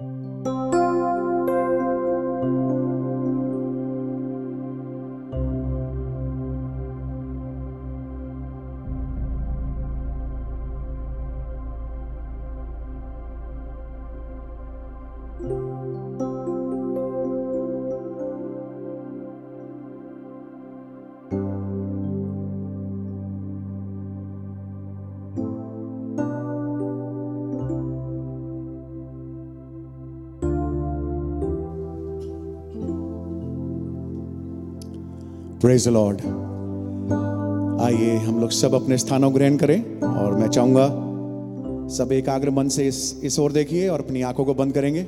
you praise Lord आइए हम लोग सब अपने स्थानों ग्रहण करें और मैं चाहूँगा सब एकाग्र मन से इस इस ओर देखिए और अपनी आँखों को बंद करेंगे।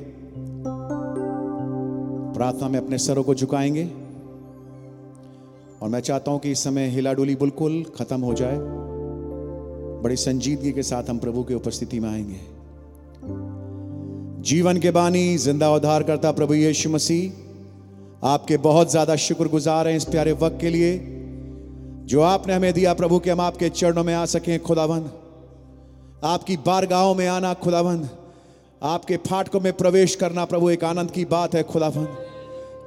प्रार्थना में अपने सरों को झुकाएँगे। और मैं चाहता हूँ कि इस समय हिलाडुली बिल्कुल खत्म हो जाए। बड़ी संजीदगी के साथ हम प्रभु की उपस्थिति में आएँगे। जीवन के बानी ज़िंदा उद्धार करता प्रभु यीशु मसीह। आपके बहुत ज़्यादा शुक्रगुजार हैं इस प्यारे वक्त के लिए। जो आपने हमें दिया प्रभु, कि हम आपके चरणों में आ सकें खुदावन आपकी बारगाहों में आना खुदाबंद आपके फाटकों में प्रवेश करना प्रभु, एक आनंद की बात है खुदावन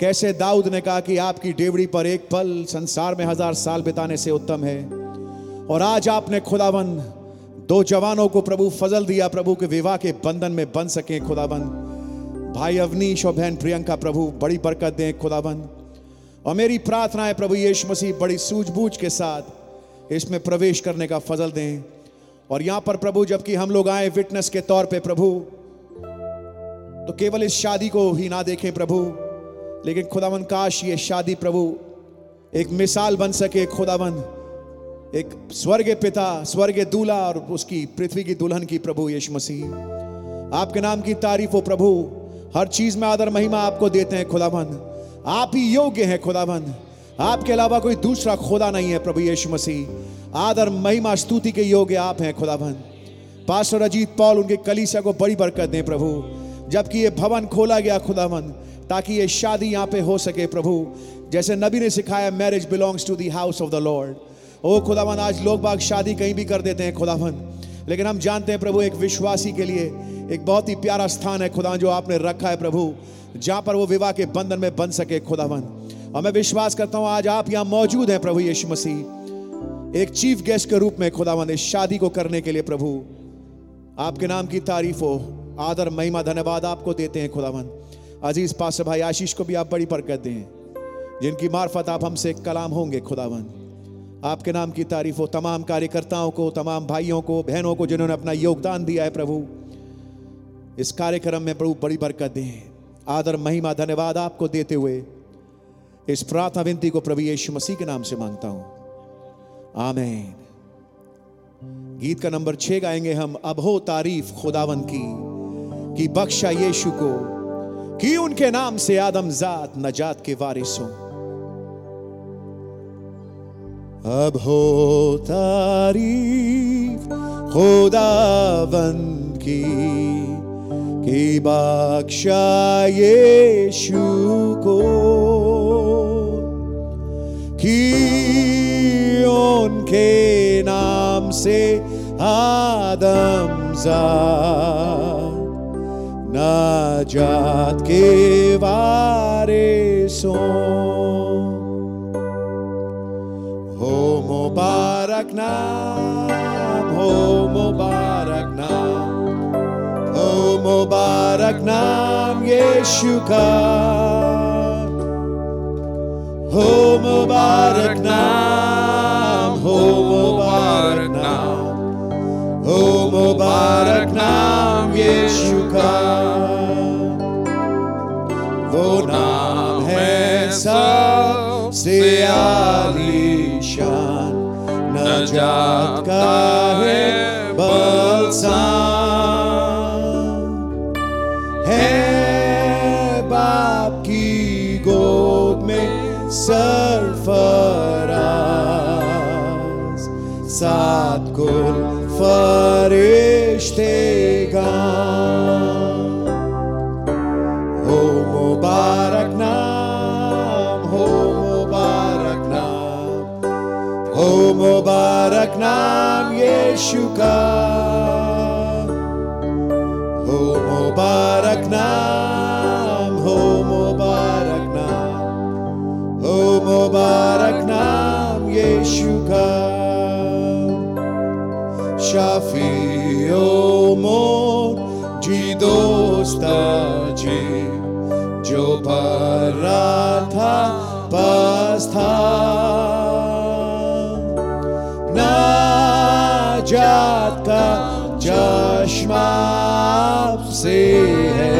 कैसे दाऊद ने कहा कि आपकी डेवड़ी पर एक पल संसार में हज़ार साल बिताने से उत्तम है। और आज आपने खुदावन दो जवानों को प्रभु, फजल दिया प्रभु, के विवाह के बंधन में बन सके खुदावन भाई अवनीश और बहन प्रियंका प्रभु, बड़ी बरकत दें खुदाबंद और मेरी प्रार्थना है प्रभु यीशु मसीह, बड़ी सूझबूझ के साथ इसमें प्रवेश करने का फजल दें। और यहाँ पर प्रभु, जबकि हम लोग आए विटनेस के तौर पे प्रभु तो केवल इस शादी को ही ना देखें प्रभु, लेकिन खुदावन काश ये शादी प्रभु एक मिसाल बन सके खुदावन एक स्वर्ग पिता, स्वर्ग दूल्हा और उसकी पृथ्वी की दुल्हन की प्रभु यीशु मसीह। आपके नाम की तारीफ़ हो प्रभु हर चीज़ में आदर महिमा आपको देते हैं खुदावन आप ही योग्य हैं खुदावन आपके अलावा कोई दूसरा खुदा नहीं है प्रभु यीशु मसीह। आदर, महिमा, स्तुति के योग्य आप हैं खुदावन पास्टर अजीत पॉल उनके कलीसिया को बड़ी बरकत दें प्रभु। जबकि ये भवन खोला गया खुदावन ताकि ये शादी यहाँ पे हो सके प्रभु। जैसे नबी ने सिखाया marriage belongs to the house of the lord ओ खुदावन आज लोग बाग शादी कहीं भी कर देते हैं खुदावन लेकिन हम जानते हैं प्रभु, एक विश्वासी के लिए एक बहुत ही प्यारा स्थान है खुदा, जो आपने रखा है प्रभु, जहाँ पर वो विवाह के बंधन में बन सके खुदावन और मैं विश्वास करता हूँ, आज आप यहाँ मौजूद हैं प्रभु यीशु मसीह। एक चीफ गेस्ट के रूप में खुदावन इस शादी को करने के लिए प्रभु, आपके नाम की तारीफ़ हो, आदर, महिमा, धन्यवाद आपको देते हैं खुदावन अज़ीज़ पास भाई आशीष को भी आप बड़ी बरकत दें, जिनकी मार्फत आप हमसे कलाम होंगे खुदावन आपके नाम की तारीफ़ हो, तमाम कार्यकर्ताओं को, तमाम भाइयों को, बहनों को जिन्होंने अपना योगदान दिया है प्रभु। इस कार्यक्रम में प्रभु बड़ी बरकत दें। आदर, महिमा, धन्यवाद आपको देते हुए इस प्रार्थना विनती को प्रभु यीशु मसीह के नाम से माँगता हूँ। आमेन। गीत का नंबर छह गाएँगे हम, अब हो तारीफ़ खुदावन की, कि बख्शा यीशु को, कि उनके नाम से आदम जात, नजात के वारिस। हो अब हो तारीफ़ खुदावन की, कि बख्शा यीशु को। कि उनके नाम से आदम जात, नाजात के वारिसों Mubarak Naam, Ho Mubarak Naam, Ho Mubarak Naam Yeshu ka. Ho Mubarak Naam, Ho Mubarak Naam, Ho Mubarak Naam Yeshu ka. Wo Naam hai sab se aalishan नजात का है बलसान है बाप की गोद में Sarfaraz תשוקה. הו מובארק נאם, הו מובארק נאם, הו מובארק נאם ישוקה. Shafi omon ji dosta ji jo paratha pastha का चश्मा से है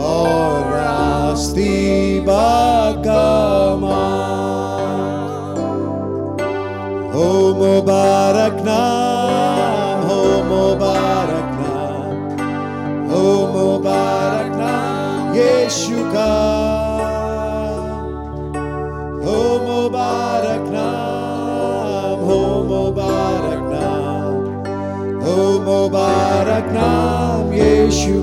और रास्ती बाकमा हो मुबारक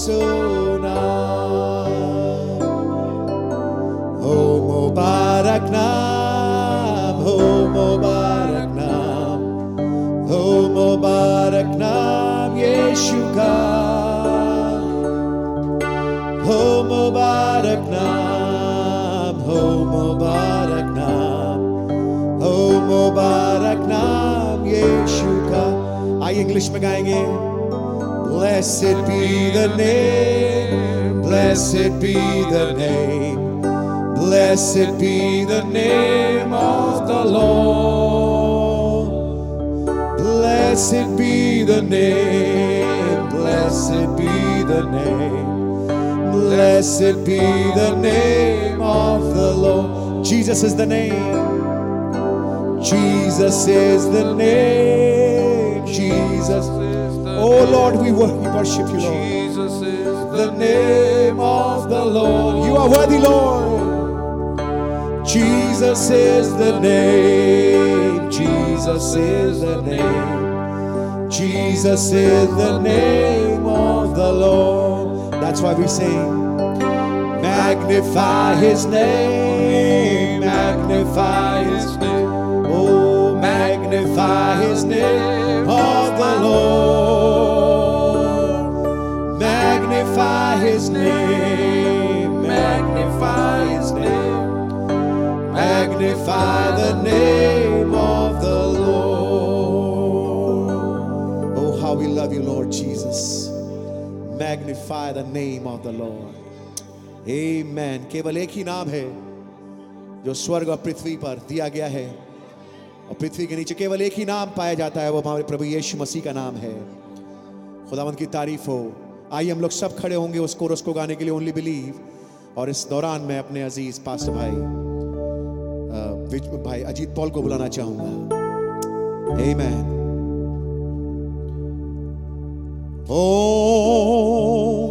राग सुना हो मुबारक नाम हो मुबारक नाम हो मुबारक नाम यीशु का हो मुबारक नाम हो मुबारक नाम हो मुबारक नाम यीशु का आइए इंग्लिश में गाएंगे Blessed be the name, blessed be the name, blessed be the name of the Lord. Blessed be the name, blessed be the name, blessed be the name of the Lord. Jesus is the name. Jesus is the name. Jesus Oh Lord, we worship you, Lord. Jesus is The name of the Lord. You are worthy, Lord. Jesus is the name. Jesus is the name. Jesus is the name of the Lord. That's why we sing. Magnify his name. Magnify his name. Oh, magnify his name of the Lord. Magnify the name of the Lord. Oh, how we love you, Lord Jesus. Magnify the name of the Lord. Amen. केवल एक ही नाम है जो स्वर्ग और पृथ्वी पर दिया गया है और पृथ्वी के नीचे केवल एक ही नाम पाया जाता है वो हमारे प्रभु यीशु मसीह का नाम है खुदावंत की तारीफ़ हो आइए हम लोग सब खड़े होंगे उस कोरस को गाने के लिए ओनली बिलीव और इस दौरान मैं अपने अज़ीज़ पास्टर भाई अ, में भाई अजीत पॉल को बुलाना चाहूँगा Amen. Only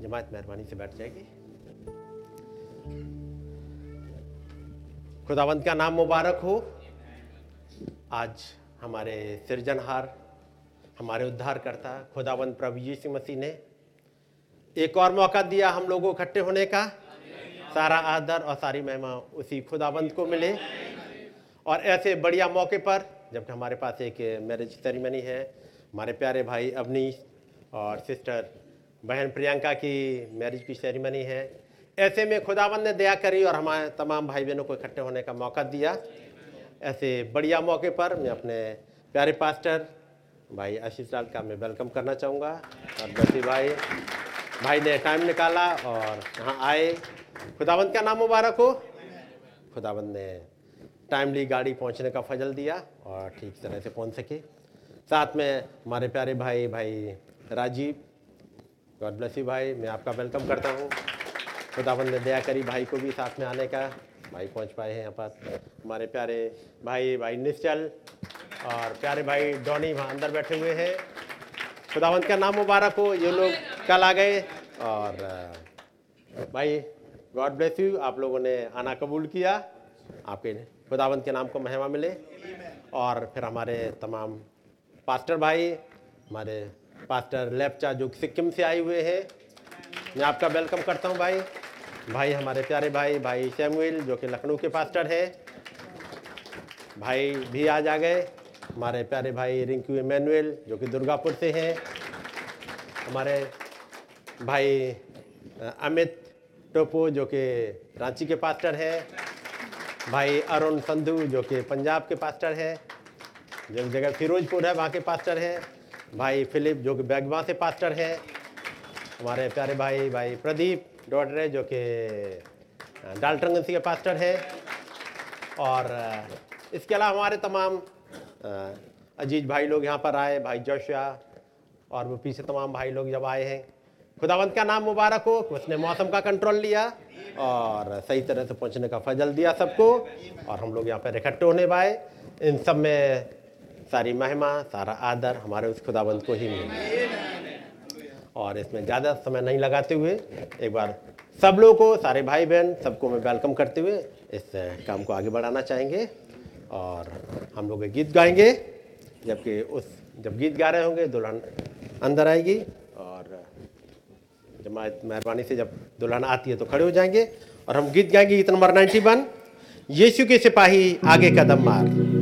जमात मेहरबानी से बैठ जाएगी खुदावंत का नाम मुबारक हो आज हमारे सृजनहार हमारे उद्धारकर्ता खुदावंत प्रभु यीशु मसीह ने एक और मौका दिया हम लोगों इकट्ठे होने का सारा आदर और सारी महिमा उसी खुदावंत को मिले और ऐसे बढ़िया मौके पर जबकि हमारे पास एक मैरिज सेरेमनी है, हमारे प्यारे भाई अवनीश और सिस्टर बहन प्रियंका की मैरिज की सेरेमनी है। ऐसे में खुदावंद ने दया करी और हमारे तमाम भाई बहनों को इकट्ठे होने का मौका दिया। ऐसे बढ़िया मौके पर मैं अपने प्यारे पास्टर भाई आशीष लाल का मैं वेलकम करना चाहूँगा। और बसी भाई भाई ने टाइम निकाला और यहाँ आए। खुदावंत का नाम मुबारक हो। खुदावंद ने टाइमली गाड़ी पहुँचने का फजल दिया और ठीक तरह से पहुँच सके। साथ में हमारे प्यारे भाई भाई राजीव गॉड ब्लेस यू भाई मैं आपका वेलकम करता हूँ। खुदावंद ने दया करी भाई को भी साथ में आने का। भाई पहुँच पाए हैं यहाँ पर। हमारे प्यारे भाई भाई निश्चल और प्यारे भाई डॉनी वहाँ अंदर बैठे हुए हैं। खुदावंत का नाम मुबारक हो ये लोग कल आ गए और भाई गॉड ब्लेस यू आप लोगों ने आना कबूल किया। आपके खुदावंत के नाम को महिमा मिले। और फिर हमारे तमाम पास्टर भाई, हमारे पास्टर लेपचा जो सिक्किम से आए हुए हैं, मैं आपका वेलकम करता हूँ भाई। भाई हमारे प्यारे भाई भाई सैमुअल जो कि लखनऊ के पास्टर हैं। भाई भी आज आ गए। हमारे प्यारे भाई रिंकू इमैनुअल जो कि दुर्गापुर से हैं। हमारे भाई अमित टोपो, जो कि रांची के पास्टर हैं। भाई अरुण संधू, जो कि पंजाब के पास्टर हैं जो जगह फिरोजपुर है, वहाँ के पास्टर हैं। भाई फिलिप, जो कि बैगवा से पास्टर हैं। हमारे प्यारे भाई भाई प्रदीप डोडरे, जो कि डाल्टनगंज के पास्टर हैं। और इसके अलावा हमारे तमाम अज़ीज़ भाई लोग यहाँ पर आए, भाई जोशिया, और वो पीछे तमाम भाई लोग जब आए हैं। खुदावंत का नाम मुबारक हो, उसने मौसम का कंट्रोल लिया और सही तरह से पहुँचने का फजल दिया सबको और हम लोग यहाँ पर इकट्ठे होने पाए इन सब में सारी महिमा, सारा आदर हमारे उस खुदावंत को ही मिले। और इसमें ज़्यादा समय नहीं लगाते हुए एक बार सब लोगों को, सारे भाई बहन सबको मैं वेलकम करते हुए इस काम को आगे बढ़ाना चाहेंगे और हम लोग गीत गाएँगे, जबकि उस, जब गीत गा रहे होंगे, दुल्हन अंदर आएगी। जमात मेहरबानी से जब दुल्हन आती है तो खड़े हो जाएँगे और हम गीत गाएँगे, गीत नंबर 91 यीशु के सिपाही आगे कदम मार।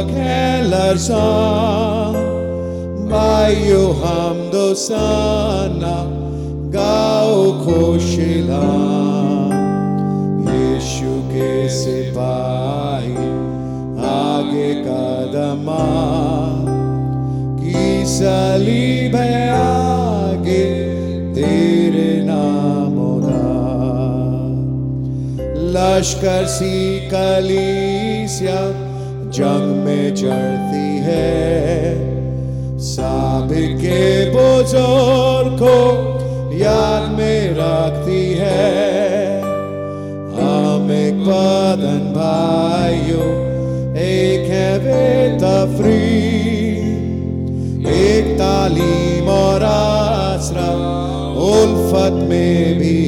Maghelarsan Bayo hamdo sana Gao koshilan यीशु के सिपाही आगे कदमा की सलीब है आगे तेरे नामोदा लश्कर सी कलीसिया जंग में चढ़ती है। साबिर के बुज़ुर्ग को याद में रखती है। हम एक बदन भाइयों, एक है बेतफरी, एक तालीम और आसरा, उल्फत में भी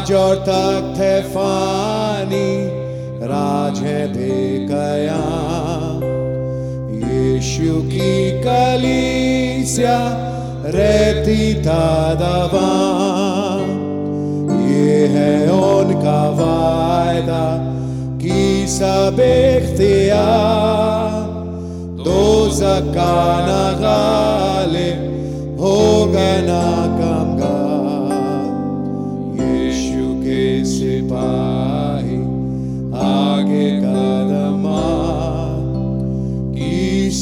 ताज और तख्त है फानी, राज है बेकया यीशु की कलीसिया रहती तादवा ये है उनका वायदा की सब इख्तियार। दो जकाना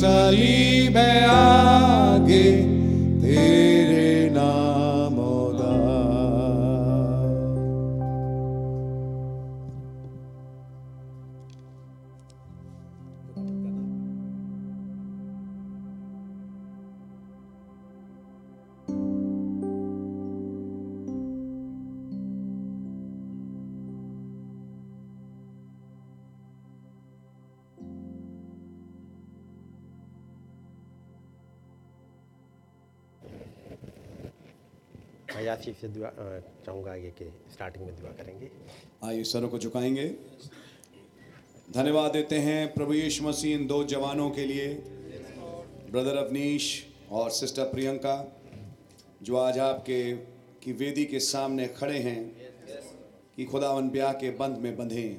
की से दुआ चाहूँगा आगे के स्टार्टिंग में दुआ करेंगे। आइए सरों को झुकाएँगे। धन्यवाद देते हैं प्रभु यीशु मसीह इन दो जवानों के लिए ब्रदर अवनीश और सिस्टर प्रियंका जो आज आपके की वेदी के सामने खड़े हैं कि खुदावन ब्याह के बंद में बंधें।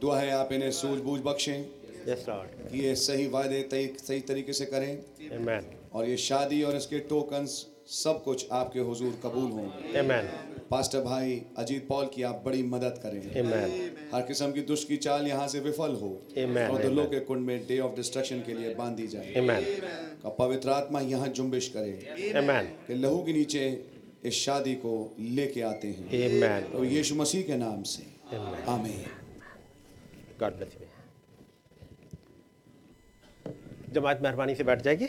दुआ है आप इन्हें सूझबूझ बख्शें लॉर्ड कि ये सही वायदे सही तरीके से करें। आमेन और ये शादी और इसके टोकन्स सब कुछ आपके हुजूर कबूल हों आमेन पास्टर भाई अजीत पॉल की आप बड़ी मदद करें। आमेन हर किस्म की दुष्ट की चाल यहाँ से विफल हो। Amen. और दुल्लों के कुंड में डे ऑफ़ डिस्ट्रक्शन के लिए बांधी जाए। आमेन का पवित्र आत्मा यहाँ जुम्बिश करे। आमेन कि लहू के नीचे इस शादी को लेके आते हैं। आमेन तो यीशु मसीह के नाम से। Amen. आमीन। गॉड ब्लेस यू जमात मेहरबानी से बैठ जाएगी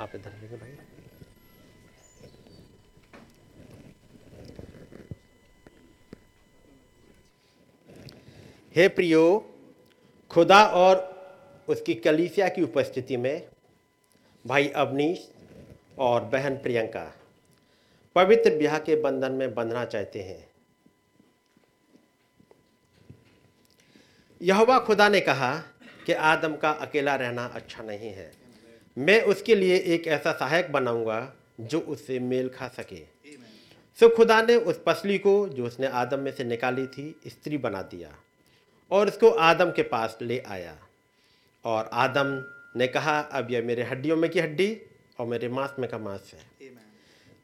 आप इधर लेंगे भाई हे प्रियो, खुदा और उसकी कलीसिया की उपस्थिति में भाई अवनीश और बहन प्रियंका, पवित्र ब्याह के बंधन में बंधना चाहते हैं। यहोवा खुदा ने कहा कि आदम का अकेला रहना अच्छा नहीं है। मैं उसके लिए एक ऐसा सहायक बनाऊँगा जो उससे मेल खा सके। सो खुदा ने उस पसली को जो उसने आदम में से निकाली थी स्त्री बना दिया और उसको आदम के पास ले आया। और आदम ने कहा अब यह मेरे हड्डियों में की हड्डी और मेरे मांस में का मांस है।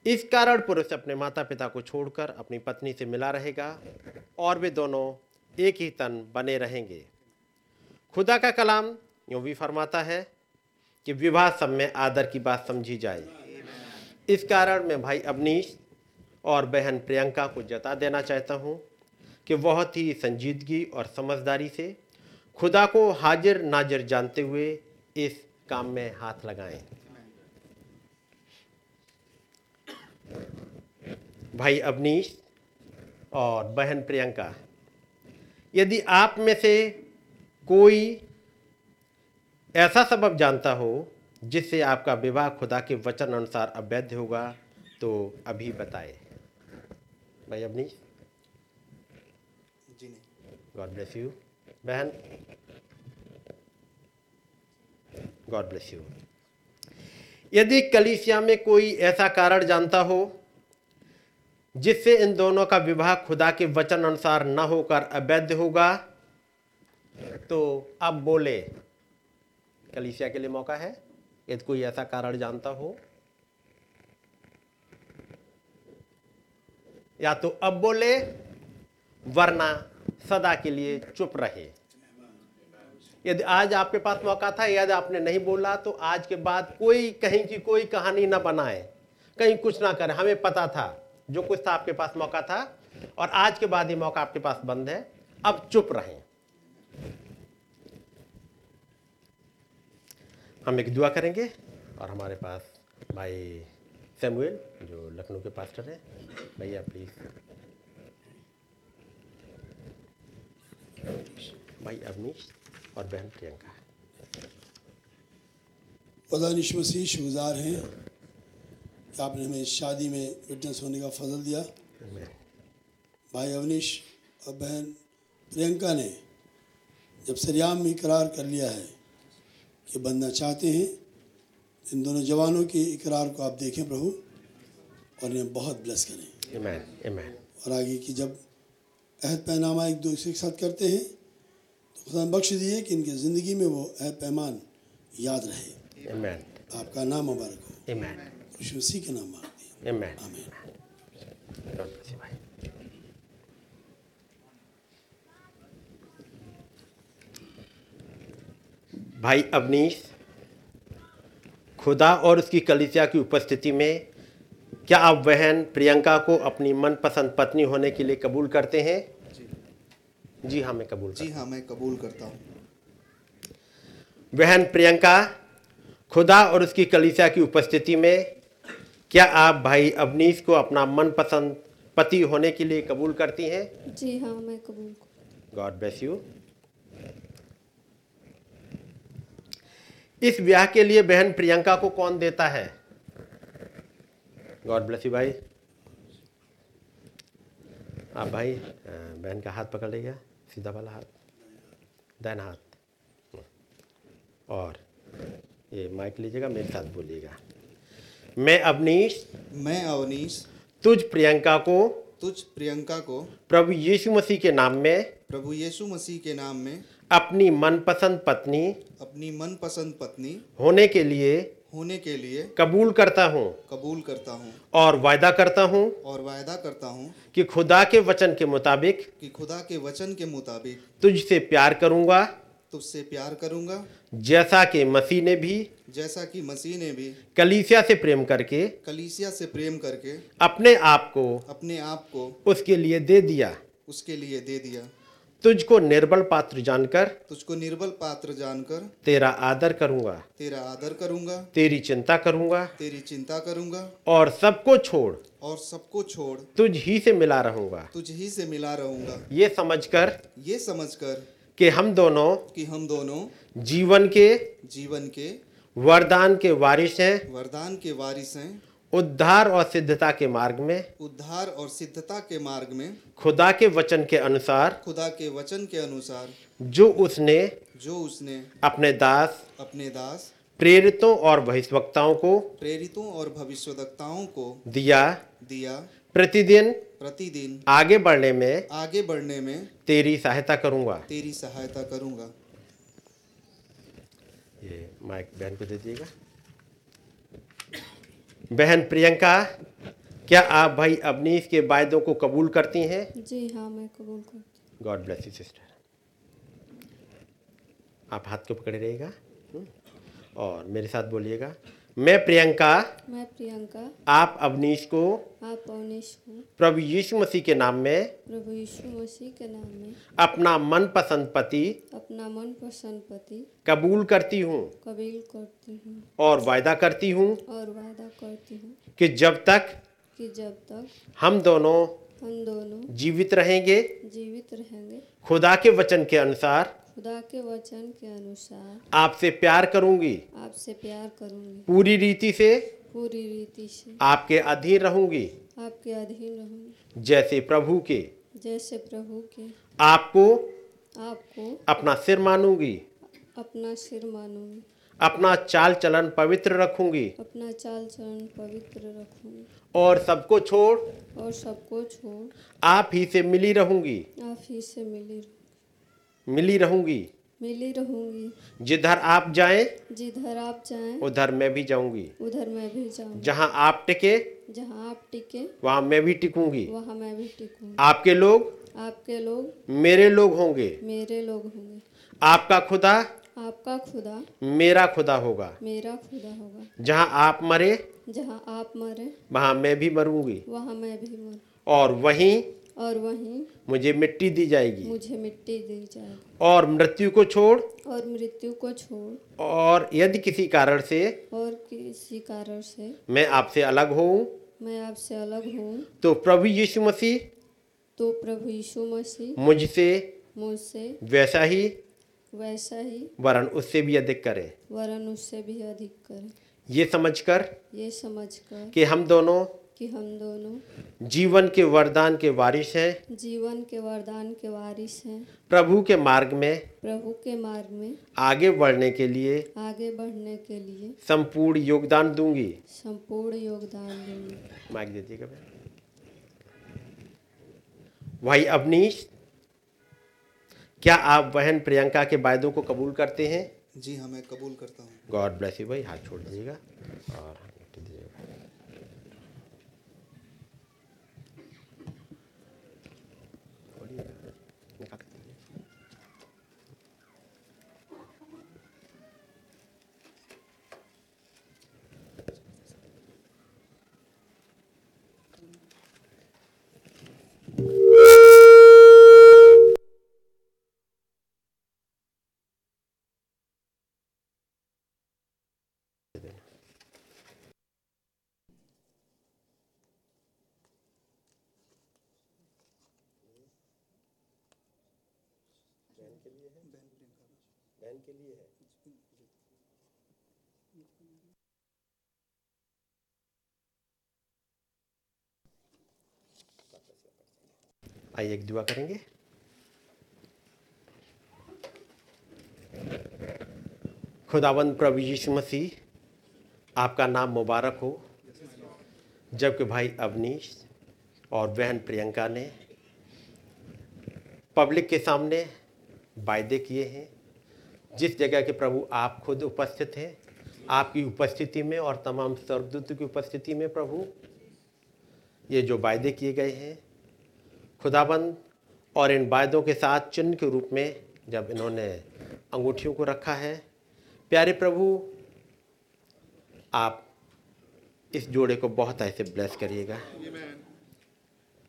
इस कारण पुरुष अपने माता पिता को छोड़कर अपनी पत्नी से मिला रहेगा और वे दोनों एक ही तन बने रहेंगे। खुदा का कलाम यूँ भी फरमाता है कि विवाह सब में आदर की बात समझी जाए। इस कारण मैं भाई अवनीश और बहन प्रियंका को जता देना चाहता हूँ कि बहुत ही संजीदगी और समझदारी से खुदा को हाजिर नाजिर जानते हुए इस काम में हाथ लगाएँ। भाई अवनीश और बहन प्रियंका, यदि आप में से कोई ऐसा सबब जानता हो जिससे आपका विवाह खुदा के वचन अनुसार अवैध होगा तो अभी बताए। भाई Avneesh ji God bless you बहन? गॉड ब्लेस यू यदि कलीसिया में कोई ऐसा कारण जानता हो जिससे इन दोनों का विवाह खुदा के वचन अनुसार न होकर अवैध होगा तो अब बोले। कलीसिया के लिए मौका है। यदि कोई ऐसा कारण जानता हो, या तो अब बोले, वरना सदा के लिए चुप रहे। यदि आज आपके पास मौका था, यदि आपने नहीं बोला तो आज के बाद कोई कहीं की कोई कहानी ना बनाए। कहीं कुछ ना करे। हमें पता था जो कुछ था आपके पास मौका था, और आज के बाद ये मौका आपके पास बंद है। अब चुप रहें। हम एक दुआ करेंगे और हमारे पास भाई सैमुएल जो लखनऊ के पास्टर हैं। भैया प्लीज़ भाई अवनीश और बहन प्रियंका। खुदा निश मसीह शुगुजार हैं कि आपने हमें शादी में विटनेस होने का फजल दिया। भाई अवनीश और बहन प्रियंका ने जब सरियाम में करार कर लिया है कि बनना चाहते हैं। इन दोनों जवानों के इकरार को आप देखें प्रभु और इन्हें बहुत ब्लेस करें। इमैन इमैन और आगे की जब अहद पैनामा एक दूसरे के साथ करते हैं तो खुदा बख्श दिए कि इनकी ज़िंदगी में वो अहद पैमान याद रहे। इमैन आपका नाम मुबारक हो। खुश के नाम मांगते हैं इमैन आमीन God bless you, भाई अवनीश खुदा और उसकी कलिसिया की उपस्थिति में क्या आप बहन प्रियंका को अपनी मनपसंद पत्नी होने के लिए कबूल करते हैं? जी। जी हाँ मैं कबूल जी हाँ। मैं कबूल करता हूँ। बहन प्रियंका खुदा और उसकी कलीसिया की उपस्थिति में क्या आप भाई अवनीश को अपना मनपसंद पति होने के लिए कबूल करती हैं? जी हाँ मैं कबूल गॉड ब्लेस यू इस ब्याह के लिए बहन प्रियंका को कौन देता है? गॉड ब्लेस यू भाई। आप भाई बहन का हाथ पकड़ लीजिए। सीधा वाला हाथ। दाहिना हाथ। और ये माइक लीजिएगा मेरे साथ बोलिएगा। मैं अवनीश। मैं अवनीश। तुझ प्रियंका को। तुझ प्रियंका को। प्रभु यीशु मसीह के नाम में। प्रभु यीशु मसीह के नाम में। अपनी मनपसंद पत्नी अपनी मनपसंद पत्नी होने के लिए होने के लिए कबूल करता हूँ। कबूल करता हूँ। और वायदा करता हूँ और वायदा करता हूँ कि खुदा के वचन के मुताबिक कि खुदा के वचन के मुताबिक तुझसे प्यार करूँगा। तुझसे प्यार करूँगा। जैसा कि मसीह ने भी जैसा कि मसीह ने भी कलीसिया से प्रेम करके कलीसिया से प्रेम करके अपने आप को अपने आप को उसके लिए दे दिया। उसके लिए दे दिया। तुझको निर्बल पात्र जानकर तुझको निर्बल पात्र जानकर तेरा आदर करूँगा। तेरा आदर करूँगा। तेरी चिंता करूँगा। तेरी चिंता करूँगा। और सबको छोड़। और सबको छोड़। तुझ ही से मिला रहूँगा। तुझ ही से मिला रहूँगा। ये समझकर ये समझकर कि हम दोनों कि हम दोनों जीवन के जीवन के वरदान के वारिस हैं। वरदान के वारिस हैं। उद्धार और सिद्धता के मार्ग में उद्धार और सिद्धता के मार्ग में खुदा के वचन के अनुसार खुदा के वचन के अनुसार जो उसने जो उसने अपने दास अपने दास प्रेरितों और भविष्यवक्ताओं को प्रेरितों और भविष्यवक्ताओं को दिया दिया प्रतिदिन प्रतिदिन आगे बढ़ने में आगे बढ़ने में तेरी सहायता करूँगा। तेरी सहायता करूँगा। ये माइक बहन को दे दिएगा बहन प्रियंका क्या आप भाई अवनीश के वायदों को कबूल करती हैं जी हाँ मैं कबूल करती गॉड ब्लेस यू सिस्टर आप हाथ को पकड़े रहिएगा हम्म? और मेरे साथ बोलिएगा मैं प्रियंका। मैं प्रियंका। आप अवनीश को। आप अवनीश को। प्रभु यीशु मसीह के नाम में। प्रभु यीशु मसीह के नाम में। अपना मन पसंद पति। अपना मन पसंद पति। कबूल करती हूँ। कबूल करती हूँ। और वायदा करती हूँ। और वायदा करती हूँ। कि जब तक कि जब तक हम दोनों हम दोनों जीवित रहेंगे। जीवित रहेंगे। खुदा के वचन के अनुसार। खुदा के वचन के अनुसार आपसे प्यार करूँगी। आपसे प्यार करूँगी। पूरी रीति से पूरी रीति से आपके अधीन रहूँगी। आपके अधीन रहूँगी। जैसे प्रभु के। जैसे प्रभु के। आपको आपको अपना सिर मानूँगी। अपना सिर मानूँगी। अपना चाल चलन पवित्र रखूँगी। अपना चाल चलन पवित्र रखूँगी। और सबको छोड़ और सबको छोड़ आप ही से मिली रहूँगी। आप ही से मिली मिली रहूँगी। मिली रहूँगी। जिधर आप जाएँ जिधर आप जाएँ उधर मैं भी जाऊँगी। उधर मैं भी जाऊँगी। जहाँ आप टिके जहाँ आप टिके वहाँ मैं भी टिकूँगी। वहाँ मैं भी टिकूँगी। आपके लोग? आपके लोग? मेरे लोग होंगे। मेरे लोग होंगे। आपका खुदा? आपका खुदा? मेरा खुदा होगा। मेरा खुदा होगा। जहाँ आप मरे जहाँ आप मरे वहाँ मैं भी मरूँगी। वहाँ मैं भी मर और वहीं और वहीं मुझे मिट्टी दी जाएगी। मुझे मिट्टी दी जाएगी। और मृत्यु को छोड़। और मृत्यु को छोड़। और यदि किसी कारण से और किसी कारण से मैं आपसे अलग हूँ मैं आपसे अलग हूँ तो प्रभु यीशु मसीह तो प्रभु यीशु मसीह मुझसे मुझसे वैसा ही वैसा ही वरन उससे भी अधिक करे। वरन उससे भी अधिक करे। ये समझकर ये समझकर कि हम दोनों कि हम दोनों जीवन के वरदान के वारिस हैं। जीवन के वरदान के वारिस हैं। प्रभु के मार्ग में प्रभु के मार्ग में आगे बढ़ने के लिए आगे बढ़ने के लिए संपूर्ण योगदान दूँगी। संपूर्ण योगदान दूँगी। माइक दीजिएगा। भाई अवनीश क्या आप बहन प्रियंका के वायदों को कबूल करते हैं? जी हाँ मैं कबूल करता हूँ। गॉड ब्लेस यू भाई हाथ छोड़ दीजिएगा। और आइए, एक दुआ करेंगे। खुदावंद प्रभु यीशु मसीह, आपका नाम मुबारक हो। जबकि भाई अवनीश और बहन प्रियंका ने पब्लिक के सामने वायदे किए हैं। जिस जगह के प्रभु आप खुद उपस्थित हैं, आपकी उपस्थिति में और तमाम स्वर्गदूत की उपस्थिति में प्रभु, ये जो वायदे किए गए हैं, खुदाबंद और इन वायदों के साथ चिन्ह के रूप में जब इन्होंने अंगूठियों को रखा है, प्यारे प्रभु, आप इस जोड़े को बहुत ऐसे ब्लेस करिएगा।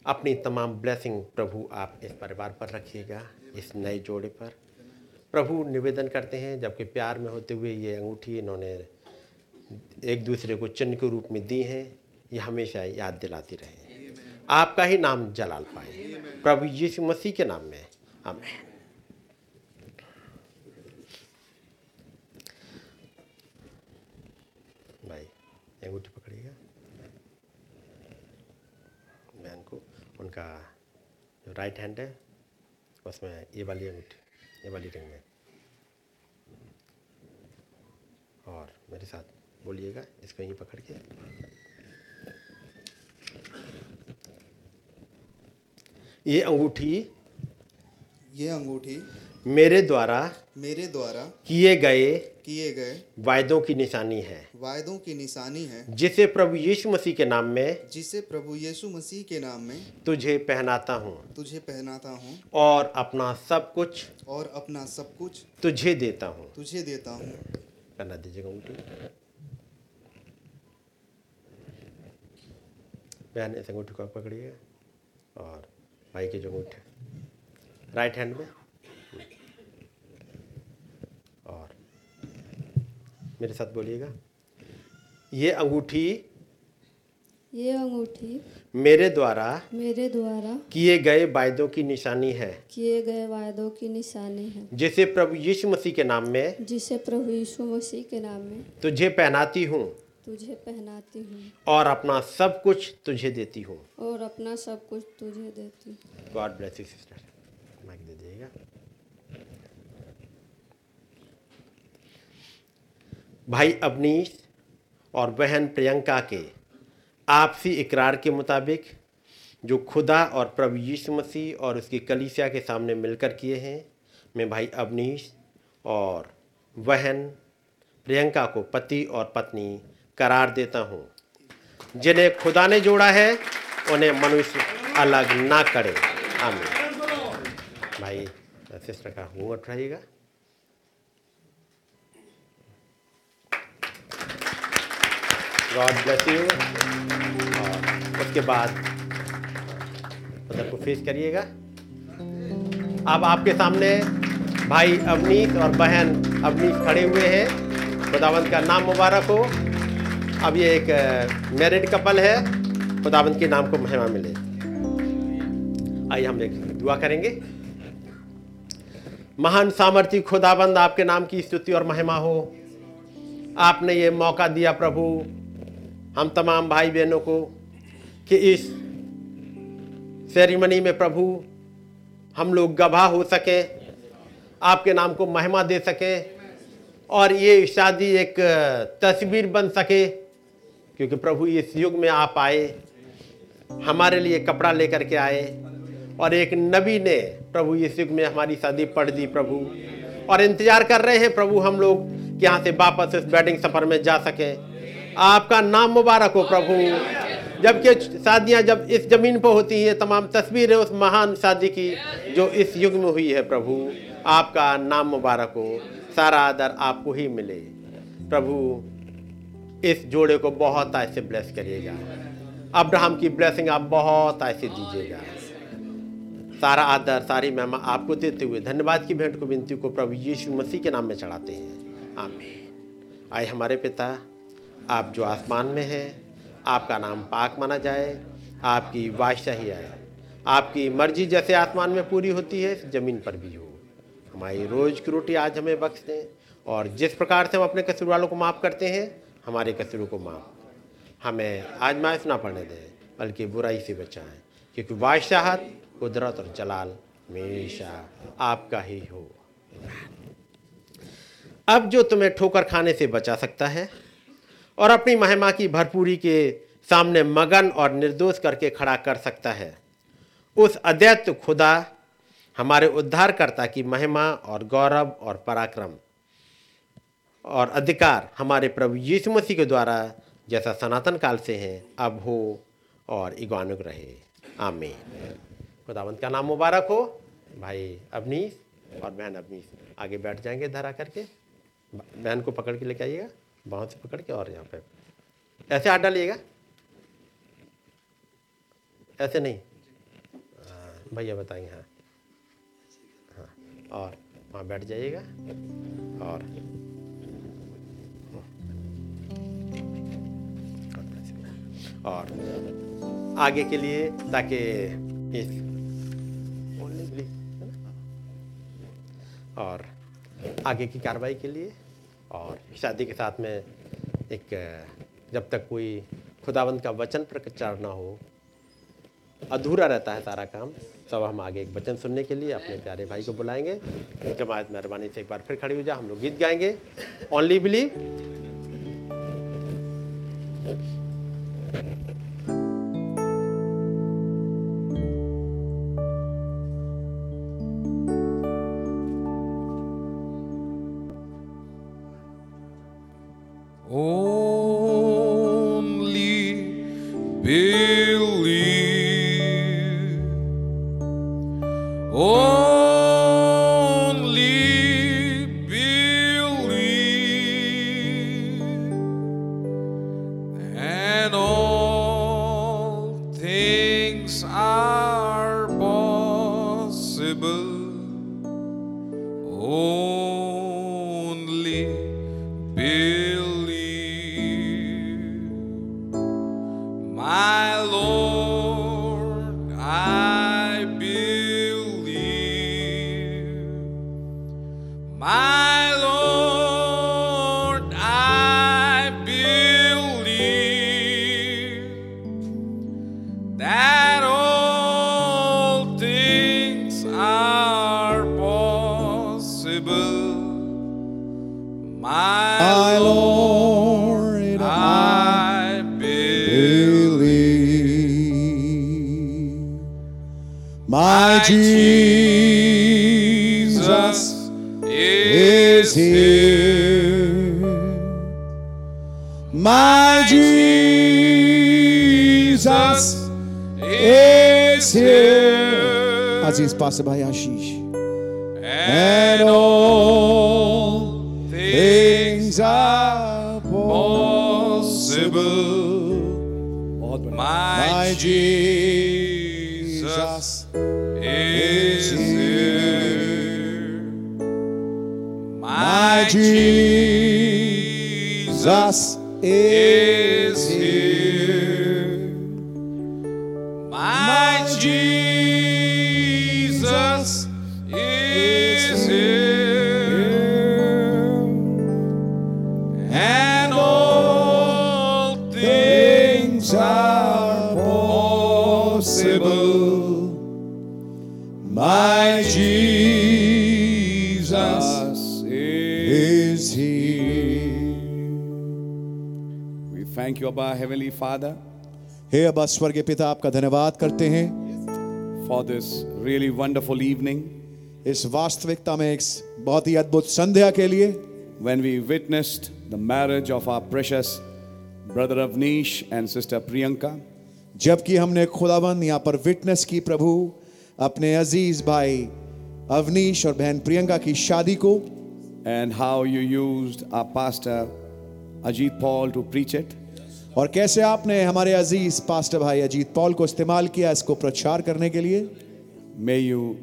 अपनी तमाम ब्लेसिंग प्रभु आप इस परिवार पर रखिएगा, इस नए जोड़े पर। प्रभु निवेदन करते हैं, जबकि प्यार में होते हुए ये अंगूठी इन्होंने एक दूसरे को चिन्ह के रूप में दी हैं, ये हमेशा याद दिलाती रहे आपका ही नाम जलाल पाए। प्रभु यीशु मसीह के नाम में। आमीन। भाई, अंगूठी पकड़िएगा। बहन को, उनका जो राइट हैंड है, उसमें ये वाली अंगूठी, ये वाली रिंग में। और मेरे साथ बोलिएगा इसको यहीं पकड़ के। ये अंगूठी ये अंगूठी मेरे द्वारा मेरे द्वारा किए गए किए गए वायदों की निशानी है। वायदों की निशानी है। जिसे प्रभु यीशु मसीह के नाम में जिसे प्रभु यीशु मसीह के नाम में तुझे पहनाता हूँ तुझे पहनाता हूँ और अपना सब कुछ और अपना सब कुछ तुझे देता हूँ। तुझे देता हूँ। करना दीजिएगा उल्टी बहन इस अंगूठी को आप पकड़िएगा और भाई के जो अंगूठे राइट हैंड में और मेरे साथ बोलिएगा ये अंगूठी ये अंगूठी मेरे द्वारा मेरे द्वारा किए गए वायदों की निशानी है। किए गए वायदों की निशानी है। जिसे प्रभु यीशु मसीह के नाम में जिसे प्रभु यीशु मसीह के नाम में तुझे पहनाती हूँ तुझे पहनाती हूँ। और अपना सब कुछ तुझे देती हूँ। और अपना सब कुछ तुझे देती हूँ। God bless you sister mike दे दीजिएगा। भाई अवनीश और बहन प्रियंका के आपसी इकरार के मुताबिक, जो खुदा और प्रभु यीशु मसीह और उसकी कलीसिया के सामने मिलकर किए हैं, मैं भाई अवनीश और बहन प्रियंका को पति और पत्नी करार देता हूँ। जिन्हें खुदा ने जोड़ा है, उन्हें मनुष्य अलग ना करे। आमीन। भाई सिस्टर का मुँह उठाइएगा गॉड ब्लेस यू और उसके बाद उधर को फेस करिएगा। अब आपके सामने भाई अवनीत और बहन अवनीत खड़े हुए हैं। खुदावंत का नाम मुबारक हो। अब ये एक मैरिड कपल है। खुदावंत के नाम को महिमा मिले। आइए हम एक दुआ करेंगे। महान सामर्थ्य खुदाबंद आपके नाम की स्तुति और महिमा हो। आपने ये मौका दिया प्रभु। हम तमाम भाई बहनों को कि इस सेरेमनी में प्रभु हम लोग गवाह हो सके, आपके नाम को महिमा दे सके और ये शादी एक तस्वीर बन सके क्योंकि प्रभु इस युग में आप आए, हमारे लिए कपड़ा लेकर के आए और एक नबी ने प्रभु इस युग में हमारी शादी पढ़ दी प्रभु और इंतज़ार कर रहे हैं प्रभु हम लोग कि यहाँ से वापस इस वेडिंग सफ़र में जा सके। आपका नाम मुबारक हो प्रभु। जबकि शादियाँ जब इस ज़मीन पर होती हैं, तमाम तस्वीरें उस महान शादी की जो इस युग में हुई है प्रभु, आपका नाम मुबारक हो। सारा आदर आपको ही मिले। प्रभु, इस जोड़े को बहुत ऐसे ब्लेस करिएगा। अब्राहम की ब्लेसिंग आप बहुत ऐसे दीजिएगा। सारा आदर, सारी महिमा आपको देते हुए धन्यवाद की भेंट को, विनती को प्रभु यीशु मसीह के नाम में चढ़ाते हैं। आमीन। आए हमारे पिता आप जो आसमान में हैं, आपका नाम पाक माना जाए, आपकी बादशाही आए। आपकी मर्ज़ी जैसे आसमान में पूरी होती है, ज़मीन पर भी हो। हमारी रोज़ की रोटी आज हमें बख्श दें, और जिस प्रकार से हम अपने कसूर वालों को माफ़ करते हैं, हमारे कसूरों को माफ़। हमें आजमाइश ना पड़ने दें, बल्कि बुराई से बचाएँ, क्योंकि बादशाहत कुदरत और जलाल हमेशा आपका ही हो। अब जो तुम्हें ठोकर खाने से बचा सकता है और अपनी महिमा की भरपूरी के सामने मगन और निर्दोष करके खड़ा कर सकता है। उस अद्वैत खुदा, हमारे उद्धारकर्ता की महिमा और गौरव और पराक्रम और अधिकार हमारे प्रभु यीशु मसीह के द्वारा जैसा सनातन काल से है, अब हो और इगानुक रहे। आमीन। खुदावंत का नाम मुबारक हो। भाई अवनीश और बहन अवनीश, आगे बैठ जाएँगे धरा करके। बहन को पकड़ के लेके आइएगा। बाहों से पकड़ के और यहाँ पे। ऐसे हाथ डालिएगा ऐसे नहीं? हाँ, भैया बताएँगे हाँ। हाँ और वहाँ बैठ जाइएगा और और आगे के लिए ताकि इस और आगे की कार्रवाई के लिए और शादी के साथ में एक जब तक कोई खुदावंत का वचन प्रचार ना हो, अधूरा रहता है सारा काम। तब हम आगे एक वचन सुनने के लिए अपने प्यारे भाई को बुलाएँगे। जमात मेहरबानी से एक बार फिर खड़ी हो जा हम लोग गीत गाएँगे। Only believe Jesus. My Jesus is here. We thank you, Abba, Heavenly Father, हे अबा स्वर्गीय पिता आपका धन्यवाद करते हैं for this really wonderful evening इस वास्तविकता में एक बहुत ही अद्भुत संध्या के लिए when we witnessed the marriage of our precious brother Avnish and sister Priyanka. जबकि हमने खुदावन यहाँ पर विटनेस की प्रभु अपने अज़ीज़ भाई अवनीश और बहन प्रियंका की शादी को। And how you use pastor Ajit Paul to preach it और कैसे आपने हमारे अज़ीज़ पास्टर भाई अजीत पॉल को इस्तेमाल किया इसको प्रचार करने के लिए। May you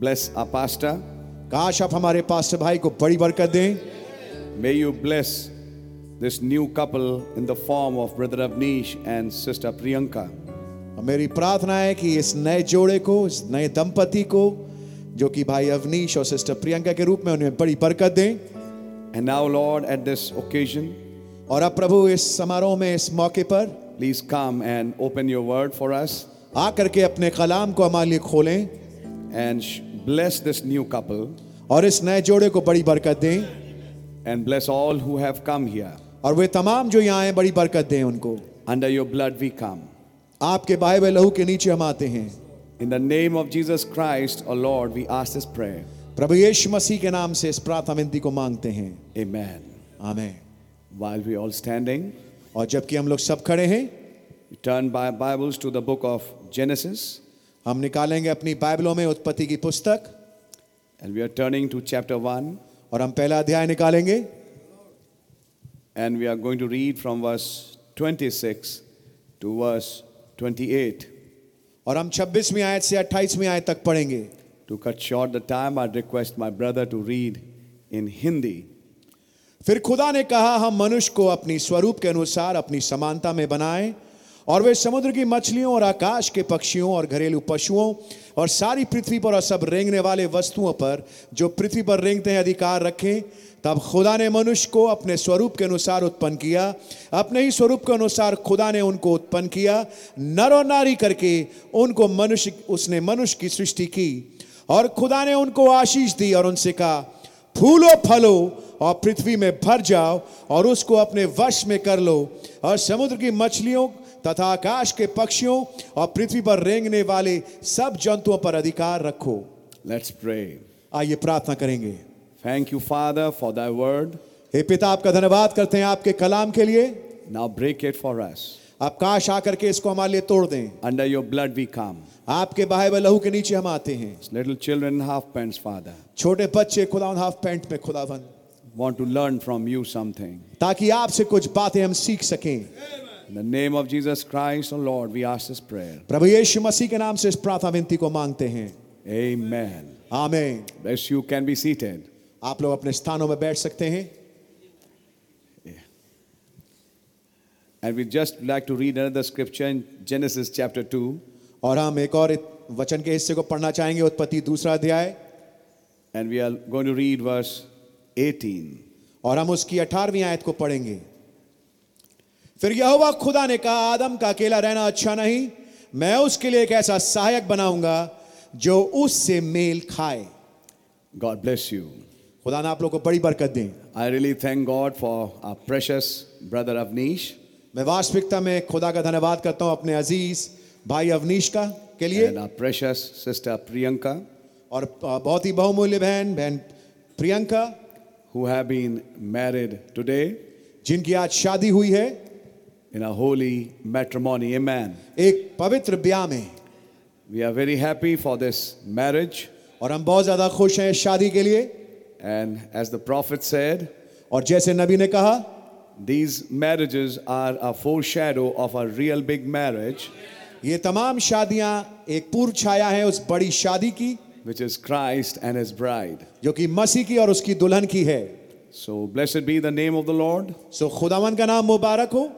bless a pastor काश आप हमारे पास्टर भाई को बड़ी बरकत दें। May you bless this new couple in the form of brother Avneesh and sister Priyanka मेरी प्रार्थना है कि इस नए जोड़े को इस नए दंपति को जो कि भाई अवनीश और सिस्टर प्रियंका के रूप में उन्हें बड़ी बरकत दें And now, Lord, at this occasion, और अब प्रभु इस समारोह में इस मौके पर please come and open your word for us आकर के अपने कलाम को हमारे लिए खोलें and bless this new couple और इस नए जोड़े को बड़ी बरकत दें and bless all who have come here. और वे तमाम जो यहाँ आए बड़ी बरकत दें उनको under your blood we come. आपके बाइबल लहू के नीचे हम आते हैं। In the name of Jesus Christ a lord we ask this prayer प्रभु यीशु मसीह के नाम से इस प्रार्थना विनती को मांगते हैं। Amen amen while we all standing और जबकि हम लोग सब खड़े हैं turn by bibles to the book of Genesis हम निकालेंगे अपनी बाइबलों में उत्पत्ति की पुस्तक। And we are turning to chapter one और हम पहला अध्याय निकालेंगे। And we are going to read from verse 26 to verse 28. और हम 26वीं आयत से 28वीं आयत तक पढ़ेंगे To cut short the time, I'd request my brother to read in Hindi. फिर खुदा ने कहा हम मनुष्य को अपनी स्वरूप के अनुसार अपनी समानता में बनाएँ और वे समुद्र की मछलियों और आकाश के पक्षियों और घरेलू पशुओं और सारी पृथ्वी पर और सब रेंगने वाले वस्तुओं पर जो पृथ्वी पर रेंगते हैं अधिकार रखें तब खुदा ने मनुष्य को अपने स्वरूप के अनुसार उत्पन्न किया। अपने ही स्वरूप के अनुसार खुदा ने उनको उत्पन्न किया। नर और नारी करके उनको मनुष्य उसने मनुष्य की सृष्टि की। और खुदा ने उनको आशीष दी और उनसे कहा फूलो फलो और पृथ्वी में भर जाओ और उसको अपने वश में कर लो। और समुद्र की मछलियों तथा आकाश के पक्षियों और पृथ्वी पर रेंगने वाले सब जंतुओं पर अधिकार रखो। लेट्स प्रे आइए प्रार्थना करेंगे। Thank you father for thy word हे पिता आपका धन्यवाद करते हैं आपके कलाम के लिए। Now break it for us आप काश आकर के इसको हमारे लिए तोड़ दें। Under your blood we come आपके बाहे व लहू के नीचे हम आते हैं। Little children half pant father छोटे बच्चे खुदावन हाफ़ पैंट में खुदावन। Want to learn from you something ताकि आपसे कुछ बातें हम सीख सकें। In the name of Jesus Christ, O oh Lord, we ask this prayer. प्रभु यीशु मसीह के नाम से इस प्रार्थना विनती को मांगते हैं. Amen. Amen. Bless you. Can be seated. आप लोग अपने स्थानों में बैठ सकते हैं And we just like to read another scripture in Genesis chapter 2. और हम एक और वचन के हिस्से को पढ़ना चाहेंगे उत्पत्ति दूसरा अध्याय And we are going to read verse 18. और हम उसकी अठारहवीं आयत को पढ़ेंगे फिर यहोवा खुदा ने कहा आदम का अकेला रहना अच्छा नहीं मैं उसके लिए एक ऐसा सहायक बनाऊँगा जो उससे मेल खाए गॉड ब्लेस you. खुदा ने आप लोग को बड़ी बरकत दें। I really thank God for our precious brother Avneesh मैं वास्तविकता में खुदा का धन्यवाद करता हूँ अपने अज़ीज़ भाई अवनीश का के लिए। प्रेशस सिस्टर प्रियंका और बहुत ही बहुमूल्य बहन बहन Priyanka who have been married today जिनकी आज शादी हुई है। In a Holi मैट्रमोनी a man एक पवित्र ब्याह में। We are very happy for this marriage और हम बहुत ज़्यादा खुश हैं शादी के लिए। And as the prophet said, और जैसे नबी ने कहा these marriages are a foreshadow of a real big marriage, ये तमाम शादियाँ एक पूर्व छाया है उस बड़ी शादी की which is Christ and his bride. जो कि मसीह की और उसकी दुल्हन की है So blessed be the name of the Lord. सो खुदावन का नाम मुबारक हो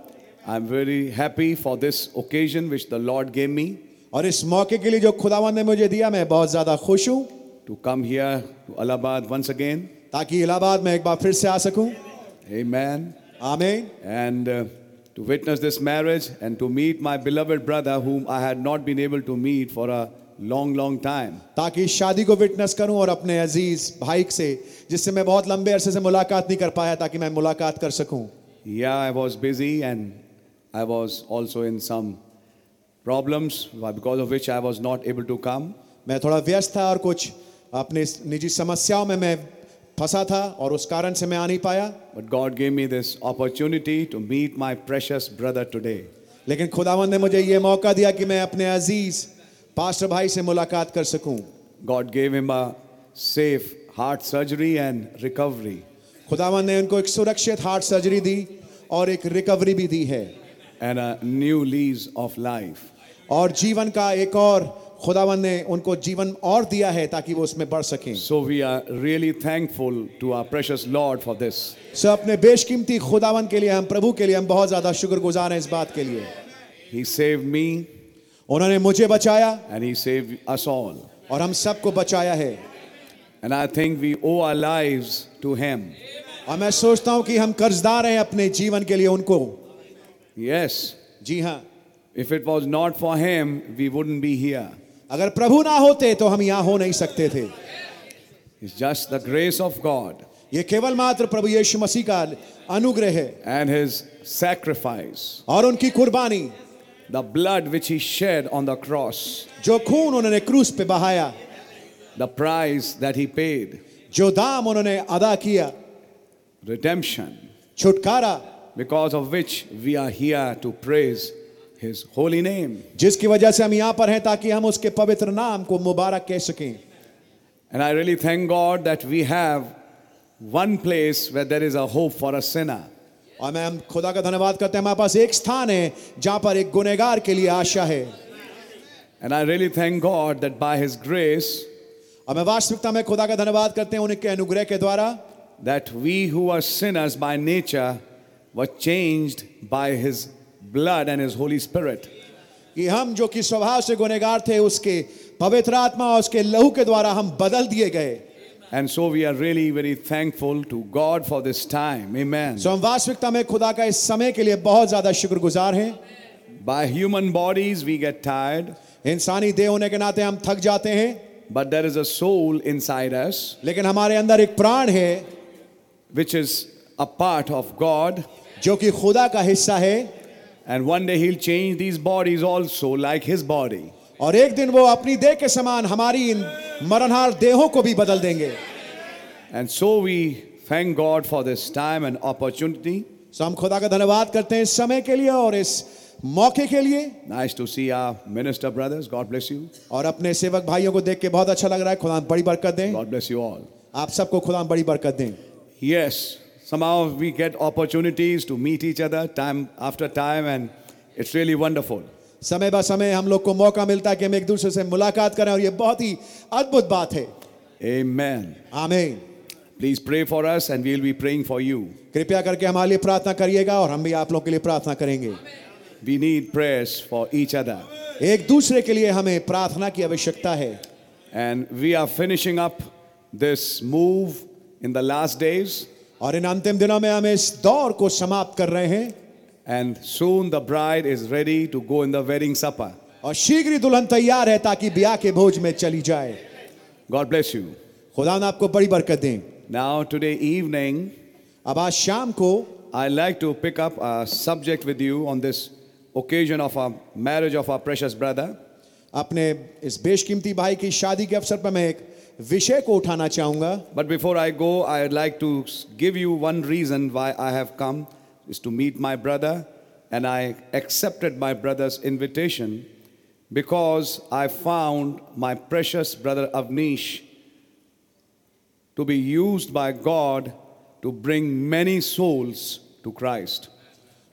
I'm very happy for this occasion which the Lord gave me और इस मौके के लिए जो खुदावन ने मुझे दिया मैं बहुत ज़्यादा खुश हूँ to come here to Allahabad once again. ताकि इलाहाबाद में एक बार फिर से आ सकूं Amen. आमीन And uh, to witness this marriage and to meet my beloved brother whom I had not been able to meet for a long, long time. ताकि इस शादी को विटनेस करूं और अपने अजीज भाई से जिससे मैं बहुत लंबे अरसे से मुलाकात नहीं कर पाया ताकि मैं मुलाकात कर सकूं Yeah, I was busy and I was also in some problems why- because of which I was not able to come. मैं थोड़ा व्यस्त था और कुछ अपने निजी समस्याओं में मैं फंसा था और उस कारण से मैं आ नहीं पाया But God gave me this opportunity to meet my precious brother today. लेकिन खुदावंद ने मुझे ये मौका दिया कि मैं अपने अज़ीज़ पास्टर भाई से मुलाकात कर सकूँ God gave him a safe heart surgery and recovery. खुदावंद ने उनको एक सुरक्षित हार्ट सर्जरी दी और एक रिकवरी भी दी है and a new lease of life. और जीवन का एक और खुदावन ने उनको जीवन और दिया है ताकि वो उसमें बढ़ सके। So we are really thankful to our precious lord for this सो अपने बेशकीमती खुदावन के लिए हम प्रभु के लिए हम बहुत ज़्यादा शुक्रगुजार हैं इस बात के लिए। ही सेव मी उन्होंने मुझे बचाया and he save us all और हम सबको बचाया है। And I think we owe our lives to him और मैं सोचता हूँ कि हम कर्जदार हैं अपने जीवन के लिए उनको। Yes yes. जी हाँ। If it was not for him we wouldn't be here अगर प्रभु ना होते तो हम यहाँ हो नहीं सकते थे। Just the grace of God ये केवल मात्र प्रभु यीशु मसीह का अनुग्रह है। एंड हिज सैक्रिफाइस और उनकी कुर्बानी। The blood which he shed on the cross जो खून उन्होंने क्रूस पे बहाया। The price that he paid जो दाम उन्होंने अदा किया। रिडेम्पशन छुटकारा। Because of which we are here to praise His holy name. जिसकी वजह से हम यहाँ पर हैं ताकि हम उसके पवित्र नाम को मुबारक कह सकें And I really thank God that we have one place where there is a hope for a sinner. और मैं हम खुदा का धन्यवाद करते हैं हमारे पास एक स्थान है जहाँ पर एक गुनेगार के लिए आशा है And I really thank God that by His grace, और मैं वास्तविकता में खुदा का धन्यवाद करते हैं उनके अनुग्रह के द्वारा that we who are sinners by nature were changed by His blood and His Holy Spirit. कि हम जो कि स्वभाव से गुनेगार थे उसके पवित्र आत्मा और उसके लहू के द्वारा हम बदल दिए गए And so we are really very thankful to God for this time. Amen. सो हम वास्तविकता में खुदा का इस समय के लिए बहुत ज़्यादा शुक्रगुजार हैं By human bodies, we get tired, इंसानी देह होने के नाते हम थक जाते हैं but there is a soul inside us लेकिन हमारे अंदर एक प्राण है which is a part of God. जो कि खुदा का हिस्सा है And one day He'll change these bodies also like His body. और एक दिन वो अपनी देह के समान हमारी इन मरणहार देहों को भी बदल देंगे And so we thank God for this time and opportunity. सो हम खुदा का धन्यवाद करते हैं इस समय के लिए और इस मौके के लिए Nice to see our minister brothers. God bless you. और अपने सेवक भाइयों को देख के बहुत अच्छा लग रहा है खुदा बड़ी बरकत दें God bless you all. आप सबको खुदा बड़ी बरकत दें Yes, somehow we get opportunities to meet each other time after time, and it's really wonderful. समय ब समय हम लोग को मौका मिलता है कि हम एक दूसरे से मुलाकात करें और ये बहुत ही अद्भुत बात है Amen. आमीन Please pray for us, and we'll be praying for you. कृपया करके हमारे लिए प्रार्थना करिएगा और हम भी आप लोग के लिए प्रार्थना करेंगे We need prayers for each other. एक दूसरे के लिए हमें प्रार्थना की आवश्यकता है And we are finishing up this move in the last days, और इन अंतिम दिनों में हम इस दौर को समाप्त कर रहे हैं। And soon the bride is ready to go in the wedding supper और शीघ्र ही दुल्हन तैयार है ताकि ब्याह के भोज में चली जाए। गॉड ब्लेस यू खुदा ना आपको बड़ी बरकत दें। नाउ टूडे इवनिंग अब आज शाम को I like to pick up subject with you on this occasion of a marriage of our precious brother अपने इस बेशकीमती भाई की शादी के अवसर पर मैं एक विषय को उठाना चाहूँगा। But before I go I like to give you one reason why I have come is to meet my brother and I accepted my brother's invitation because I found my precious brother Avneesh to be use by God to bring many souls to Christ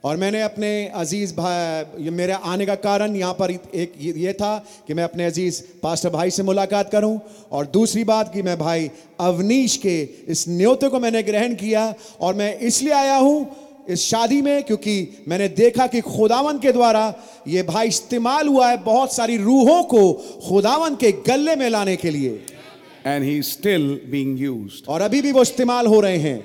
और मैंने अपने अज़ीज़ भाई मेरे आने का कारण यहाँ पर एक ये था कि मैं अपने अज़ीज़ पास्टर भाई से मुलाकात करूँ और दूसरी बात कि मैं भाई अवनीश के इस न्योते को मैंने ग्रहण किया और मैं इसलिए आया हूँ इस शादी में क्योंकि मैंने देखा कि खुदावन के द्वारा ये भाई इस्तेमाल हुआ है बहुत सारी रूहों को खुदावन के गले में लाने के लिए And he still being used. और अभी भी वो इस्तेमाल हो रहे हैं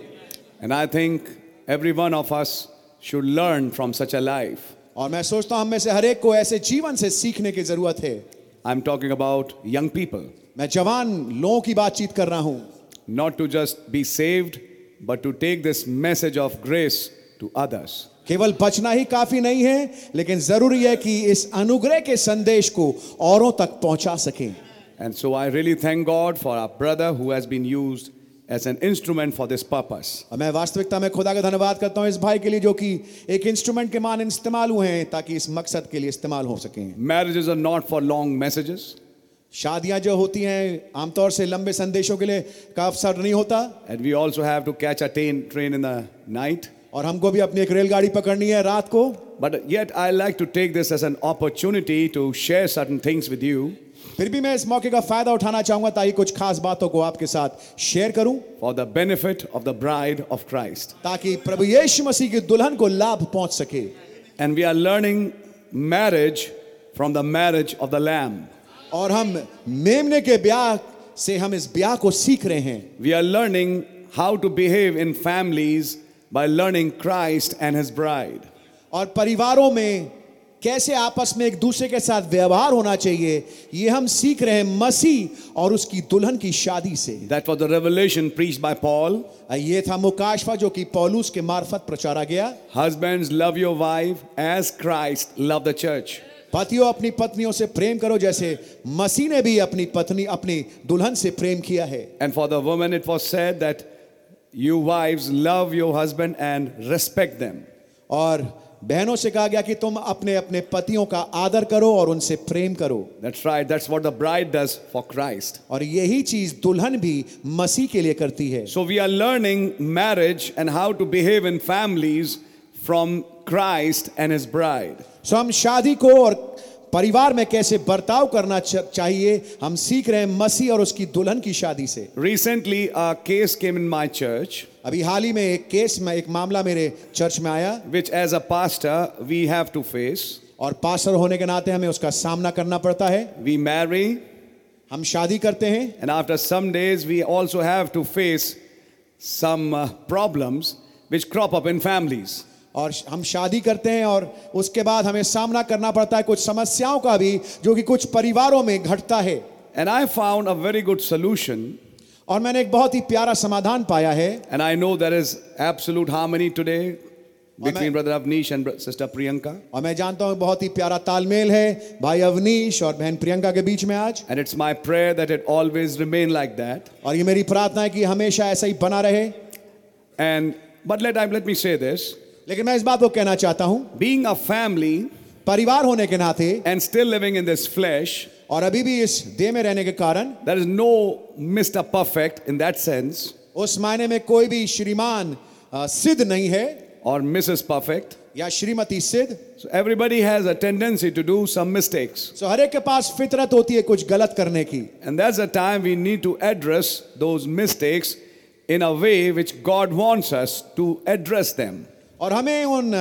And I think every one of us should learn from such a life. और मैं सोचता हूं हम में से हर एक को ऐसे जीवन से सीखने की जरूरत है I'm talking about young people. मैं जवान लोगों की बातचीत कर रहा हूं not to just be saved, but to take this message of grace to others. केवल बचना ही काफी नहीं है लेकिन जरूरी है कि इस अनुग्रह के संदेश को औरों तक पहुंचा सकें And so I really thank God for our brother who has been used as an instrument for this purpose. और मैं वास्तविकता में खुदा का धन्यवाद करता हूं इस भाई के लिए जो कि एक इंस्ट्रूमेंट के मान इस्तेमाल हुए हैं ताकि इस मकसद के लिए इस्तेमाल हो सकें Marriages are not for long messages, शादियां जो होती हैं आमतौर से लंबे संदेशों के लिए का अवसर नहीं होता and we also have to catch a train, train in the night. और हमको भी अपनी एक रेलगाड़ी पकड़नी है रात को But yet, I like to take this as an opportunity to share certain things with you फिर भी मैं इस मौके का फ़ायदा उठाना चाहूँगा ताकि कुछ खास बातों को आपके साथ शेयर करूँ। For the benefit of the bride of Christ ताकि प्रभु यीशु मसीह की दुल्हन को लाभ पहुँच सके। And we are learning marriage from the marriage of the lamb और हम मेमने के ब्याह से हम इस ब्याह को सीख रहे हैं। We are learning how to behave in families by learning Christ and his bride और परिवारों में कैसे आपस में एक दूसरे के साथ व्यवहार होना चाहिए ये हम सीख रहे हैं मसीह और उसकी दुल्हन की शादी से। That was the revelation preached by Paul ये था मुकाशवा जो कि पॉलुस के मार्फत प्रचारा गया। Husbands love your wife as Christ love the church पतियों अपनी पत्नियों से प्रेम करो जैसे मसी ने भी अपनी पत्नी अपनी दुल्हन से प्रेम किया है। And for the woman it was said that you wives love your husband and respect them और बहनों से कहा गया कि तुम अपने अपने पतियों का आदर करो और उनसे प्रेम करो। That's right that's what the bride does for Christ और यही चीज़ दुल्हन भी मसीह के लिए करती है। So we are learning marriage and how to behave in families from Christ and his bride सो हम शादी को और परिवार में कैसे बर्ताव करना चाहिए हम सीख रहे हैं मसी और उसकी दुल्हन की शादी से। Recently case came in my church अभी हाल ही में एक केस में एक मामला मेरे चर्च में आया। Which as a pastor we have to face और पास्टर होने के नाते हमें उसका सामना करना पड़ता है। वी मैरी हम शादी करते हैं। And after some days we also have to face some problems which crop up in families और हम शादी करते हैं और उसके बाद हमें सामना करना पड़ता है कुछ समस्याओं का भी जो कि कुछ परिवारों में घटता है and I found a very good solution और मैंने एक बहुत ही प्यारा समाधान पाया है and I know there is absolute harmony today Between brother Avnish and sister Priyanka. और मैं जानता हूँ बहुत ही प्यारा तालमेल है भाई अवनीश और बहन प्रियंका के बीच में आज and it's my prayer that it always remain like that. और ये मेरी प्रार्थना है कि हमेशा ऐसा ही बना रहे And but let I let me say this. लेकिन मैं इस बात को कहना चाहता हूँ बींग अ फैमिली परिवार होने के नाते and still living in this flesh और अभी भी इस देह में रहने के कारण there is no mister perfect in that sense उस मायने में कोई भी श्रीमान सिद्ध नहीं है और मिसेस परफेक्ट या श्रीमती सिद्ध। Everybody has a tendency to do some mistakes सो हर एक के पास फितरत होती है कुछ गलत करने की। And that's a time we need to address those mistakes in a way which God wants to address them और हमें उन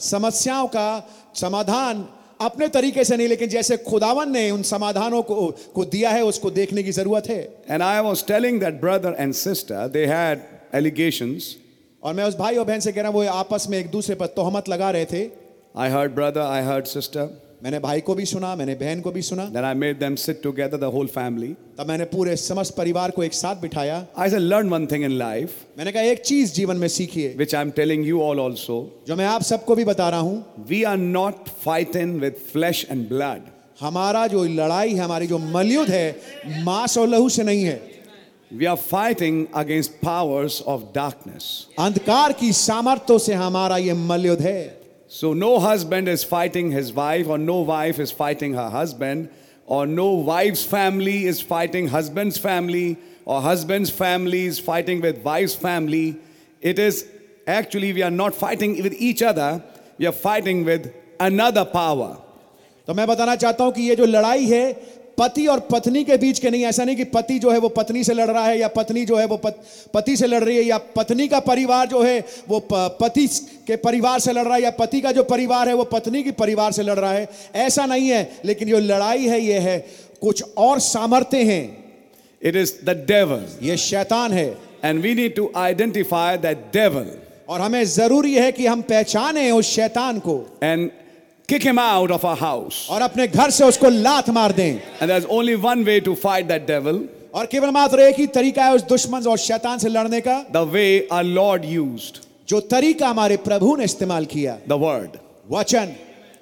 समस्याओं का समाधान अपने तरीके से नहीं लेकिन जैसे खुदावन ने उन समाधानों को को दिया है उसको देखने की ज़रूरत है। And I was telling that brother and sister they had allegations और मैं उस भाई और बहन से कह रहा हूँ वो आपस में एक दूसरे पर तोहमत लगा रहे थे। I heard brother I heard sister. मैंने भाई को भी सुना मैंने बहन को भी सुना। Then I made them sit together the whole family तब मैंने पूरे समस्त परिवार को एक साथ बिठाया। I say learn one thing in life मैंने कहा एक चीज़ जीवन में सीखिए। Which I am telling you all also जो मैं आप सबको भी बता रहा हूँ। We are not fighting with flesh and blood हमारा जो लड़ाई है हमारी जो मलयुद्ध है मांस और लहू से नहीं है। We are fighting against powers of darkness अंधकार की सामर्थ्यों से हमारा ये मलयुद्ध है। So no husband is fighting his wife, or no wife is fighting her husband, or no wife's family is fighting husband's family, or husband's family is fighting with wife's family. It is actually we are not fighting with each other, we are fighting with another power. तो मैं बताना चाहता हूं कि ये जो लड़ाई है पति और पत्नी के बीच के नहीं ऐसा नहीं कि पति जो है वो पत्नी से लड़ रहा है या पत्नी जो है वो पत, पति से लड़ रही है या पत्नी का परिवार जो है वो पति के परिवार से लड़ रहा है या पति का जो परिवार है वो पत्नी के परिवार से लड़ रहा है ऐसा नहीं है। लेकिन जो लड़ाई है ये है कुछ और सामर्थ्य हैं। It is the devil. ये शैतान है। And we need to identify that devil. और हमें ज़रूरी है कि हम पहचाने उस शैतान को। And kick him out of our house. और अपने घर से उसको लात मार दें And there's only one way to fight that devil और केवल मात्र एक ही तरीका है उस दुश्मन और शैतान से लड़ने का the way our Lord used जो तरीका हमारे प्रभु ने इस्तेमाल किया the word. वचन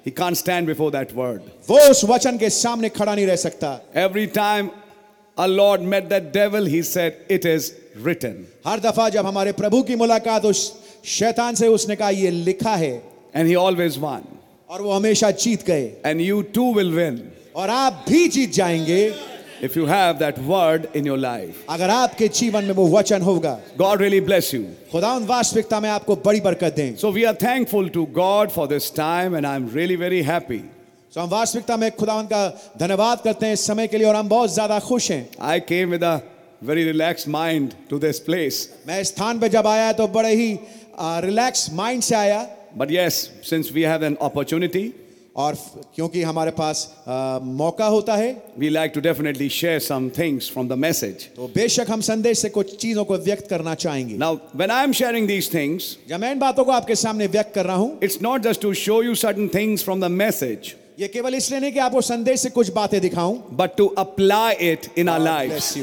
He can't stand before that word. वो उस वचन के सामने खड़ा नहीं रह सकता Every time our Lord met that devil, he said, It is written. हर दफ़ा जब हमारे प्रभु की मुलाकात उस शैतान से उसने कहा ये लिखा है And he always won. और वो हमेशा जीत गए। And you too will win और आप भी जीत जाएँगे। If you have that word in your life अगर आपके जीवन में वो वचन होगा। गॉड रियली ब्लेस यू खुदा उन वास्तविकता में आपको बड़ी बरकत दें। So we are thankful to God for this time and I am really very happy तो हम वास्तविकता में खुदा उनका धन्यवाद करते हैं समय के लिए और हम बहुत ज़्यादा खुश हैं। I came with very relax mind to this place मैं स्थान पर जब आया तो बड़े ही रिलैक्स माइंड से आया। But yes, since we have an opportunity, और क्योंकि हमारे पास आ, मौका होता है we like to definitely share some things from the message. तो बेशक हम संदेश से कुछ चीज़ों को व्यक्त करना चाहेंगे Now, when I'm sharing these things, जब मैं इन बातों को आपके सामने व्यक्त कर रहा हूँ it's not just to show you certain things from the message, ये केवल इसलिए नहीं कि आपको संदेश से कुछ बातें दिखाऊँ but to apply it in our lives.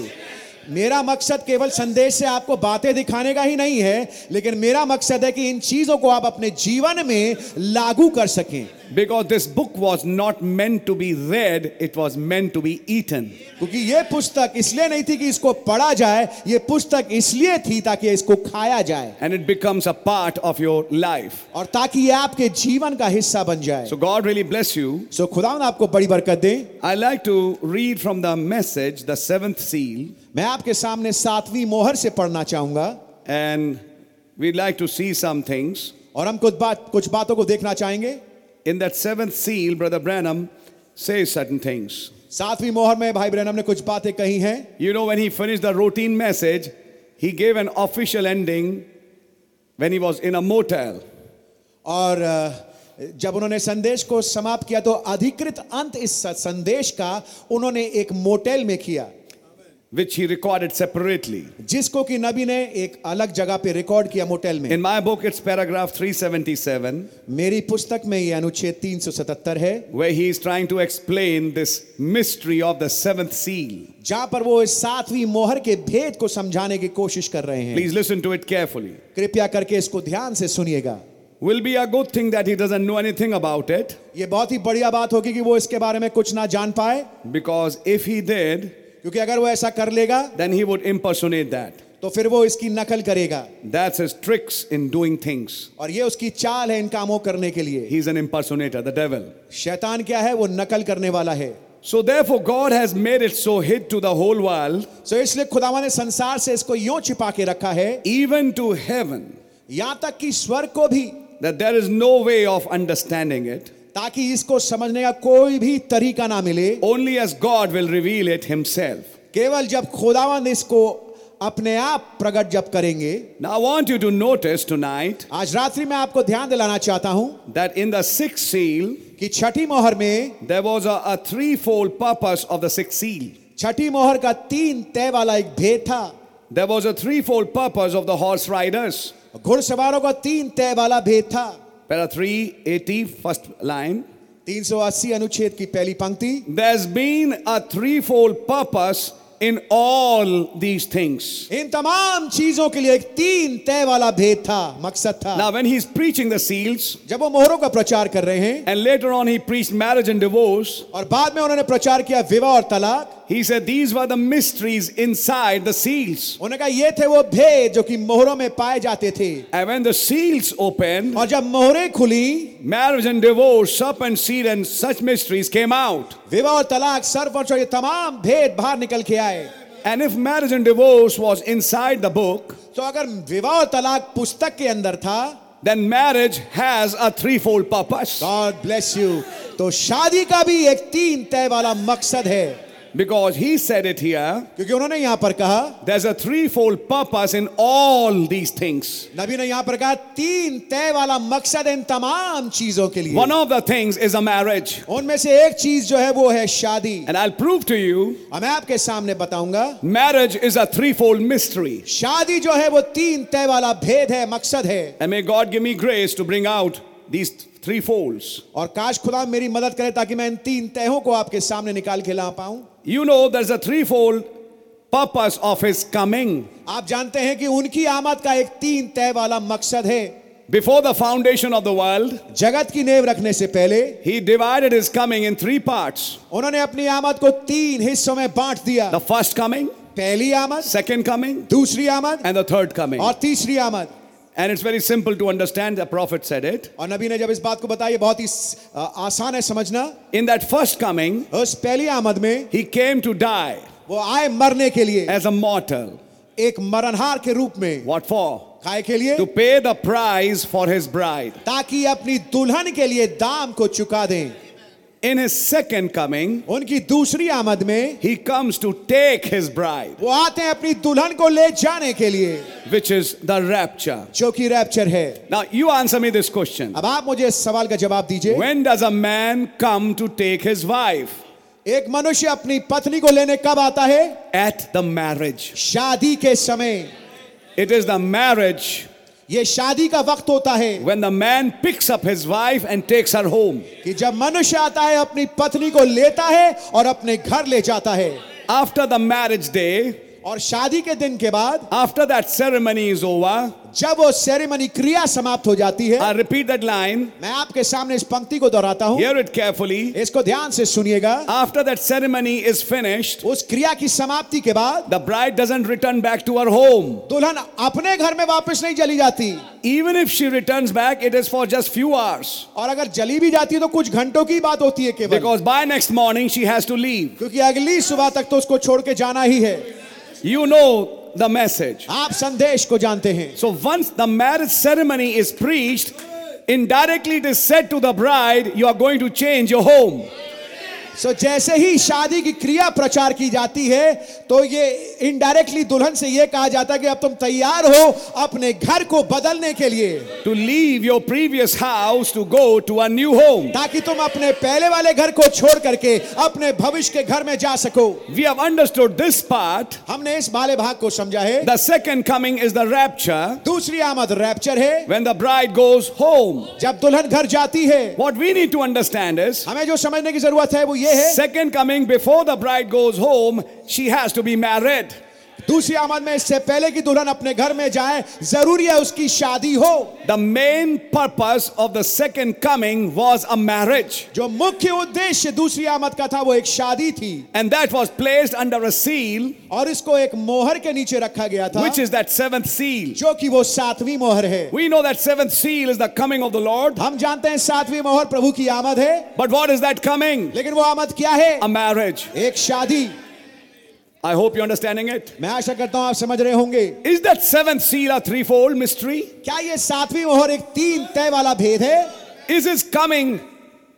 मेरा मकसद केवल संदेश से आपको बातें दिखाने का ही नहीं है, लेकिन मेरा मकसद है कि इन चीज़ों को आप अपने जीवन में लागू कर सकें। Because this book was not meant to be read, it was meant to be eaten. क्योंकि ये पुस्तक इसलिए नहीं थी कि इसको पढ़ा जाए ये पुस्तक इसलिए थी ताकि इसको खाया जाए And it becomes a part of your life. और ताकि ये आपके जीवन का हिस्सा बन जाए So God really bless you. सो खुदा आपको बड़ी बरकत दे I like to read from the message, the seventh seal, मैं आपके सामने सातवीं मोहर से पढ़ना चाहूँगा and we'd like to see some things. और हम कुछ बात कुछ बातों को देखना चाहेंगे In that seventh seal, Brother Branham says certain things. सातवीं मोहर में भाई ब्रैनम ने कुछ बातें कही हैं You know, when he finished the routine message, he gave an official ending when he was in a motel. और अ, जब उन्होंने संदेश को समाप्त किया तो अधिकृत अंत इस संदेश का उन्होंने एक मोटेल में किया which he recorded separately. जिसको कि नबी ने एक अलग जगह पे रिकॉर्ड किया मोटेल में In my book, it's paragraph 377, मेरी पुस्तक में ये अनुच्छेद 377 है where he is trying to explain this mystery of the seventh seal. जहाँ पर वो इस सातवीं मोहर के भेद को समझाने की कोशिश कर रहे हैं Please listen to it carefully. कृपया करके इसको ध्यान से सुनिएगा Will be a good thing that he doesn't know anything about it, ये बहुत ही बढ़िया बात होगी कि वो इसके बारे में कुछ ना जान पाए because if he did, क्योंकि अगर वो ऐसा कर लेगा then he would impersonate that. तो फिर वो इसकी नकल करेगा That's his tricks in doing things. और ये उसकी चाल है इन कामों करने के लिए He's an impersonator, the devil. शैतान क्या है वो नकल करने वाला है So therefore, God has made it so hid to the whole world, सो इसलिए खुदावा ने संसार से इसको यूँ छिपा के रखा है even to heaven, यहाँ तक कि स्वर्ग को भी that there is no way of understanding it. ताकि इसको समझने का कोई भी तरीका ना मिले। Only as God will reveal it himself केवल जब खुदावंद इसको अपने आप प्रकट जब करेंगे। ना want you to notice tonight आज रात्रि में आपको ध्यान दिलाना चाहता हूँ that in the six seal की छठी मोहर में there was a threefold purpose of the six seal छठी मोहर का तीन तय वाला एक भेद था। There was a threefold purpose of the horse riders घुड़सवारों का तीन तय वाला भेद था। Para 380, first line. 380 अनुच्छेद की पहली पंक्ति There's been a threefold purpose in all these things इन तमाम चीज़ों के लिए एक तीन तय वाला भेद था मकसद था। Now when he is preaching the जब वो मोहरों का प्रचार कर रहे हैं and later on he preach marriage and divorce और बाद में उन्होंने प्रचार किया विवाह और तलाक he said these were the mysteries inside the seals उन्होंने कहा ये थे वो भेद जो कि मोहरों में पाए जाते थे। And when the seals open और जब मोहरे खुली marriage and divorce supper and seal and such mysteries came out विवाह और तलाक सर्व और ये तमाम भेद बाहर निकल के आए। And if marriage and divorce was inside the book, तो अगर विवाह और तलाक पुस्तक के अंदर था then marriage has a threefold purpose. God bless you तो शादी का भी एक तीन तय वाला मकसद है Because he said it here, क्योंकि उन्होंने यहाँ पर कहा there's a threefold purpose in all these things. नबी ने यहाँ पर कहा तीन तय वाला मकसद है इन तमाम चीज़ों के लिए One of the things is a marriage. उनमें से एक चीज़ जो है वो है शादी And I'll prove to you, और मैं आपके सामने बताऊँगा marriage is a threefold mystery. शादी जो है वो तीन तय वाला भेद है मकसद है And may God give me grace to bring out these three folds. और काश खुदा मेरी मदद करे ताकि मैं इन तीन तयों को आपके सामने निकाल के ला पाऊँ You know, there's a threefold purpose of his coming. आप जानते हैं कि उनकी आमद का एक तीन तय वाला मकसद है Before the foundation of the world, जगत की नेव रखने से पहले he divided his coming in three parts. उन्होंने अपनी आमद को तीन हिस्सों में बांट दिया The first coming, पहली आमद second coming, दूसरी आमद and the third coming. और तीसरी आमद And it's very simple to understand. The prophet said it. और नबी ने जब इस बात को बताया बहुत ही आसान है समझना In that first coming, उस पहली आमद में he came to die वो आए मरने के लिए as a mortal. एक मरणहार के रूप में What for? काय के लिए To pay the price for his bride. ताकि अपनी दुल्हन के लिए दाम को चुका दें In his second coming, उनकी दूसरी आमद में he comes to take his bride, वो आते हैं अपनी दुल्हन को ले जाने के लिए which is the rapture. जो कि रैप्चर है Now, you answer me this question अब आप मुझे इस सवाल का जवाब दीजिए When does a man come to take his wife? एक मनुष्य अपनी पत्नी को लेने कब आता है At the marriage. शादी के समय It is the marriage ये शादी का वक्त होता है when the man picks up his wife and takes her home. कि जब मनुष्य आता है अपनी पत्नी को लेता है और अपने घर ले जाता है After the marriage day, और शादी के दिन के बाद after that ceremony is over जब वो सेरेमनी क्रिया समाप्त हो जाती है रिपीट दैट लाइन मैं आपके सामने इस पंक्ति को दोहराता हूँ। इट केयरफुली इसको ध्यान से सुनिएगा। After that ceremony is finished उस क्रिया की समाप्ति के बाद the bride doesn't return back to our home दुल्हन अपने घर में वापस नहीं चली जाती। Even if she return back it is for just few hours और अगर जली भी जाती है तो कुछ घंटों की बात होती है केवल। Because by next morning she has to leave क्योंकि अगली सुबह तक तो उसको छोड़ के जाना ही है। You know the message. आप संदेश को जानते हैं So once the marriage ceremony is preached, indirectly it is said to the bride, you are going to change your home. So so, जैसे ही शादी की क्रिया प्रचार की जाती है तो ये इनडायरेक्टली दुल्हन से ये कहा जाता है कि अब तुम तैयार हो अपने घर को बदलने के लिए। To leave your previous house to go to a new home. ताकि तुम अपने पहले वाले घर को छोड़ करके अपने भविष्य के घर में जा सको। We have understood this part हमने इस वाले भाग को समझा है। The second coming is the rapture. दूसरी आमद रैप्चर है। When the bride goes home. जब दुल्हन घर जाती है। What we need to understand is हमें जो समझने की ज़रूरत है वो ये है second coming before the bride goes home, she has to be married. दूसरी आमद में इससे पहले की दुल्हन अपने घर में जाए ज़रूरी है उसकी शादी हो। The main purpose of the second coming was a marriage जो मुख्य उद्देश्य दूसरी आमद का था वो एक शादी थी। And that was placed under a seal और इसको एक मोहर के नीचे रखा गया था which is that seventh seal जो कि वो सातवीं मोहर है। We know that seventh seal is the coming of the Lord हम जानते हैं सातवीं मोहर प्रभु की आमद है। But what is that coming लेकिन वो आमद क्या है? अ मैरिज एक शादी। I hope you're understanding it. मैं आशा करता हूँ आप समझ रहे होंगे Is that seventh seal a threefold mystery? क्या ये सातवीं मोहर एक तीन तय वाला भेद है Is his coming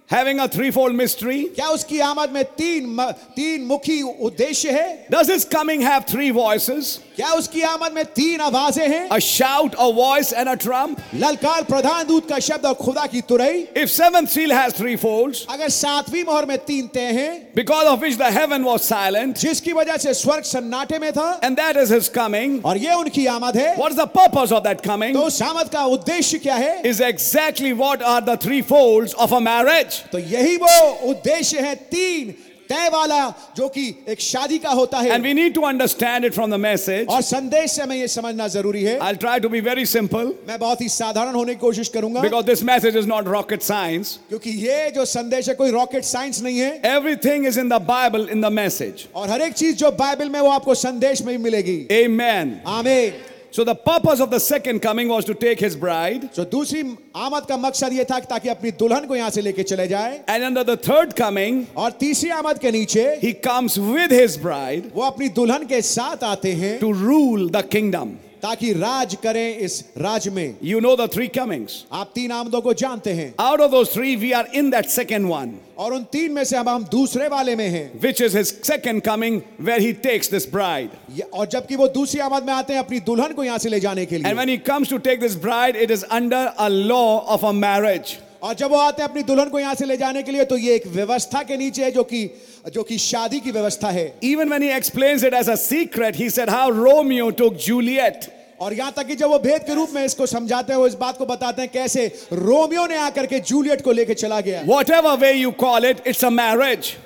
having a threefold mystery? क्या उसकी आमद में तीन म, तीन मुखी उद्देश्य है Does his coming have three voices? क्या उसकी आमद में तीन आवाज़ें हैं A shout, a voice, and a trump? ललकार प्रधान दूत का शब्द और खुदा की तुरई If seventh seal has three folds, अगर सातवीं मोहर में तीन तय हैं because of which the heaven was silent, जिसकी वजह से स्वर्ग सन्नाटे में था and that is his coming, और ये उनकी आमद है what is the purpose of that coming? तो उस आमद का उद्देश्य क्या है Is exactly what are the three folds of a marriage. तो यही वो उद्देश्य है तीन तय वाला जो कि एक शादी का होता है। And we need to understand it from the message और संदेश से हमें ये समझना ज़रूरी है। I try to be very simple मैं बहुत ही साधारण होने की कोशिश करूँगा। Because this message is not rocket science क्योंकि ये जो संदेश है कोई रॉकेट साइंस नहीं है। Everything is in the Bible in the message और हर एक चीज़ जो बाइबल में वो आपको संदेश में ही मिलेगी। Amen amen So the purpose of the second coming was to take his bride. So दूसरी आमद का मकसद ये था कि ताकि अपनी दुल्हन को यहाँ से लेके चले जाए And under the third coming, और तीसरी आमद के नीचे he comes with his bride वो अपनी दुल्हन के साथ आते हैं to rule the kingdom. ताकि राज करें इस राज में। यू नो द्री कमिंग्स आप तीन आमदों को जानते हैं। Out of three we are in that second one और उन तीन में से अब हम दूसरे वाले में हैं। Which is his second coming where he takes this bride और जबकि वो दूसरी आबाद में आते हैं अपनी दुल्हन को यहाँ से ले जाने के लिए। And when he comes to take this bride it is under a law of a marriage और जब वो आते हैं अपनी दुल्हन को यहाँ से ले जाने के लिए तो ये एक व्यवस्था के नीचे है जो कि जो कि शादी की व्यवस्था है। Even when he explains it as a secret he Romeo to Juliet और यहाँ तक कि जब वो भेद के रूप में इसको समझाते हैं वो इस बात को बताते हैं कैसे रोमियो ने आकर के जूलियट को लेकर चला गया। Whatever way you call it it's a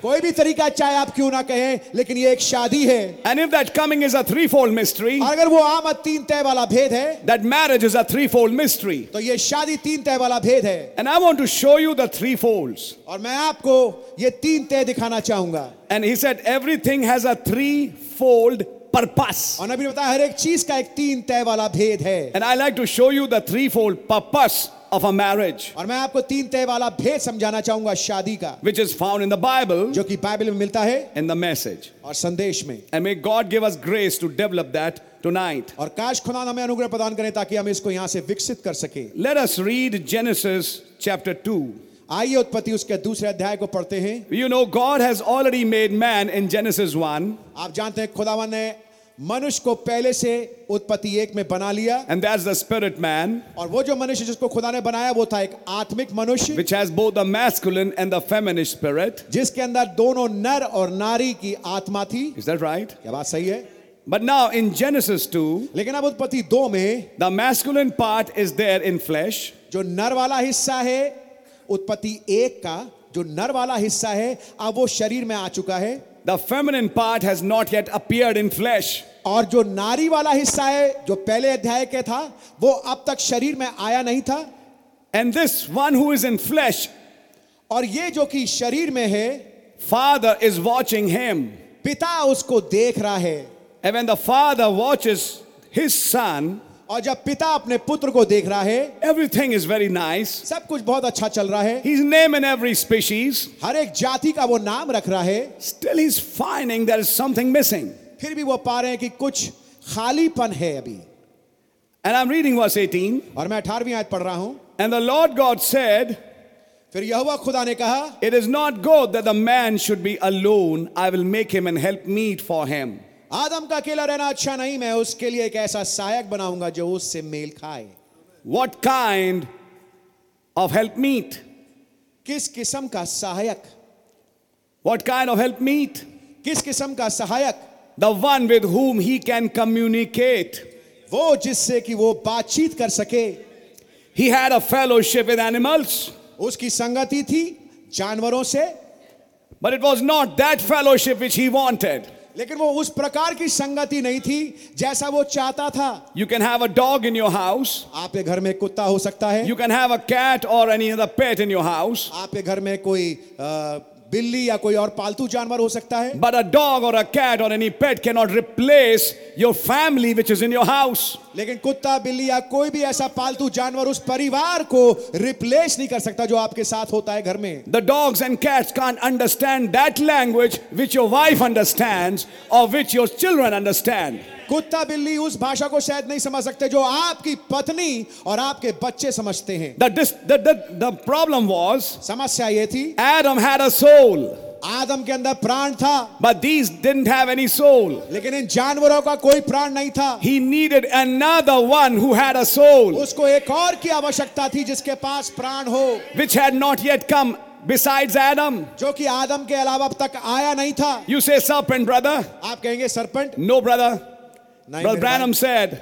कोई भी तरीका चाहे आप क्यों ना कहें लेकिन ये एक शादी है। And if that coming is a threefold mystery अगर वो आम तीन तय वाला भेद है that marriage is a threefold mystery तो ये शादी तीन तय वाला भेद है। And I want to show you the threefold और मैं आपको ये तीन तय दिखाना चाहूँगा। And he set everything has a threefold purpose. और नबी ने बताया हर एक चीज़ का एक तीन तय वाला भेद है And I like to show you the threefold purpose of a marriage, और मैं आपको तीन तय वाला भेद समझाना चाहूँगा शादी का which is found in the Bible जो कि बाइबल में मिलता है in the message. और संदेश में And may God give us grace to develop that tonight. और काश खुदा हमें अनुग्रह प्रदान करें ताकि हम इसको यहाँ से विकसित कर सके Let us read Genesis chapter 2. आइए उत्पत्ति उसके दूसरे अध्याय को पढ़ते हैं You know, God has already made man in Genesis 1, आप जानते हैं खुदावन ने मनुष्य को पहले से उत्पत्ति एक में बना लिया। And that's the spirit man, और वो जो मनुष्य जिसको खुदा ने बनाया वो था एक आत्मिक मनुष्य which has both the masculine and the feminine spirit. जिसके अंदर दोनों नर और नारी की आत्मा थी। Is that right? क्या बात सही है? But now in Genesis 2, लेकिन अब उत्पत्ति दो में the masculine part is there in flesh, जो नर वाला हिस्सा है उत्पत्ति एक का जो नर वाला हिस्सा है अब वो शरीर में आ चुका है। The feminine part has not yet appeared in flesh और जो नारी वाला हिस्सा है जो पहले अध्याय के था वो अब तक शरीर में आया नहीं था। And this one who is in flesh और ये जो कि शरीर में है फादर इज़ वॉचिंग हेम पिता उसको देख रहा है। Even the father watch is his और जब पिता अपने पुत्र को देख रहा है एवरीथिंग इज़ वेरी नाइस सब कुछ बहुत अच्छा चल रहा है। His name in every species हर एक जाति का वो नाम रख रहा है। Still is finding there is something missing फिर भी वो पा रहे हैं कि कुछ खालीपन है अभी। And I am reading verse 18 और मैं 18वीं आयत पढ़ रहा हूँ। And the Lord God said फिर यहोवा खुदा ने कहा it is not good that the man should be alone I will make him an help meet for him आदम का अकेला रहना अच्छा नहीं मैं उसके लिए एक ऐसा सहायक बनाऊँगा जो उससे मेल खाए। What kind of help meet किस किस्म का सहायक? What kind of help meet किस किस्म का सहायक? The one with whom he can communicate वो जिससे कि वो बातचीत कर सके। He had a fellowship with animals उसकी संगति थी जानवरों से। But it was not that fellowship which he wanted लेकिन वो उस प्रकार की संगति नहीं थी जैसा वो चाहता था। You can have a dog in your house आपके घर में कुत्ता हो सकता है। You can have a cat और any other pet in your house आपके घर में कोई बिल्ली या कोई और पालतू जानवर हो सकता है? बट अ डॉग और अ कैट और any pet can not replace your family which is in your house लेकिन कुत्ता बिल्ली या कोई भी ऐसा पालतू जानवर उस परिवार को रिप्लेस नहीं कर सकता जो आपके साथ होता है घर में। The dogs and cat can understand that language which your wife understand और विच योर चिल्ड्रन अंडरस्टैंड कुत्ता बिल्ली उस भाषा को शायद नहीं समझ सकते जो आपकी पत्नी और आपके बच्चे समझते हैं। प्रॉब्लम वॉज़ समस्या ये थी एडम हैड सोल आदम के अंदर प्राण था बट दीज डिंट हैव लेकिन इन जानवरों का कोई प्राण नहीं था। He needed another one who a soul उसको एक और की आवश्यकता थी जिसके पास प्राण हो। Which had not yet come Besides Adam, जो कि आदम के अलावा अब तक आया नहीं था। यू से सरपेंट ब्रदर आप कहेंगे serpent no brother Brother Branham said,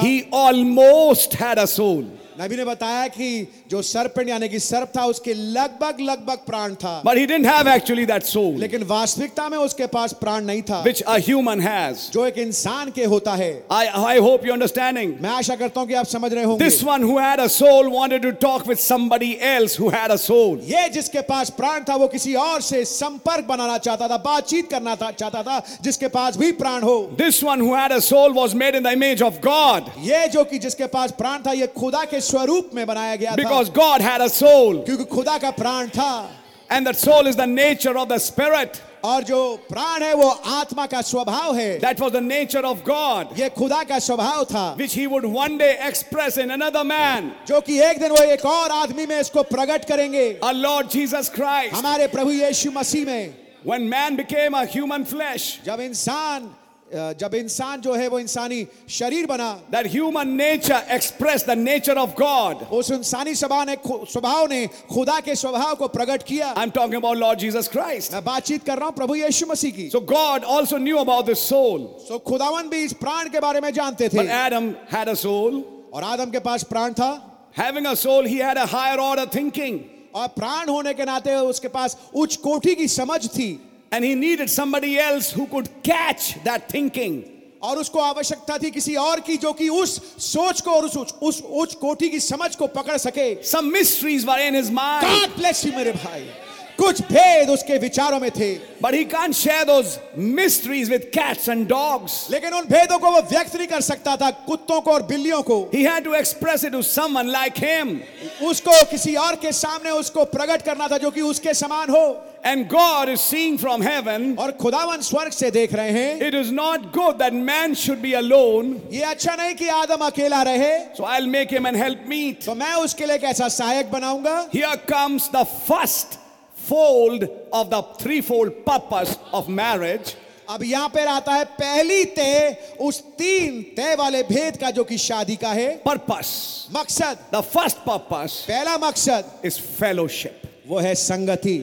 he almost had a soul. नबी ने बताया कि जो सर्पेंट यानी कि सर्प था उसके लगभग लगभग प्राण था। But he didn't have actually that soul लेकिन वास्तविकता में उसके पास प्राण नहीं था। व्हिच अ ह्यूमन हैज़ जो एक इंसान के होता है। I I hope you understanding मैं आशा करता हूँ कि आप समझ रहे होंगे। This one who had a soul wanted to talk with somebody else who had a soul ये जिसके पास प्राण था वो किसी और से संपर्क बनाना चाहता था बातचीत करना था चाहता था जिसके पास भी प्राण हो। This one who had a soul was made in the image of God ये जो कि जिसके पास प्राण था ये खुदा के स्वरूप में बनाया गया because God had a soul क्योंकि खुदा का प्राण था। And that soul is the nature of the spirit और जो प्राण है वो आत्मा का स्वभाव है। That was the nature of God ये खुदा का स्वभाव था। Which he would one day express in another man जो कि एक दिन वो एक और आदमी में इसको प्रकट करेंगे। लॉर्ड जीसस क्राइस्ट हमारे प्रभु यीशु मसीह में। When man became a human flesh, जब इंसान जब इंसान जो है वो इंसानी शरीर बना that human nature express the nature of God उस इंसानी स्वभाव ने स्वभाव ने खुदा के स्वभाव को प्रकट किया। I am talking about Lord Jesus Christ मैं बातचीत कर रहा हूँ प्रभु यीशु मसीह की। So God also knew about this soul so खुदावन भी इस प्राण के बारे में जानते थे। But Adam had a soul और आदम के पास प्राण था। Having a soul he had a higher order thinking और प्राण होने के नाते उसके पास उच्च कोठी की समझ थी। And he needed somebody else who could catch that thinking. और उसको आवश्यकता थी किसी और की जो कि उस सोच को और उस उस, उस उच्च कोटि की समझ को पकड़ सके Some mysteries were in his mind. God bless you मेरे भाई कुछ भेद उसके विचारों में थे But he can't share those mysteries with cats and dogs. लेकिन उन भेदों को वो व्यक्त नहीं कर सकता था कुत्तों को और बिल्लियों को He had to express it to someone like him. उसको किसी और के सामने उसको प्रकट करना था जो कि उसके समान हो And God is seeing from heaven. और खुदावन स्वर्ग से देख रहे हैं It is not good that man should be alone. ये अच्छा नहीं कि आदम अकेला रहे So I'll make him an helpmeet. तो मैं उसके लिए एक ऐसा सहायक बनाऊँगा Here comes the first fold of the threefold purpose of marriage. अब यहाँ पर आता है पहली तय उस तीन तय वाले भेद का जो कि शादी का है Purpose. मकसद The first purpose पहला मकसद is fellowship. वो है संगति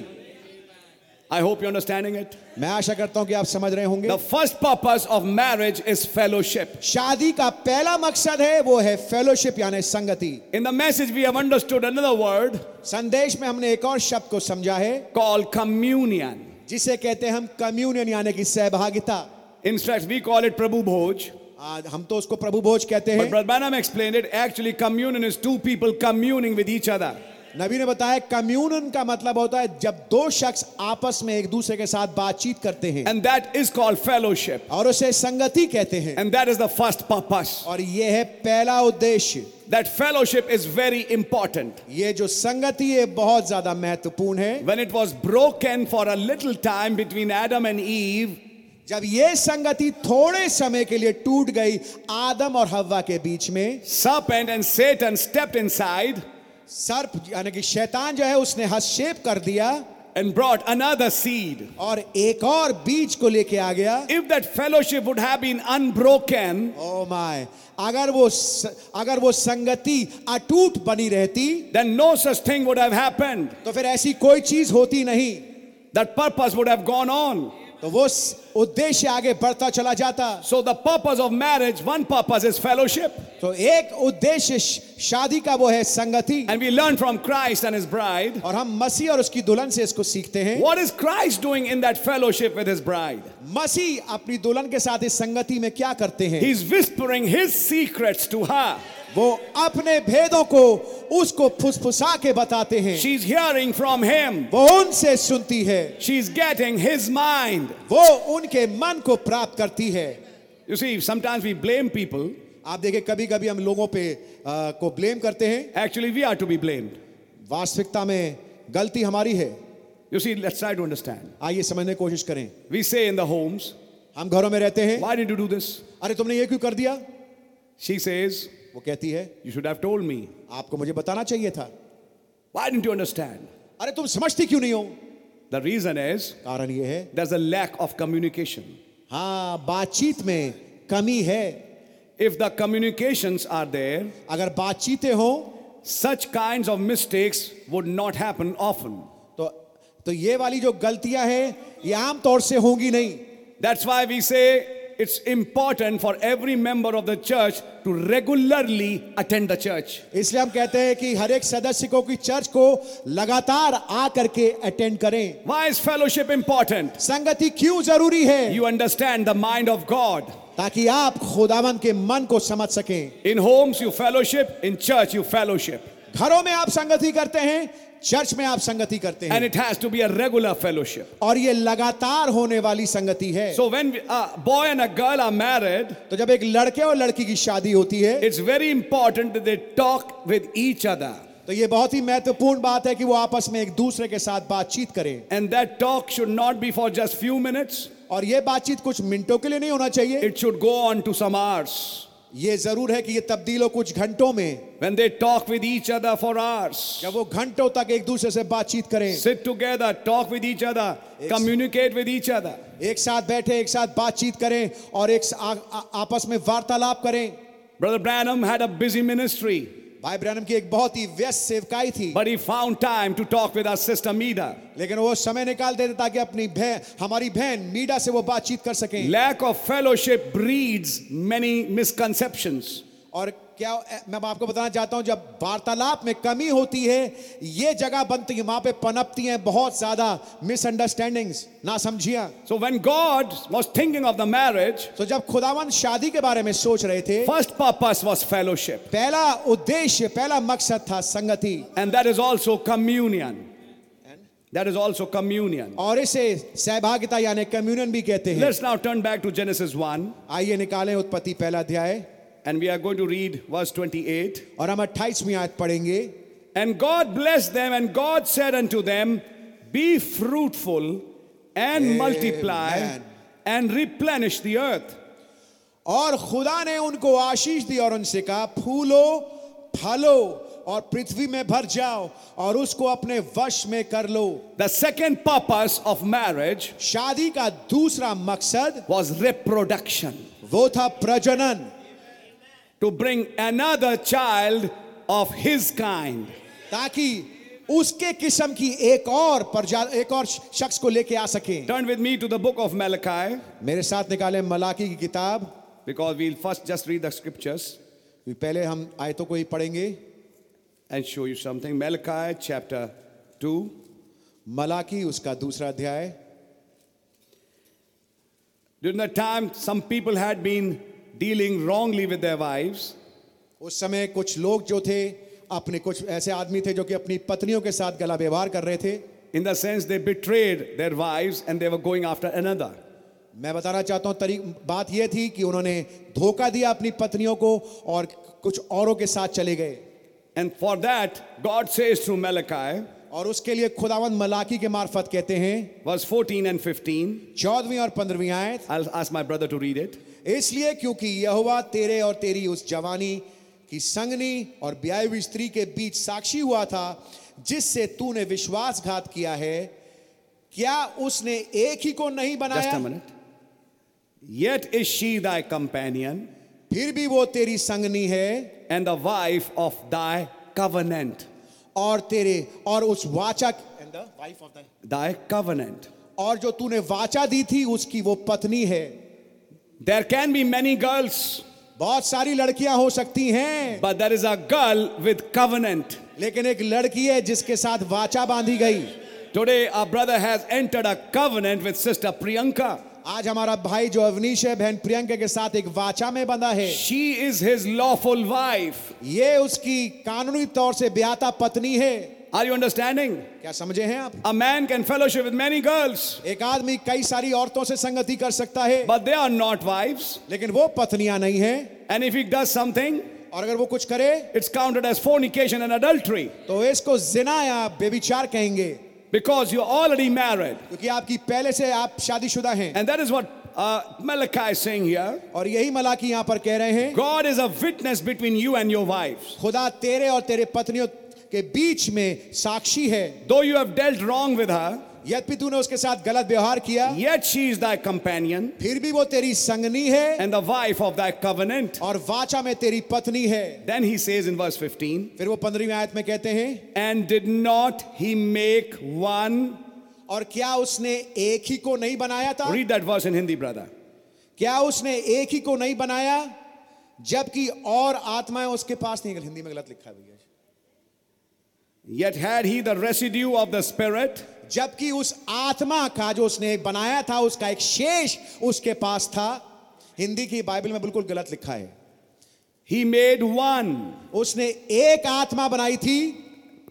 I hope you're understanding it. मैं आशा करता हूँ कि आप समझ रहे होंगे The first purpose of marriage is fellowship. शादी का पहला मकसद है वो है फेलोशिप यानी संगति In the message, we have understood another word संदेश में हमने एक और शब्द को समझा है called communion. जिसे कहते हैं हम कम्युनियन यानी कि सहभागिता In fact, we call it Prabhu Bhoj. आज हम तो उसको प्रभु भोज कहते But हैं Brother Branham explained it. Actually, communion is two people communing with each other. नबी ने बताया कम्युनन का मतलब होता है जब दो शख्स आपस में एक दूसरे के साथ बातचीत करते हैं। And that is called fellowship और उसे संगति कहते हैं। And that is the first purpose और ये है पहला उद्देश्य। That fellowship is very important. When it was broken for a little time between Adam and Eve. जब ये संगति थोड़े समय के लिए टूट गई आदम और हवा के बीच में सप and and set and step inside सर्प यानी कि शैतान जो है उसने हस्तक्षेप कर दिया and brought another seed. और एक और बीज को लेके आ गया If that fellowship would have been unbroken, oh my अगर वो अगर वो संगति अटूट बनी रहती then no such thing would have happened. तो फिर ऐसी कोई चीज़ होती नहीं That purpose would have gone on. तो वो उद्देश्य आगे बढ़ता चला जाता। So the purpose of marriage one purpose is fellowship तो एक उद्देश्य शादी का वो है संगति। And we learn from Christ and is bride और हम मसीह और उसकी दुल्हन से इसको सीखते हैं। What is Christ doing in that fellowship with his bride मसीह अपनी दुल्हन के साथ इस संगति में क्या करते हैं? Is whispering his secrets to her वो अपने भेदों को उसको फुसफुसा के बताते हैं। She is hearing from him वो उनसे सुनती है। She is getting his mind वो उनके मन को प्राप्त करती है। You see sometimes we blame people आप देखे कभी कभी हम लोगों पे आ, को ब्लेम करते हैं। Actually we are to be blame वास्तविकता में गलती हमारी है। You see let's try to understand आइए समझने की कोशिश करें। We see in the homes हम घरों में रहते हैं। Why did you do this अरे तुमने ये क्यों कर दिया? शी सेज वो कहती है you should have told me आपको मुझे बताना चाहिए था। व्हाई डिडंट यू अंडरस्टैंड अरे तुम समझती क्यों नहीं हो? द रीजन इज़ कारण ये है there is a lack of communication हाँ बातचीत में कमी है। If the communications are there अगर बातचीतें हो such kinds of mistakes would not happen often तो तो ये वाली जो गलतियाँ हैं ये आमतौर से होंगी नहीं। That's why we say it's important for every member of the church to regularly attend the church. इसलिए हम कहते हैं कि हर एक सदस्य को कि चर्च को लगातार आ करके अटेंड करें Why is fellowship important? संगति क्यों ज़रूरी है You understand the mind of God. ताकि आप खुदावन के मन को समझ सकें In homes, you fellowship, in church, you fellowship. घरों में आप संगति करते हैं चर्च में आप संगति करते हैं। And it has to be a regular fellowship और ये लगातार होने वाली संगति है। So when a boy and a girl are married तो जब एक लड़के और लड़की की शादी होती है it's very important they talk with each other तो ये बहुत ही महत्वपूर्ण बात है कि वो आपस में एक दूसरे के साथ बातचीत करें। And that talk should not be for just few minutes और ये बातचीत कुछ मिनटों के लिए नहीं होना चाहिए। It should go on to some hours ये ज़रूर है कि ये तब्दील हो कुछ घंटों में When they talk with each other for hours. जब वो घंटों तक एक दूसरे से बातचीत करें Sit together, talk with each other, communicate with each other. एक साथ बैठे एक साथ बातचीत करें और एक आ, आ, आपस में वार्तालाप करें Brother Branham had a busy ministry, भाई ब्रैनम की एक बहुत ही व्यस्त सेवकाई थी। बड़ी ही found time to talk with sister Meda लेकिन वो समय निकाल देते ताकि अपनी बहन हमारी बहन मीडा से वो बातचीत कर सके। Lack of fellowship breed many misconception और क्या मैं आपको बताना चाहता हूँ जब वार्तालाप में कमी होती है ये जगह बनती है वहाँ पे पनपती हैं बहुत ज़्यादा मिसअंडरस्टैंडिंग्स ना समझिया So when God was thinking of the marriage, तो जब खुदावन शादी के बारे में सोच रहे थे first purpose was fellowship, पहला उद्देश्य पहला मकसद था संगति। And that is also communion. That is also communion. और इसे सहभागिता यानी कम्युनियन भी कहते हैं। Let's now turn back to Genesis 1, आइए निकालें उत्पत्ति पहला अध्याय। And we are going to read verse 28. और हम 28वीं आयत पढ़ेंगे And God blessed them, and God said unto them, Be fruitful and Amen. multiply and replenish the earth. और खुदा ने उनको आशीष दी और उनसे कहा फूलो फलो और पृथ्वी में भर जाओ और उसको अपने वश में कर लो The second purpose of marriage शादी का दूसरा मकसद was reproduction, वो था प्रजनन to bring another child of his kind. ताकि उसके किस्म की एक और प्रजा एक और शख्स को लेके आ सके Turn with me to the book of Malachi, मेरे साथ निकाले मलाकी की किताब because we'll first just read the scriptures पहले हम आयतों को ही पढ़ेंगे and show you something. Malachi chapter 2, Malachi उसका दूसरा अध्याय During that time, some people had been dealing wrongly with their wives. उस समय कुछ लोग जो थे अपने कुछ ऐसे आदमी थे जो कि अपनी पत्नियों के साथ गला व्यवहार कर रहे थे In the sense, they betrayed their wives and they were going after another. मैं बताना चाहता हूँ बात यह थी कि उन्होंने धोखा दिया अपनी पत्नियों को और कुछ औरों के साथ चले गए And for that, God says through Malachi, और उसके लिए खुदावन मलाकी के मार्फत कहते हैं verse 14 and 15. चौदहवीं और पंद्रहवीं आयत I'll ask my brother to read it. इसलिए क्योंकि यहोवा तेरे और तेरी उस जवानी की संगनी और ब्याह स्त्री के बीच साक्षी हुआ था जिससे तूने विश्वासघात किया है क्या उसने एक ही को नहीं बनाया. Yet is she thy companion फिर भी वो तेरी संगनी है and the wife of thy covenant. और तेरे और उस वाचा and the wife of thy- Thy covenant. और जो तूने वाचा दी थी उसकी वो पत्नी है there can be many girls बहुत सारी लड़कियाँ हो सकती हैं। But there is a girl with covenant लेकिन एक लड़की है जिसके साथ वाचा बांधी गई। Today a brother has entered a covenant with sister Priyanka आज हमारा भाई जो अवनीश है बहन प्रियंका के साथ एक वाचा में बंधा है। She is his lawful wife ये उसकी कानूनी तौर से ब्याता पत्नी है। Are you understanding? क्या समझे हैं आप A man can fellowship with many girls, एक आदमी कई सारी औरतों से संगति कर सकता है but they are not wives. लेकिन वो पत्नियाँ नहीं है And if he does something, और अगर वो कुछ करे it's counted as fornication and adultery तो इसको जिना या बेविचार कहेंगे because you're already married. क्योंकि आपकी पहले से आप शादीशुदा हैं And that is what uh, Malachi is saying here. और यही मलाकी यहाँ पर कह रहे हैं God is a witness between you and your wives. खुदा तेरे और तेरे पत्नियों के बीच में साक्षी है Though you have dealt wrong with her, यद्यपि तूने उसके साथ गलत व्यवहार किया yet she is thy companion फिर भी वो तेरी संगनी है and the wife of thy covenant. और वाचा में तेरी पत्नी है Then he says in verse 15, फिर वो पंद्रहवीं आयत में कहते हैं and did not he make one? और क्या उसने एक ही को नहीं बनाया था Read that verse in Hindi, brother. क्या उसने एक ही को नहीं बनाया जबकि और आत्माएँ उसके पास नहीं हिंदी में गलत लिखा है भैया Yet had he the residue of the Spirit, जबकि उस आत्मा का जो उसने बनाया था उसका एक शेष उसके पास था हिंदी की बाइबल में बिल्कुल गलत लिखा है he made one. उसने एक आत्मा बनाई थी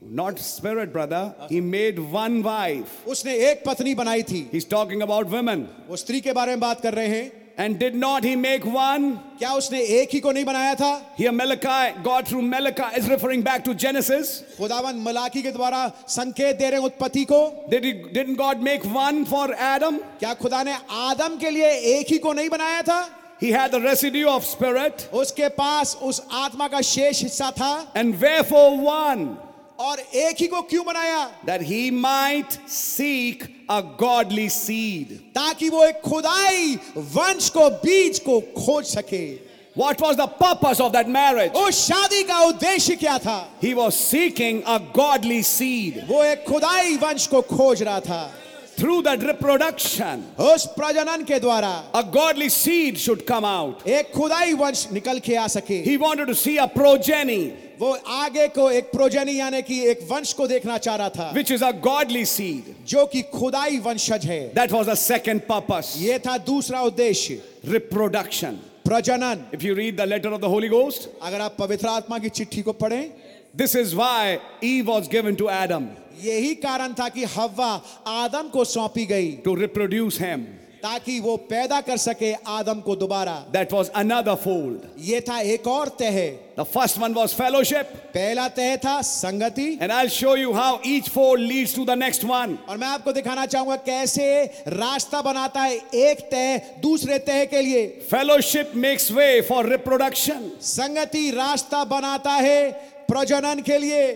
Not spirit, brother. He made one wife. उसने एक पत्नी बनाई थी He's talking about women. वो स्त्री के बारे में बात कर रहे हैं And did not he make one? क्या उसने एक ही को नहीं बनाया था Here, Malachi, God through Malachi is referring back to Genesis. खुदावन मलाकी के द्वारा संकेत दे रहे हैं उत्पत्ति को Did he, didn't God make one for Adam? क्या खुदा ने आदम के लिए एक ही को नहीं बनाया था He had the residue of spirit. उसके पास उस आत्मा का शेष हिस्सा था And wherefore one? और एक ही को क्यों बनाया? That he might seek a godly seed ताकि वो एक खुदाई वंश को बीज को खोज सके। What was the purpose of that marriage? उस शादी का उद्देश्य क्या था? He was seeking a godly seed. वो एक खुदाई वंश को खोज रहा था। through that reproduction उस प्रजनन के द्वारा a godly seed should come out. एक खुदाई वंश निकल के आ सके। He wanted to see a progeny वो आगे को एक प्रोजेनि यानी कि एक वंश को देखना चाह रहा था। Which is a godly seed जो कि खुदाई वंशज है। That was a second purpose ये था दूसरा उद्देश्य। रिप्रोडक्शन प्रजनन। If you read the letter of the Holy Ghost अगर आप पवित्र आत्मा की चिट्ठी को पढ़ें। This is why Eve was given to Adam यही कारण था कि हवा आदम को सौंपी गई। टू रिप्रोड्यूस हेम ताकि वो पैदा कर सके आदम को दोबारा। दैट वॉज़ अनदर फोल्ड ये था एक और तह। The first one was fellowship पहला तह था संगति। And I show you how each fold leads to the next one और मैं आपको दिखाना चाहूँगा कैसे रास्ता बनाता है एक तह दूसरे तह के लिए। Fellowship makes way for reproduction संगति रास्ता बनाता है प्रजनन के लिए।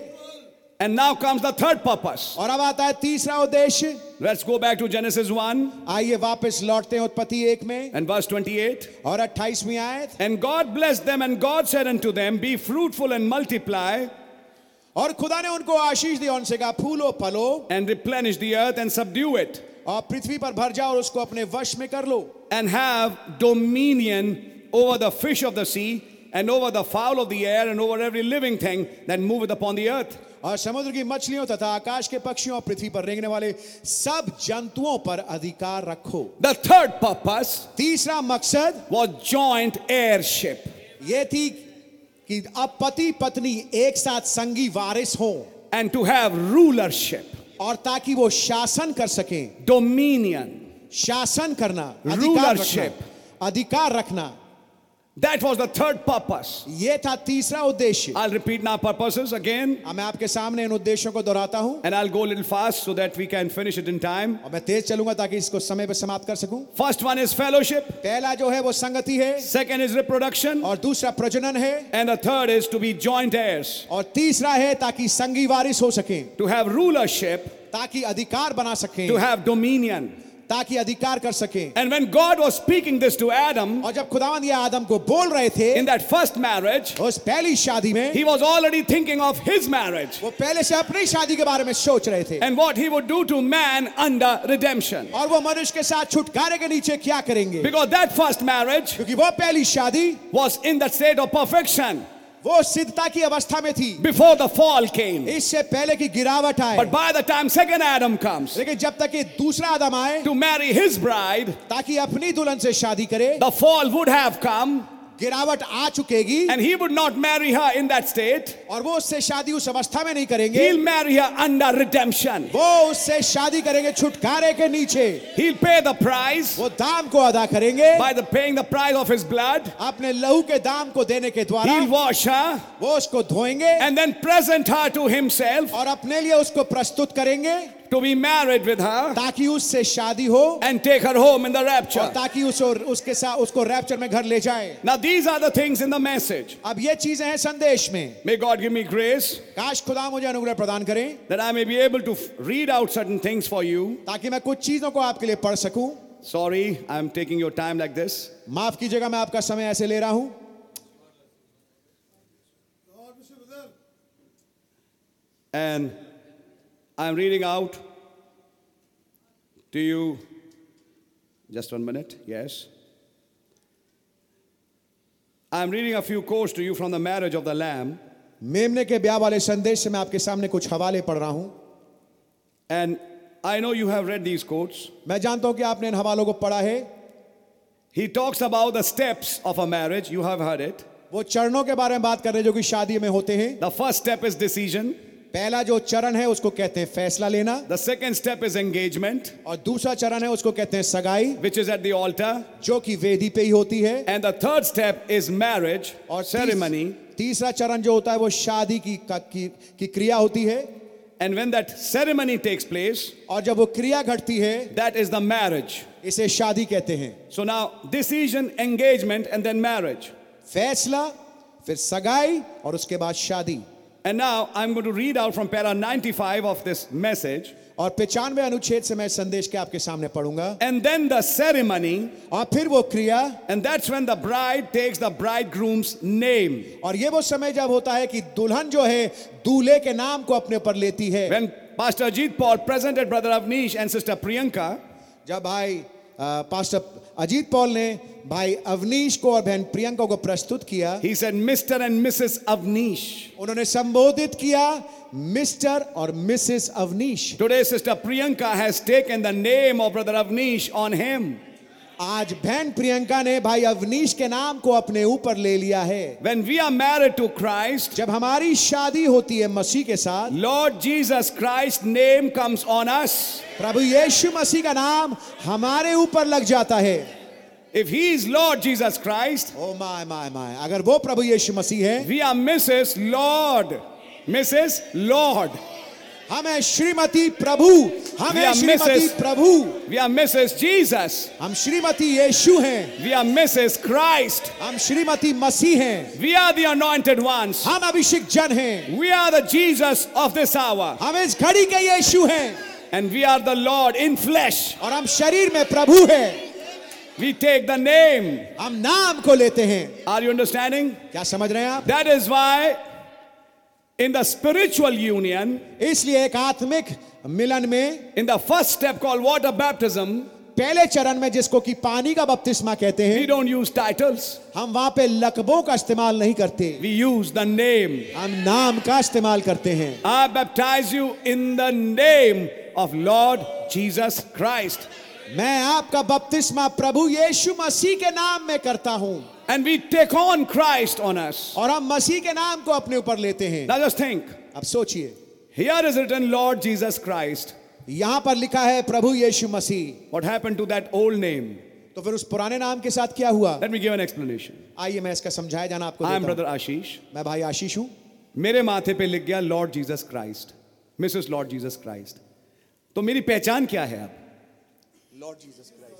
And now comes the third purpose. और अब आता है तीसरा उद्देश्य Let's go back to Genesis 1 आइए वापस लौटते हैं उत्पत्ति एक में and verse 28. और 28वीं आयत And God blessed them, and God said unto them, Be fruitful and multiply, और खुदा ने उनको आशीष दी और उनसे कहा फूलो फलो and replenish the earth, and subdue it, और पृथ्वी पर भर जाओ और उसको अपने वश में कर लो and have dominion over the fish of the sea, and over the fowl of the air, and over every living thing that moveth upon the earth. और समुद्र की मछलियों तथा आकाश के पक्षियों और पृथ्वी पर रेंगने वाले सब जंतुओं पर अधिकार रखो The third purpose तीसरा मकसद was joint heirship. ये थी कि अब पति पत्नी एक साथ संगी वारिस हो and to have rulership, और ताकि वो शासन कर सकें dominion. शासन करना. रखना अधिकार रखना That was the third purpose. ये था तीसरा उद्देश्य I'll repeat my purposes again अब मैं आपके सामने इन उद्देश्यों को दोहराता हूँ and I'll go a little fast so that we can finish it in time. और मैं तेज चलूँगा ताकि इसको समय पर समाप्त कर सकूँ First one is fellowship, पहला जो है वो संगति है second is reproduction, और दूसरा प्रजनन है and the third is to be joint heirs, और तीसरा है ताकि संगी वारिस हो सके to have rulership, ताकि अधिकार बना सके to have dominion. ताकि अधिकार कर सके। And when God was speaking this to Adam और जब खुदावंद ये आदम को बोल रहे थे इन दैट फ़र्स्ट मैरिज उस पहली शादी में he was already thinking of his marriage वो पहले से अपनी शादी के बारे में सोच रहे थे। And what he would do to man under redemption और वो मनुष्य के साथ छुटकारे के नीचे क्या करेंगे? बिकॉज़ दैट फ़र्स्ट मैरिज क्योंकि वो पहली शादी was in the state of perfection वो सिद्धता की अवस्था में थी। बिफोर द फॉल केम इससे पहले की गिरावट आए। But by the time second Adam comes लेकिन जब तक ये दूसरा आदम आए टू मैरी हिज ब्राइड ताकि अपनी दुल्हन से शादी करे the fall would have come गिरावट आ चुकेगी and he would not marry her in that state और वो उससे शादी उस अवस्था में नहीं करेंगे। He marry her under redemption वो उससे शादी करेंगे छुटकारे के नीचे। ही पे द प्राइस वो दाम को अदा करेंगे। By the paying the price of his blood अपने लहू के दाम को देने के द्वारा ही वॉश हर वो उसको धोएँगे। And then present her to himself और अपने लिए उसको प्रस्तुत करेंगे। To be married with her ताकि उससे शादी हो and take her home in the और rapture. ताकि उस उसके साथ उसको रैप्चर में घर ले जाए Now, these are the things in the message. अब ये चीज़ें हैं संदेश में May God give me grace काश खुदा मुझे अनुग्रह प्रदान करें that I may be able to read out certain things for you. ताकि मैं कुछ चीज़ों को आपके लिए पढ़ सकूँ Sorry, I'm taking your time like this. माफ़ कीजिएगा मैं आपका समय ऐसे ले रहा हूँ And I'm reading out to you. Just one minute, yes. I'm reading a few quotes to you from the marriage of the Lamb. मेमने के ब्याह वाले संदेश से मैं आपके सामने कुछ हवाले पढ़ रहा हूँ And I know you have read these quotes. मैं जानता हूँ कि आपने इन हवालों को पढ़ा है He talks about the steps of a marriage. You have heard it. वो चरणों के बारे में बात कर रहे हैं जो कि शादी में होते हैं The first step is decision. पहला जो चरण है उसको कहते हैं फैसला लेना The second step is engagement, और दूसरा चरण है उसको कहते हैं सगाई which is at the जो कि वेदी पे ही होती है the third step is marriage or तीस- ceremony. तीसरा चरण जो होता है वो शादी की, की, की क्रिया होती है And when that ceremony takes place, और जब वो क्रिया घटती है that is the marriage. इसे शादी कहते हैं So now, decision, engagement, and then marriage. फैसला फिर सगाई और उसके बाद शादी And now I'm going to read out from para 95 of this message. और पिचानवे अनुच्छेद से मैं संदेश के आपके सामने पढ़ूँगा। एंड देन द सेरेमनी और फिर वो क्रिया। And that's when the bride takes the bridegroom's name और ये वो समय जब होता है कि दुल्हन जो है दूल्हे के नाम को अपने पर लेती है। When pastor Ajit Paul presented brother Avanish and sister Priyanka जब भाई पास्टर अजीत पॉल ने भाई अवनीश को और बहन प्रियंका को प्रस्तुत किया। He said Mr and Mrs Avanish उन्होंने संबोधित किया मिस्टर और Mrs Avanish today sister Priyanka has taken the name of brother Avanish on him आज बहन प्रियंका ने भाई अवनीश के नाम को अपने ऊपर ले लिया है। When we are married to Christ जब हमारी शादी होती है मसीह के साथ Lord Jesus Christ name comes on us प्रभु यीशु मसीह का नाम हमारे ऊपर लग जाता है। If he is Lord Jesus Christ oh my my my अगर वो प्रभु यीशु मसीह है we are Mrs Lord Mrs Lord हम हमें श्रीमती प्रभु हमें श्रीमती प्रभु। वी आर मिसेस जीसस हम श्रीमती यीशु हैं। वी आर मिसेस क्राइस्ट हम श्रीमती मसीह हैं। We are the anointed ones हम अभिषेक जन हैं। We are the Jesus of this hour हम इस घड़ी के यीशु हैं। And we are the Lord in flesh और हम शरीर में प्रभु हैं। वी टेक द नेम हम नाम को लेते हैं। आर यू अंडरस्टैंडिंग क्या समझ रहे हैं आप? That is why in the spiritual union, इसलिए एक आत्मिक मिलन में in the first step called water baptism, पहले चरण में जिसको कि पानी का बपतिस्मा कहते we don't use titles. हम वहाँ पे लकबों का इस्तेमाल नहीं करते We use the name. हम नाम का इस्तेमाल करते हैं I baptize you in the name of Lord Jesus Christ. मैं आपका बपतिस्मा प्रभु यीशु मसीह के नाम में करता हूँ And we take on Christ on us. और हम मसीह के नाम को अपने ऊपर लेते हैं Now just think. अब सोचिए Here is written Lord Jesus Christ. यहाँ पर लिखा है प्रभु यीशु मसीह What happened to that old name? तो फिर उस पुराने नाम के साथ क्या हुआ Let me give an explanation. आइए मैं इसका समझाया जाना आपको I am। Brother Ashish. मैं भाई आशीष हूँ मेरे माथे पे लिख गया Lord Jesus Christ Mrs Lord Jesus Christ तो मेरी पहचान क्या है अब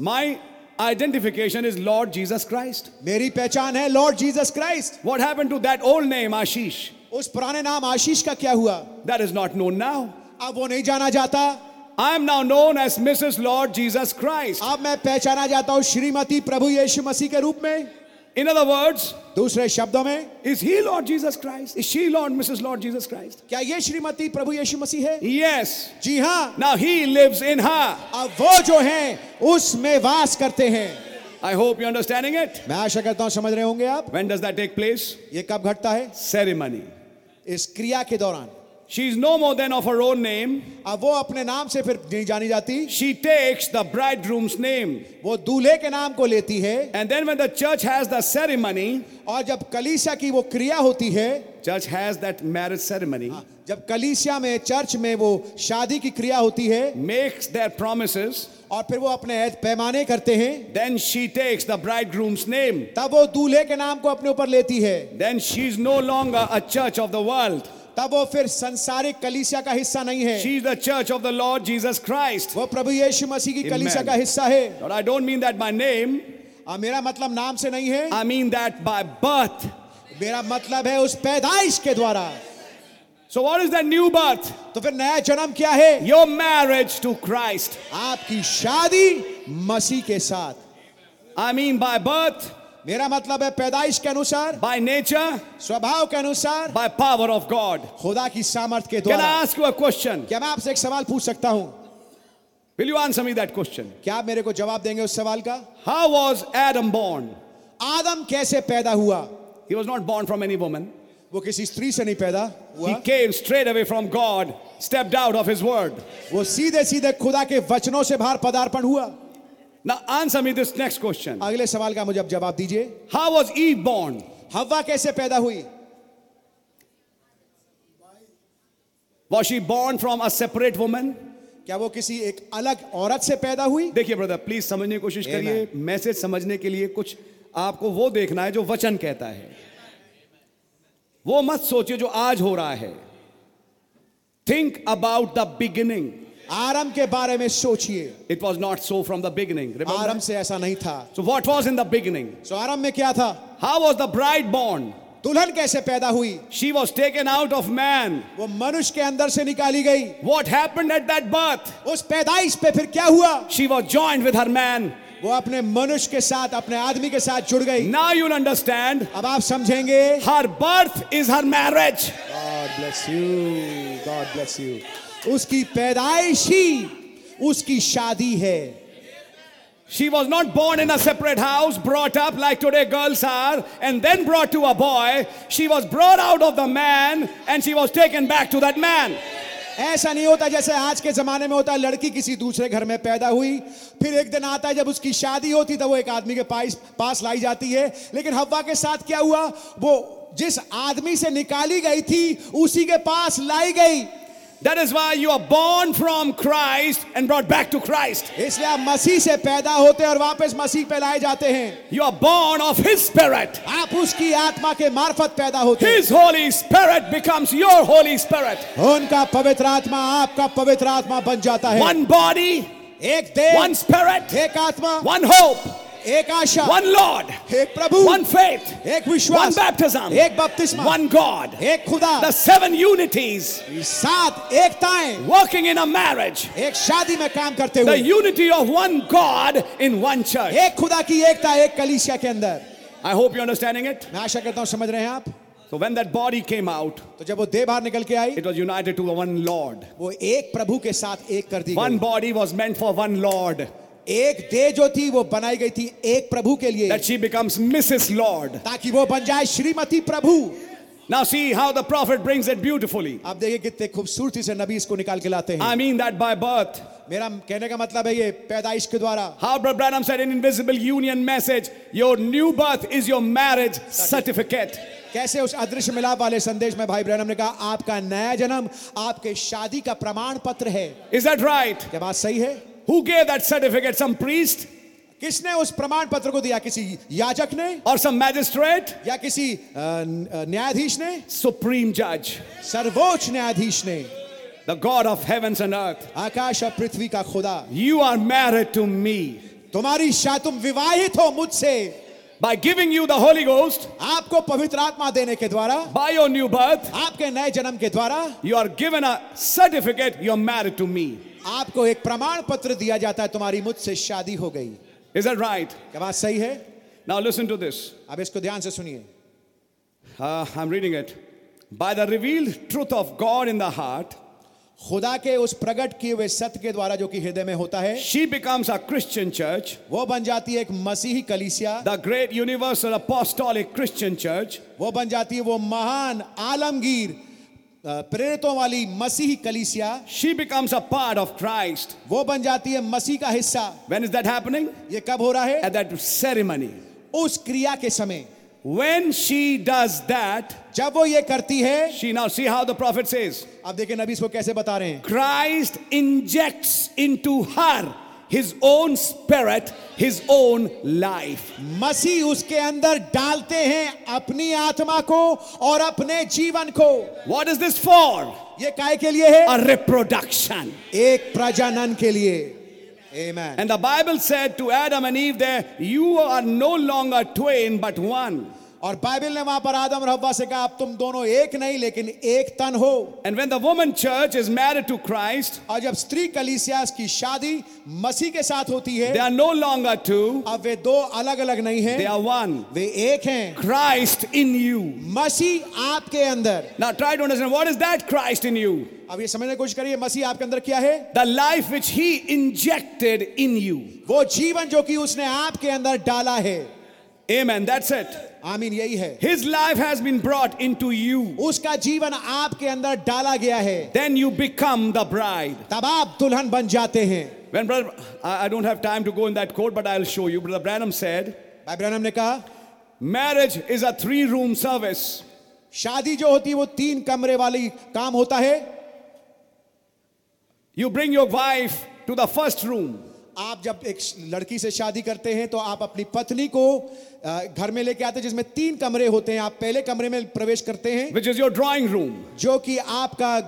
my identification is Lord Jesus Christ मेरी पहचान है Lord Jesus Christ what happen to that old name Ashish उस पुराने नाम आशीष का क्या हुआ? That is not known now अब वो नहीं जाना जाता। I am now known as Mrs Lord Jesus Christ अब मैं पहचाना जाता हूँ श्रीमती प्रभु यीशु मसीह के रूप में। इन अदर वर्ड्स दूसरे शब्दों में is he Lord Jesus Christ is she Lord Mrs Lord Jesus Christ क्या ये श्रीमती प्रभु यीशु मसीह है? यस जी हाँ। Now he lives in her अब वो जो हैं उसमें वास करते हैं। I hope you understanding it मैं आशा करता हूँ समझ रहे होंगे आप। When does that take place ये कब घटता है? सेरेमनी इस क्रिया के दौरान। She is no more than of her own name. अब वो अपने नाम से फिर नहीं जानी जाती She takes the bridegroom's name. वो दूल्हे के नाम को लेती है And then when the church has the ceremony, और जब कलीसिया की वो क्रिया होती है church has that marriage ceremony, जब कलीसिया में चर्च में वो शादी की क्रिया होती है makes their promises, और फिर वो अपने पैमाने करते हैं then she takes the bridegroom's name. तब वो दूल्हे के नाम को अपने ऊपर लेती है Then she is no longer a church of the world. तब वो फिर संसारिक कलीसिया का हिस्सा नहीं है। She is the church of the Lord Jesus Christ वो प्रभु यीशु मसीह की कलीसिया का हिस्सा है। और I don't mean that my name मेरा मतलब नाम से नहीं है। I mean that by birth मेरा मतलब है उस पैदाइश के द्वारा। So what is the new birth? तो फिर नया जन्म क्या है? Your marriage to Christ. आपकी शादी मसीह के साथ। आई मीन बाय बर्थ मेरा मतलब है पैदाइश के अनुसार बाय नेचर स्वभाव के अनुसार बाय पावर ऑफ़ गॉड खुदा की सामर्थ्य के द्वारा। क्वेश्चन क्या मैं आपसे एक सवाल पूछ सकता हूँ? Will you answer me that question क्या आप मेरे को जवाब देंगे उस सवाल का? हाउ वॉज़ एडम बॉर्न आदम कैसे पैदा हुआ? He was not born from any woman वो किसी स्त्री से नहीं पैदा हुआ। Came straight away from God step out of his word वो सीधे सीधे खुदा के वचनों से बाहर पदार्पण हुआ। Now, answer me this next question. अगले सवाल का मुझे अब जवाब दीजिए। How was Eve born? हवा कैसे पैदा हुई? Was she born from a separate woman? क्या वो किसी एक अलग औरत से पैदा हुई? देखिए ब्रदर प्लीज़ समझने की कोशिश करिए। मैसेज समझने के लिए कुछ आपको वो देखना है जो वचन कहता है। वो मत सोचिए जो आज हो रहा है। थिंक अबाउट द बिगिनिंग आरंभ के बारे में सोचिए। It was not so from the beginning आरंभ से ऐसा नहीं था। So what was in the beginning so आरंभ में क्या था? How was the bride born दुल्हन कैसे पैदा हुई? She was taken out of man वो मनुष्य के अंदर से निकाली गई। What happened at that birth उस पैदाइश पे फिर क्या हुआ? She was joint with her man वो अपने मनुष्य के साथ अपने आदमी के साथ जुड़ गई। नाउ यूल अंडरस्टैंड अब आप समझेंगे। Her birth is her marriage God bless you God bless you उसकी पैदाइश ही उसकी शादी है She was not born in a separate house, brought up like today girls are, and then brought to a boy. She was brought out of the man and she was taken back to that man. ऐसा नहीं होता जैसे आज के जमाने में होता है लड़की किसी दूसरे घर में पैदा हुई फिर एक दिन आता है जब उसकी शादी होती तो वो एक आदमी के पास पास लाई जाती है लेकिन हव्वा के साथ क्या हुआ वो जिस आदमी से निकाली गई थी उसी के पास लाई गई That is why you are born from Christ and brought back to Christ. इसलिए आप मसीह से पैदा होते हैं और वापस मसीह पे लाए जाते हैं You are born of His Spirit. आप उसकी आत्मा के मार्फत पैदा होते हैं His Holy Spirit becomes your Holy Spirit. उनका पवित्र आत्मा आपका पवित्र आत्मा बन जाता है One body, एक देह one Spirit, एक आत्मा one hope, एक आशा one Lord, एक प्रभु one faith, एक विश्वास one baptism, एक बपतिस्मा one God. एक खुदा The seven unities सात एकताएं working in a marriage. एक शादी में काम करते The हुए unity of one God in one church. एक खुदा की एकता एक कलीसिया के अंदर I hope you're understanding it. मैं आशा करता हूं समझ रहे हैं आप So when that body came out, तो जब वो देह बाहर निकल के आई it was united to one Lord. वो एक प्रभु के साथ एक कर दी One गई body was meant for one Lord. एक दे जो थी वो बनाई गई थी एक प्रभु के लिए। That she becomes Mrs Lord ताकि वो बन जाए श्रीमती प्रभु। Now see how the prophet brings it beautifully. आप देखिए कितने खूबसूरती से नबी इसको निकाल के लाते हैं. I mean that by birth. मेरा कहने का मतलब है ये पैदाइश के द्वारा। How Branham said in invisible union message your new birth is your marriage certificate कैसे उस अदृश्य मिलाप वाले संदेश में भाई ब्रहणम ने कहा आपका नया जन्म आपके शादी का प्रमाण पत्र है। इज़ दट राइट क्या बात सही है? Who gave that certificate? Some priest? किसने उस प्रमाण पत्र को दिया? किसी याचक ने? और सम मैजिस्ट्रेट या किसी न्यायाधीश ने? सुप्रीम जज सर्वोच्च न्यायाधीश ने। The God of heaven and earth आकाश और पृथ्वी का खुदा। You are married to me तुम्हारी शाह तुम विवाहित हो मुझसे। By giving you the Holy Ghost, आपको पवित्र आत्मा देने के द्वारा by your new birth, आपके नए जन्म के द्वारा you are given a certificate, you're married to me. आपको एक प्रमाण पत्र दिया जाता है तुम्हारी मुझसे शादी हो गई Is that right? क्या बात सही है Now listen to this. अब इसको ध्यान से सुनिए Uh, I'm reading it. By the revealed truth of God in the heart, खुदा के उस प्रगट किए हुए सत्य के द्वारा जो कि हृदय में होता है she becomes a Christian church वो बन जाती है एक मसीही कलीसिया। The great universal apostolic Christian church वो बन जाती है वो महान आलमगीर प्रेरित वाली मसीही कलीसिया। She becomes a part of Christ वो बन जाती है मसीह का हिस्सा। वेन इज़ दैट हैपनिंग कब हो रहा है? एट दैट सेरेमनी उस क्रिया के समय। When she does that, जब वो ये करती है she now see how the prophet says अब देखिए नबी इसको कैसे बता रहे हैं Christ injects into her his own spirit, his own life. मसीह उसके अंदर डालते हैं अपनी आत्मा को और अपने जीवन को What is this for? ये काय के लिए है A reproduction. एक प्रजनन के लिए Amen. And the Bible said to Adam and Eve there, You are no longer twain but one. और बाइबल ने वहाँ पर आदम रब्बा से कहा अब तुम दोनों एक नहीं लेकिन एक तन हो. And when the woman church is married to Christ और जब स्त्री कलिसिया की शादी मसीह के साथ होती है they are no longer two अब वे दो अलग-अलग नहीं हैं। दे आर वन वे एक हैं। क्राइस्ट इन यू मसीह आपके अंदर। Now try to understand what is that Christ in you अब ये समझने की कोशिश करिए मसीह आपके अंदर क्या है? The life which he injected in you वो जीवन जो कि उसने आपके अंदर डाला है। ए मैन दैट्स आमीन यही है His life has been brought into you. उसका जीवन आपके अंदर डाला गया है Then you become the bride. तब आप दुल्हन बन जाते हैं When brother, I I don't have time to go in that quote, but I'll show you. Brother Branham said, भाई ब्रैनम ने कहा marriage is a three-room service. शादी जो होती है वो तीन कमरे वाली काम होता है You bring your wife to the first room. आप जब एक लड़की से शादी करते हैं तो आप अपनी पत्नी को घर में लेके आते हैं जिसमें तीन कमरे होते हैं आप पहले कमरे में प्रवेश करते हैं which is your drawing room, जो कि आपका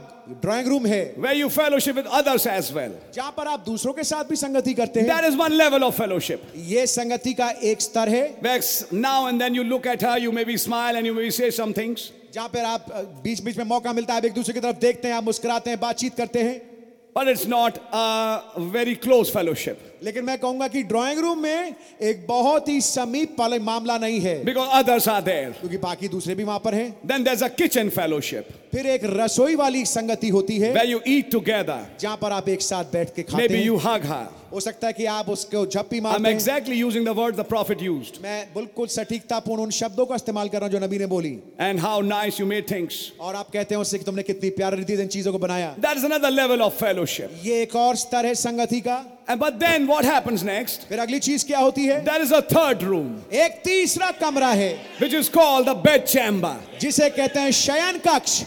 ड्राइंग रूम है where you fellowship with others as well. जहाँ पर आप दूसरों के साथ भी संगति करते हैं That is one level of fellowship. ये संगति का एक स्तर है Where now and then you look at her, you maybe smile and you maybe say some things. जहाँ पर आप बीच बीच में मौका मिलता है आप एक दूसरे की तरफ़ देखते हैं आप मुस्कुराते हैं बातचीत करते हैं But it's not a very close fellowship लेकिन मैं कहूँगा कि ड्राइंग रूम में एक बहुत ही समीप वाला मामला नहीं है because others are there. क्योंकि बाकी दूसरे भी वहाँ पर हैं Then there's a kitchen fellowship फिर एक रसोई वाली संगति होती है where you eat together. जहाँ पर आप एक साथ बैठ के खाते Maybe हैं you hug her. हो सकता है कि आप उसको झप्पी I'm exactly using the word the prophet used. मैं बिल्कुल सटीकतापूर्ण उन शब्दों का इस्तेमाल कर रहा हूँ जो नबी ने बोली And how nice you made things. और आप कहते हैं उससे कि तुमने कितनी प्यार रीति से इन चीज़ों को बनाया That is another level of fellowship. ये एक और स्तर है संगति का And but then what happens next? फिर अगली चीज़ क्या होती है There is a third room, एक तीसरा कमरा है which is called the bed chamber. जिसे कहते हैं शयन कक्ष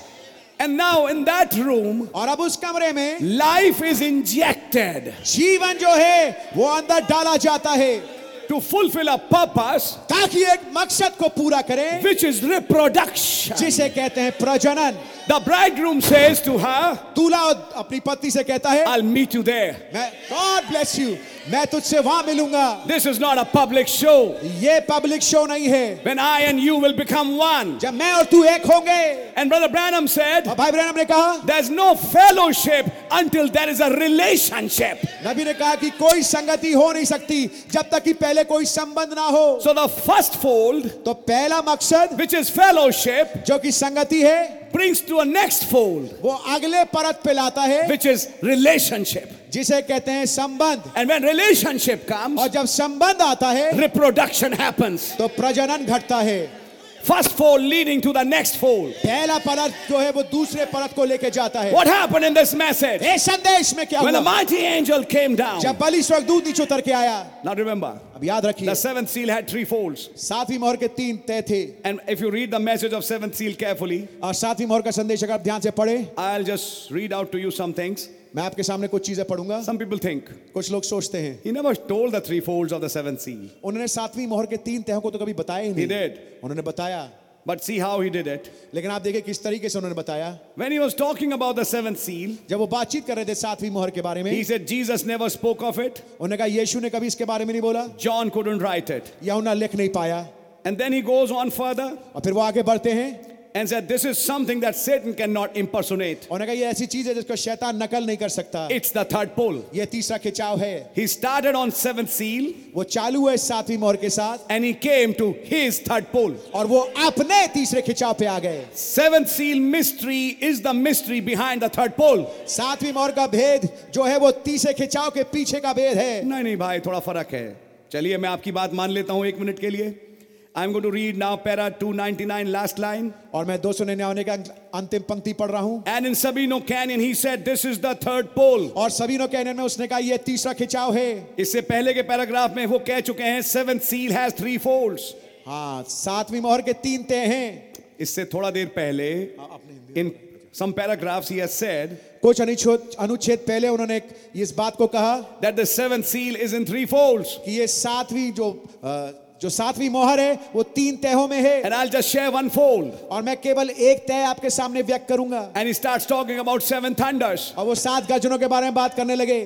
And now in that room, और अब उस कमरे में life is injected जीवन जो है वो अंदर डाला जाता है to fulfill a purpose ताकि एक मकसद को पूरा करें which is reproduction. जिसे कहते हैं प्रजनन The bridegroom says to her, दूल्हा अपनी पत्नी से कहता है I'll meet you there. मैं गॉड ब्लेस यू मैं तुझसे वहाँ मिलूँगा। This is not a public show ये पब्लिक शो नहीं है। When I and you will become one जब मैं और तू एक होंगे। एंड ब्रदर ब्रैनम सेड भाई ब्रैनम ने कहा there is no fellowship until there is a relationship नबी ने कहा कि कोई संगति हो नहीं सकती जब तक कि पहले कोई संबंध ना हो। सो द फ़र्स्ट फोल्ड तो पहला मकसद व्हिच इज़ फेलोशिप जो कि संगति है brings to a next fold, वो अगले परत पे लाता है which is relationship. जिसे कहते हैं संबंध And when relationship comes, और जब संबंध आता है reproduction happens. तो प्रजनन घटता है First fold leading to the next fold. पहला परत जो है वो दूसरे परत को लेके जाता है What happened in this message? ए संदेश में क्या When the mighty angel came down. जब बलि स्वर्गदूत नीचे उतर के आया Now remember, अब याद रखिए the seventh seal had three folds. सातवीं मोहर के तीन तय थे And if you read the message of seventh seal carefully, और सातवीं मोहर का संदेश अगर आप ध्यान से पढ़े I'll just read out to you some things. मैं आपके सामने कुछ चीज़ें पढ़ूँगा। सम पीपल थिंक कुछ लोग सोचते हैं। He never told the three folds of the seven seal उन्होंने सातवीं मोहर के तीन तहों को तो कभी बताया ही नहीं। ही डिड उन्होंने बताया। But see how he did it लेकिन आप देखिए किस तरीके से उन्होंने बताया। When he was talking about the seven seal जब वो बातचीत कर रहे थे सातवीं मोहर के बारे में he said Jesus never spoke of it उन्होंने कहा यीशु ने कभी इसके बारे में नहीं बोला? जॉन कुडंट राइट इट यूहन्ना लिख नहीं पाया। And then he goes on further और फिर वो आगे बढ़ते हैं। And said, This is something that Satan cannot impersonate. उन्होंने कहा ये ऐसी चीज़ है जिसको शैतान नकल नहीं कर सकता It's the third pole. ये तीसरा खिंचाव है He started on seventh seal वो चालू है सातवीं मोहर के साथ and he came to his third pole. और वो अपने तीसरे खिंचाव पे आ गए Seventh seal mystery is the mystery behind the third pole. सातवीं मोहर का भेद जो है वो तीसरे खिंचाव के पीछे का भेद है नहीं नहीं भाई थोड़ा फ़र्क है चलिए मैं आपकी बात मान लेता हूँ एक मिनट के लिए am going to read now para 299 last line और मैं दो सौ निन्यानवे का अंतिम पंक्ति पढ़ रहा हूँ। And in Sabino Canyon he said this is the third pole. और नो कहने में उसने कहा ये तीसरा खिंचाव है। इससे पहले के पैराग्राफ में वो कह चुके हैं seven seal has three folds हाँ सातवीं मोहर के तीन तय हैं। इससे थोड़ा देर पहले इन some paragraphs he has said कुछ अनुच्छेद अनुच्छेद पहले उन्होंने इस बात को कहा that the seventh seal is in three folds. कि ये सातवीं जो अ, जो सातवीं मोहर है वो तीन तहों में है and I'll just share one fold और मैं केवल एक तय आपके सामने व्यक्त करूँगा and he starts talking about seven thunders और वो सात गर्जनों के बारे में बात करने लगे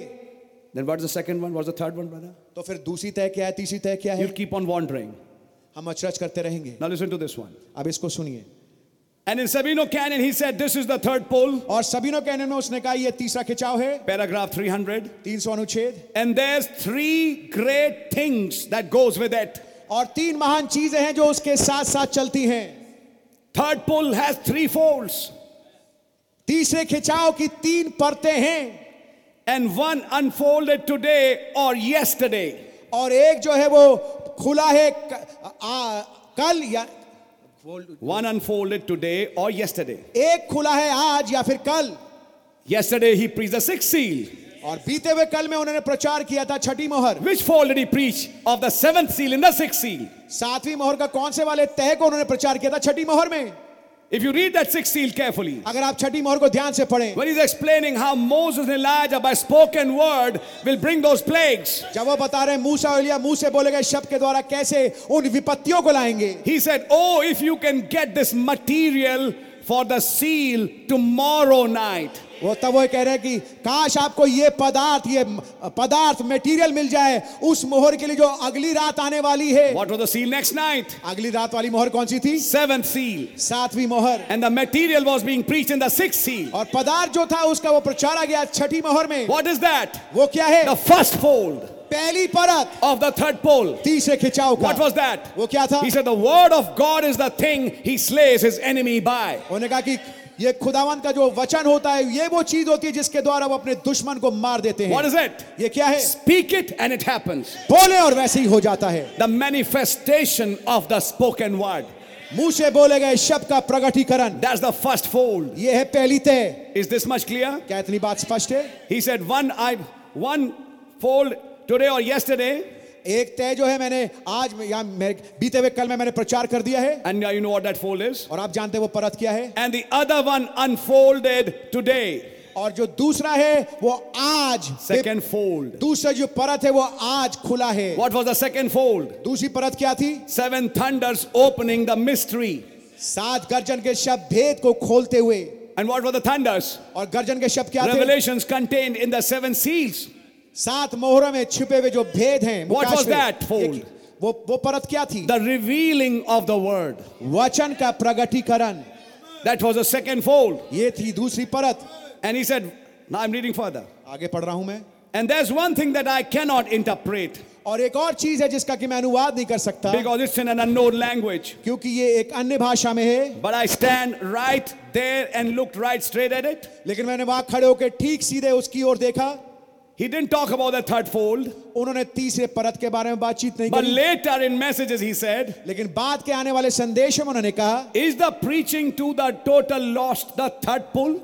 then what's the second one what's the third one brother तो फिर दूसरी तय क्या है तीसरी तय क्या है you'll keep on wandering हम अचरज करते रहेंगे now listen to this one अब इसको सुनिए and in Sabino Canyon he said this is the third pole और सभी नो कहने में उसने कहा ये तीसरा खिंचाव है paragraph 300 तीन सौ अनुच्छेद and there's three great things that goes with it और तीन महान चीज़ें हैं जो उसके साथ साथ चलती हैं। Third pull has three fold तीसरे खिंचाव की तीन परतें हैं। एंड वन अनफोल्डेड टूडे और यस्टडे और एक जो है वो खुला है क, आ, कल या वन अनफोल्डेड टुडे और यस्टरडे एक खुला है आज या फिर कल। Yesterday he preached the six seal और बीते हुए कल में उन्होंने प्रचार किया था छठी मोहर। Which already preach of the seven seal in the seal सातवीं मोहर का कौन से वाले तह को उन्होंने प्रचार किया था छठी मोहर में? If you read that sixth seal carefully, अगर आप छठी मोहर को ध्यान से पढ़ें, when he's explaining how Moses and Elijah by spoken word will bring those plagues, जब वो बता रहे मूसा और इलिया मूसे बोले गए शब्द के द्वारा कैसे उन विपत्तियों को लाएँगे, he said, oh if you can get this material for the seal tomorrow night वो तब वो कह रहे हैं कि काश आपको ये पदार्थ ये पदार्थ मटेरियल मिल जाए उस मोहर के लिए जो अगली रात आने वाली है। What was seal next night अगली रात वाली मोहर कौन सी थी? सेवन सील सातवीं मोहर। And the material was being preach in this seal और पदार्थ जो था उसका वो प्रचारा गया छठी मोहर में। वॉट इज़ दैट वो क्या है? फ़र्स्ट फोल्ड पहली परत ऑफ़ द थर्ड पोल तीसरे खिंचाव का। व्हाट वाज दैट वो क्या था? He said the word of God is the thing he slays his enemy by उन्होंने कहा कि ये खुदावन का जो वचन होता है ये वो चीज़ होती है जिसके द्वारा वो अपने दुश्मन को मार देते हैं। व्हाट इज़ इट ये क्या है? Speak it and it happens बोले और वैसे ही हो जाता है। The manifestation of the spoken word मुँह से बोले गए शब्द का प्रगटीकरण। दैट्स द फ़र्स्ट फोल्ड ये है पहली तय। इज़ दिस मच क्लियर क्या इतनी बात स्पष्ट है? He said one I one fold today or yesterday, एक तय जो है मैंने आज या बीते हुए कल में मैंने प्रचार कर दिया है you know what that fold is. और आप जानते हैं वो परत क्या है And the other one unfolded today. और जो दूसरा है वो आज Second fold. दूसरा जो परत है वो आज खुला है What was the second fold? दूसरी परत क्या थी Seven thunders opening the mystery. सात गर्जन के शब्द भेद को खोलते हुए And what were the thunders? और गर्जन के शब्द क्या थे Revelations contained in the seven seals. सात मोहरों में छिपे हुए जो भेद हैं व्हाट वाज दैट फोल्ड वो वो परत क्या थी? The revealing of the word वचन का प्रगटीकरण। That was a second fold ये थी दूसरी परत। And he said now I am reading further आगे पढ़ रहा हूँ मैं। And there is one thing that I can not interpret और एक और चीज़ है जिसका कि मैं अनुवाद नहीं कर सकता। Because it's in an unknown language क्योंकि ये एक अन्य भाषा में है। But I stand right there and look right straight at it लेकिन मैंने वहाँ खड़े होकर ठीक सीधे उसकी ओर देखा। He didn't talk about the third fold. उन्होंने तीसरे परत के बारे में बातचीत नहीं But की later in messages, he said, लेकिन बाद के आने वाले संदेश में उन्होंने कहा Is the preaching to the total lost the third pull?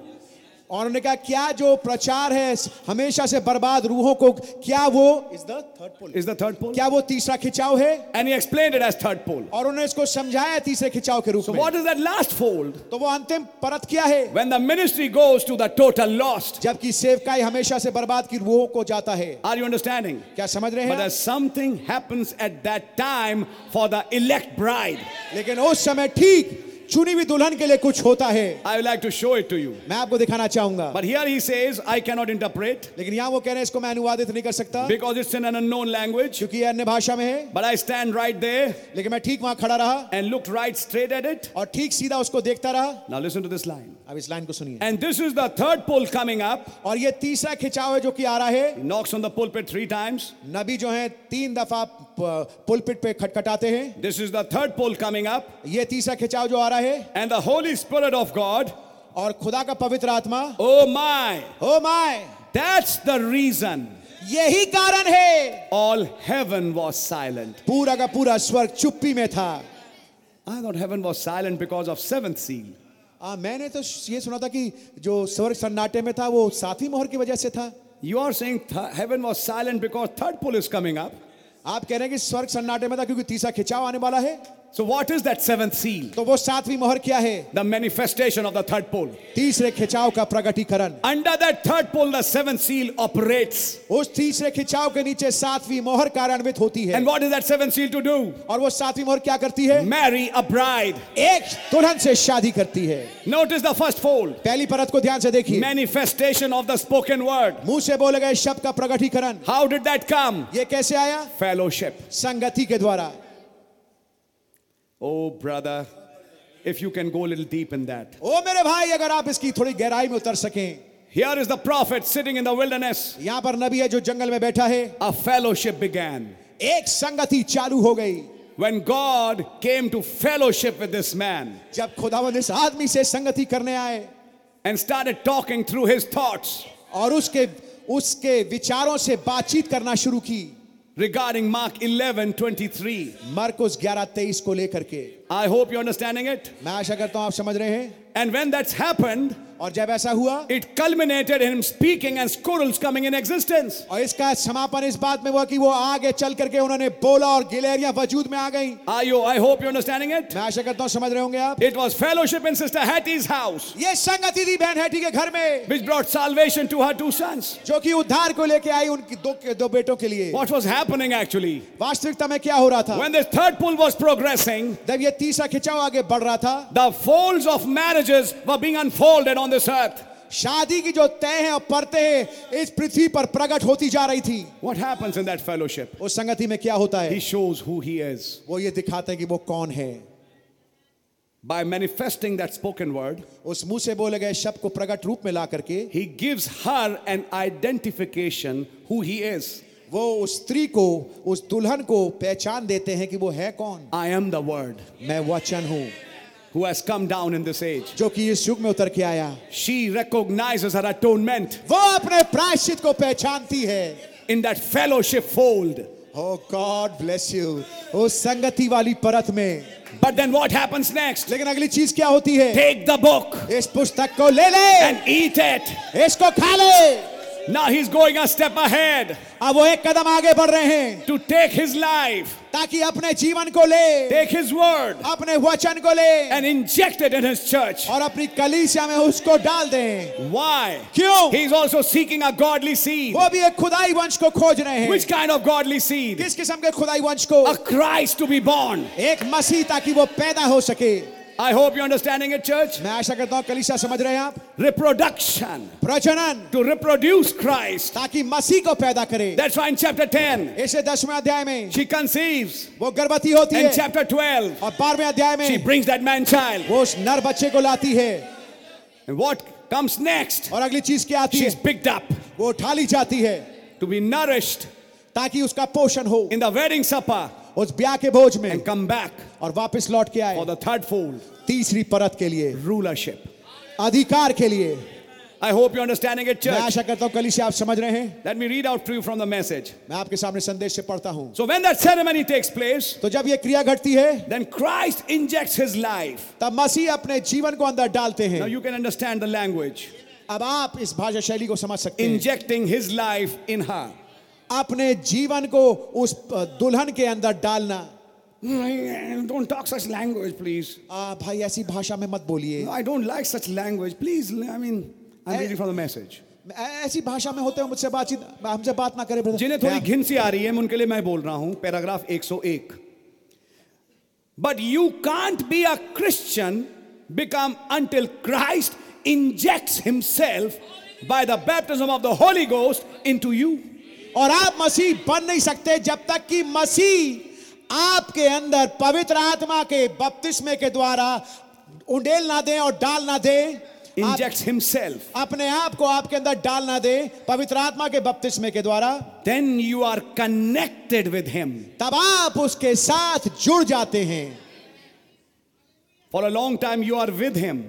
और उन्होंने कहा क्या जो प्रचार है हमेशा से बर्बाद रूहों को क्या वो is the third pole is the third pole क्या वो तीसरा खिंचाव है? And he explain it as third pole और उन्होंने इसको समझाया तीसरे खिंचाव के रूप so में। What is that last fold तो वो अंतिम परत क्या है? When the ministry goes to the total lost जबकि सेवकाई हमेशा से बर्बाद की रूहों को जाता है। आर यू अंडरस्टैंडिंग क्या समझ रहे हैं but something happens at that time for the elect bride लेकिन उस समय ठीक चुनी हुई दुल्हन के लिए कुछ होता है। I like to show it to you मैं आपको दिखाना चाहूँगा। But here he says I can not interpret लेकिन यहाँ वो कह रहे हैं इसको मैं अनुवादित नहीं कर सकता। Because it's an unknown language क्योंकि अन्य भाषा में है। But I stand right there लेकिन मैं ठीक वहाँ खड़ा रहा। And look right straight at it और ठीक सीधा उसको देखता रहा। Now listen to this line अब इस लाइन को सुनिए। And this is the third pole coming up और ये तीसरा खिंचाव है जो कि आ रहा है। नॉक्स ऑन द पोल पे थ्री टाइम्स नबी जो है तीन दफ़ा पुलपिट पे खटखटाते हैं। This is the third pole coming up ये तीसरा खिंचाव जो आ रहा है है। And the Holy Spirit of God और खुदा का पवित्र आत्मा। ओ my oh my that's the reason यही कारण है। ऑल हेवन वॉज़ साइलेंट पूरा का पूरा स्वर्ग चुप्पी में था। I not heaven was silent because of seventh seal मैंने तो ये सुना था कि जो स्वर्ग सन्नाटे में था वो साथी मोहर की वजह से था। You are saying heaven was silent because third pulls coming up आप कह रहे हैं कि स्वर्ग सन्नाटे में था क्योंकि तीसरा खिंचाव आने वाला है? So what is that seventh seal? तो वो सातवीं मोहर क्या है The manifestation of the third pull. तीसरे खिंचाव का प्रगटीकरण Under that third pull, the seventh seal operates. उस तीसरे खिंचाव के नीचे सातवीं मोहर कार्यान्वित होती है And what is that seventh seal to do? और वो सातवीं मोहर क्या करती है Marry a bride. एक दुल्हन से शादी करती है Notice the first fold. पहली परत को ध्यान से देखिए Manifestation of the spoken word. मुँह से बोले गए शब्द का प्रगटीकरण How did that come? ये कैसे आया Fellowship. संगति के द्वारा Oh, brother, if you can go a little deep in that. ओ मेरे भाई अगर आप इसकी थोड़ी गहराई में उतर सकें Here is the prophet sitting in the wilderness. यहाँ पर नबी है जो जंगल में बैठा है A fellowship began. एक संगति चालू हो गई When God came to fellowship with this man जब खुदावंद इस आदमी से संगति करने आए and started talking through his thoughts, और उसके उसके विचारों से बातचीत करना शुरू की regarding Mark 11 23. मरकुस 11 23 को लेकर के I hope you're understanding it. मैं आशा करता हूँ आप समझ रहे हैं And when that's happened, और जब ऐसा हुआ it culminated in him speaking and squirrels coming in existence. और इसका समापन इस बात में हुआ कि वो आगे चल करके उन्होंने बोला और गिलहरियाँ वजूद में आ गई Are you? I hope you're understanding it. मैं आशा करता हूँ समझ रहे होंगे आप It was fellowship in Sister Hattie's house, ये संगति थी बहन हैटी के घर में which brought salvation to her two sons. जो कि उद्धार को लेके आई उनकी दो दो बेटों के लिए What was happening actually? वास्तविकता में क्या हो रहा था When this third pull was progressing, जब ये तीसरा खिंचाव आगे बढ़ रहा था। The fold of marriages being unfolded on this earth शादी की जो तय है और परते हैं इस पृथ्वी पर प्रकट होती जा रही थी। वट हैपन्स उस संगति में क्या होता है? ही शोज़ वो ये दिखाते हैं कि वो कौन है। By manifesting that spoken word, उस मुँह से बोले गए शब्द को प्रकट रूप में ला करके he gives her an identification who he is. वो उस स्त्री को उस दुल्हन को पहचान देते हैं कि वो है कौन I am the word मैं वचन हूँ who has come down in this age. जो कि इस युग में उतर के आया She recognizes her atonement वो अपने प्रायश्चित को पहचानती है in that fellowship fold. Oh God bless you उस संगति वाली परत में But then what happens next? लेकिन अगली चीज़ क्या होती है Take the book इस पुस्तक को ले ले and eat it. इसको खा ले Now he's going a step ahead अब वो एक कदम आगे बढ़ रहे हैं to take his life, ताकि अपने जीवन को ले take his word, अपने वचन को ले and inject it in his church. और अपनी कलीसिया में उसको डाल दें Why? क्यों He's also seeking a godly seed. वो भी एक खुदाई वंश को खोज रहे हैं Which kind of godly seed? किस किस्म के खुदाई वंश को A Christ to be born. एक मसीह ताकि वो पैदा हो सके I hope you're understanding it, church. मैं आशा करता हूँ कलीसिया समझ रहे हैं आप Reproduction प्रजनन to reproduce Christ. ताकि मसीह को पैदा करे That's why in chapter 10, इसे दसवें अध्याय में she conceives. वो गर्भवती होती In है chapter 12, और बारहवें अध्याय she में brings that man child. वो उस नर बच्चे को लाती है And what comes next? और अगली चीज क्या आती है She's picked up वो उठा ली जाती है to be nourished ताकि उसका पोषण हो in the wedding supper उस ब्याह के भोज में and come back और वापस लौट के आए for the third fold तीसरी परत के लिए rulership. अधिकार के लिए I hope you're understanding it, church. मैं आशा करता हूँ कलीसिया आप समझ रहे हैं Let me read out to you from the message. मैं आपके सामने संदेश से पढ़ता हूँ So, when that ceremony takes place, तो जब ये क्रिया घटती है then Christ injects his life. तब मसीह अपने जीवन को अंदर डालते हैं Now, you can understand the language. अब आप इस भाषा शैली को समझ सकते हैं Injecting his life in her. अपने जीवन को उस दुल्हन के अंदर डालना Don't talk such language, please. आ, भाई ऐसी भाषा में मत बोलिए I don't like such language. Please, I mean, I'm reading from the message. ऐसी भाषा में होते हो मुझसे बातचीत हमसे बात ना करें। जिन्हें थोड़ी मैं- घिन सी आ रही है मैं उनके लिए मैं बोल रहा हूँ paragraph 101 but you can't be a christian become until christ injects himself by the baptism of the holy ghost into you और आप मसीह बन नहीं सकते जब तक कि मसीह आपके अंदर पवित्र आत्मा के बपतिस्मे के द्वारा उंडेल ना दे और डाल ना दे। injects himself. अपने आप को आपके अंदर डाल ना दे पवित्र आत्मा के बपतिस्मे के द्वारा। Then you are connected with him. तब आप उसके साथ जुड़ जाते हैं। For a long time for a long time you are with him.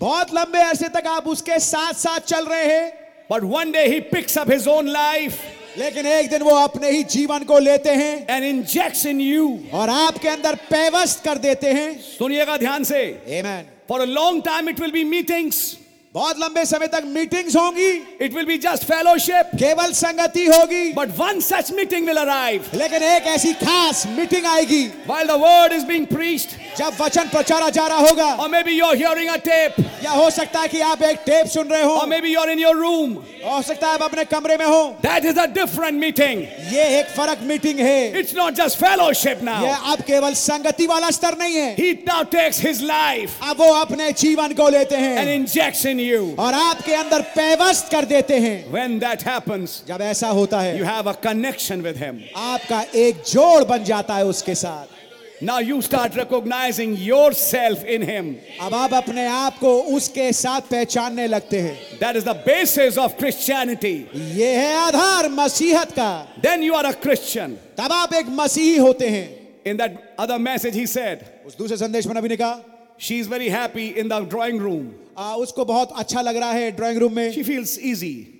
बहुत लंबे अरसे तक आप उसके साथ साथ चल रहे हैं। But one day he picks up his own life लेकिन एक दिन वो अपने ही जीवन को लेते हैं एन इंजेक्शन इन यू और आपके अंदर पेवस्त कर देते हैं। सुनिएगा ध्यान से। A man for a long time it will be meetings बहुत लंबे समय तक मीटिंग्स होंगी। It will be just fellowship केवल संगति होगी। But one such meeting will arrive लेकिन एक ऐसी खास मीटिंग आएगी। While the word is being preached जब वचन प्रचारा जा रहा होगा। और maybe you're hearing a tape या हो सकता है कि आप एक टेप सुन रहे हो। और maybe you're in your room हो सकता है आप अपने कमरे में हो। That is a different meeting ये एक फ़र्क मीटिंग है। It's not just fellowship now ये अब केवल संगति वाला स्तर नहीं है। He now takes his life अब वो अपने जीवन को लेते हैं। An injection in you. और आपके अंदर पेवस्त कर देते हैं When that happens, जब ऐसा होता you have a connection with him. आपका एक जोड़ बन जाता है उसके साथ Now you start recognizing yourself in him. अब आप अपने आप को उसके साथ पहचानने लगते हैं That is the basis of Christianity. ये है आधार मसीहत का Then you are a Christian. तब आप एक मसीही होते हैं In that other message, he said, उस दूसरे संदेश में नबी ने कहा She's very happy in the drawing room. आ, उसको बहुत अच्छा लग रहा है ड्राइंग रूम में।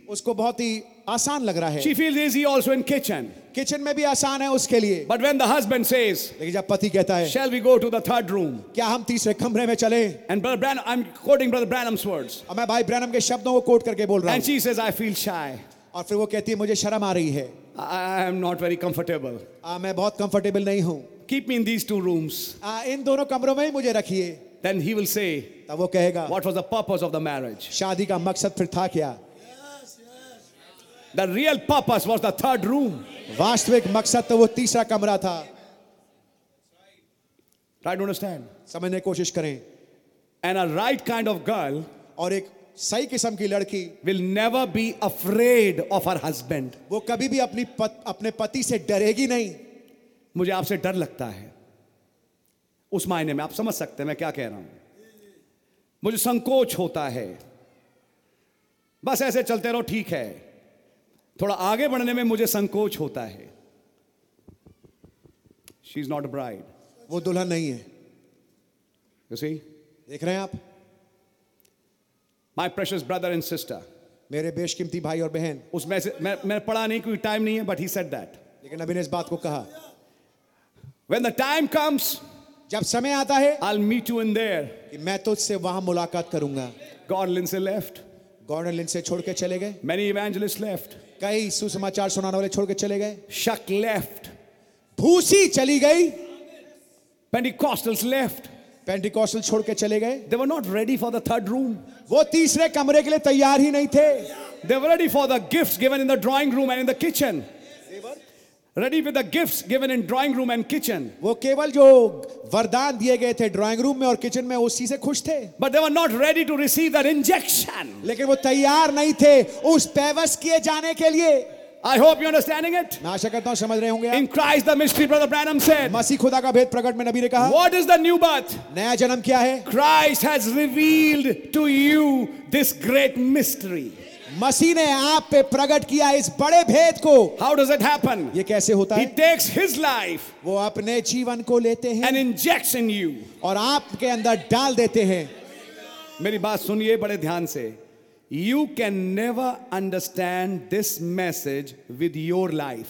उसको बहुत ही आसान लग रहा है। She feels easy also in kitchen kitchen में भी आसान है उसके लिए। But when the husband says लेकिन जब पति कहता है shall we go to the third room क्या हम तीसरे कमरे में चले? And brother Branham I am quoting brother Branham's words और मैं भाई ब्रैनम के शब्दों को कोट करके बोल रहा हूँ। And she says I feel shy और फिर वो कहती है मुझे शर्म आ रही है। I am not very comfortable मैं बहुत कंफर्टेबल नहीं हूँ। Keep me in these two rooms इन दोनों कमरों में ही मुझे रखिए। Then he will say, तब वो कहेगा What was the purpose of the marriage? शादी का मकसद फिर था क्या The real purpose was the third room. वास्तविक मकसद तो वो तीसरा कमरा था Try to understand. समझने की कोशिश करें And a right kind of girl और एक सही किस्म की लड़की will never be afraid of her husband. वो कभी भी अपनी पत, अपने पति से डरेगी नहीं मुझे आपसे डर लगता है उस मायने में। आप समझ सकते हैं मैं क्या कह रहा हूँ। मुझे संकोच होता है। बस ऐसे चलते रहो ठीक है। थोड़ा आगे बढ़ने में मुझे संकोच होता है। शी इज़ नॉट ब्राइड वो दुल्हन नहीं है। यू सी देख रहे हैं आप? My precious brother and sister मेरे बेशकीमती भाई और बहन। उसमें से मैं मैं पढ़ा नहीं कोई टाइम नहीं है बट ही सेड दैट लेकिन अभी ने इस बात को कहा। वेन द टाइम कम्स जब समय आता है I meet you in there कि मैं तुझसे वहाँ मुलाकात करूँगा। गॉड लिन से लेफ़्ट गॉर्डन लिन से छोड़ के चले गए। मैनी इवेंजलिस्ट लेफ़्ट कई सुसमाचार सुनाने वाले छोड़ के चले गए। शक लेफ़्ट भूसी चली गई। Pentecostals left. पेंटिकॉस्टल छोड़ के चले गए। They were not ready for the third room. वो तीसरे कमरे के लिए तैयार ही नहीं थे। They were ready for the gifts given in the drawing room and in the kitchen. Ready with the gifts given in drawing room and kitchen. वो केवल जो वरदान दिए गए थे ड्राइंग रूम में और किचन में उसी से खुश थे But they were not ready to receive that injection. लेकिन वो तैयार नहीं थे उस पैवस किए जाने के लिए I hope you're understanding it. मैं आशा करता हूँ समझ रहे होंगे। In Christ, the mystery, Brother Branham said. मसीह खुदा का भेद प्रकट में नबी ने कहा What is the new birth? नया जन्म क्या है Christ has revealed to you this great mystery. मसीह ने आप पे प्रकट किया इस बड़े भेद को। हाउ डज इट हैपन ये कैसे होता है? टेक्स हिज लाइफ वो अपने जीवन को लेते हैं एंड इंजेक्शन यू और आपके अंदर डाल देते हैं। मेरी बात सुनिए बड़े ध्यान से। You can never understand this message with your life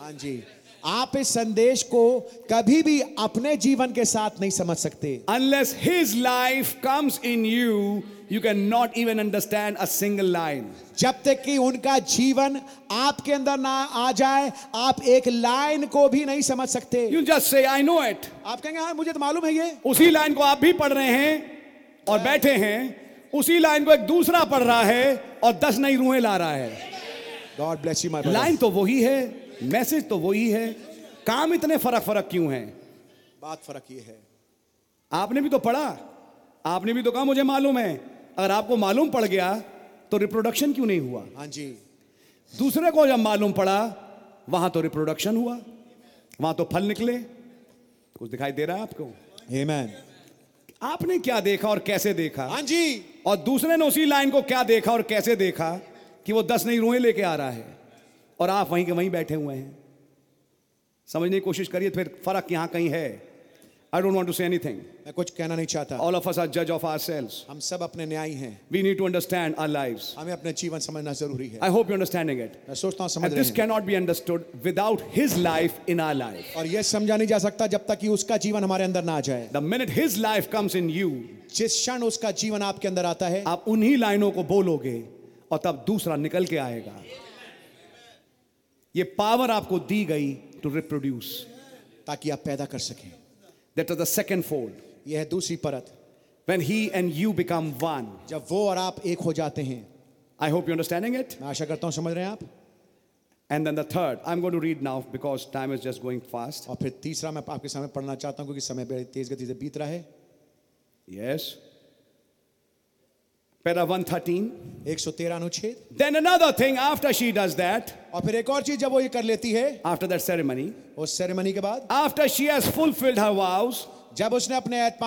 हाँ जी। आप इस संदेश को कभी भी अपने जीवन के साथ नहीं समझ सकते। Unless his life comes in you you can not even understand a single line जब तक कि उनका जीवन आपके अंदर ना आ जाए आप एक लाइन को भी नहीं समझ सकते। You just say I know it आप कहेंगे हाँ मुझे तो मालूम है ये। उसी लाइन को आप भी पढ़ रहे हैं और बैठे हैं उसी लाइन को एक दूसरा पढ़ रहा है और दस नई रूहें ला रहा है। God bless you my line तो वही है। मैसेज तो वही है काम इतने फ़र्क फ़र्क क्यों है? बात फ़र्क ये है। आपने भी तो पढ़ा आपने भी तो कहा मुझे मालूम है। अगर आपको मालूम पड़ गया तो रिप्रोडक्शन क्यों नहीं हुआ? हाँ जी। दूसरे को जब मालूम पड़ा वहाँ तो रिप्रोडक्शन हुआ वहाँ तो फल निकले। कुछ दिखाई दे रहा है आपको? आमेन आपने क्या देखा और कैसे देखा? हाँ जी। और दूसरे ने उसी लाइन को क्या देखा और कैसे देखा कि वो दस नई रूहें लेके आ रहा है? और आप वहीं के वहीं बैठे हुए हैं। समझने की कोशिश करिए फिर फ़र्क यहाँ कहीं है। I don't want to say anything मैं कुछ कहना नहीं चाहता। ऑल ऑफ़ अस आर जज ऑफ़ आवरसेल्व्स हम सब अपने न्यायी हैं। We need to understand our lives हमें अपने जीवन समझना ज़रूरी है। I hope you understanding it मैं सोचता हूँ समझ And रहे this हैं। cannot be understood without his life in our life. और ये समझा नहीं जा सकता जब तक कि उसका जीवन हमारे अंदर ना आ जाए। The minute his life comes in you, जिस क्षण उसका जीवन आपके अंदर आता है आप उन्हीं लाइनों को बोलोगे और तब दूसरा निकल के आएगा। ये पावर आपको दी गई टू रिप्रोड्यूस ताकि आप पैदा कर सकें। That is the second fold यह है दूसरी परत। When he and you become one. जब वो और आप एक हो जाते हैं। I hope you understanding it मैं आशा करता हूँ समझ रहे हैं आप? And then the third i'm going to read now because time is just going fast. और फिर तीसरा मैं आपके सामने पढ़ना चाहता हूँ क्योंकि समय बड़ी तेज गति से बीत रहा है। Yes. पैरा 113 113 अनुच्छेद। Then another thing after she does that और फिर एक और चीज़ जब वो ये कर लेती है आफ्टर दैट सेरेमनी उस सेरेमनी के बाद after she has fulfilled her vows जब उसने अपने ऐत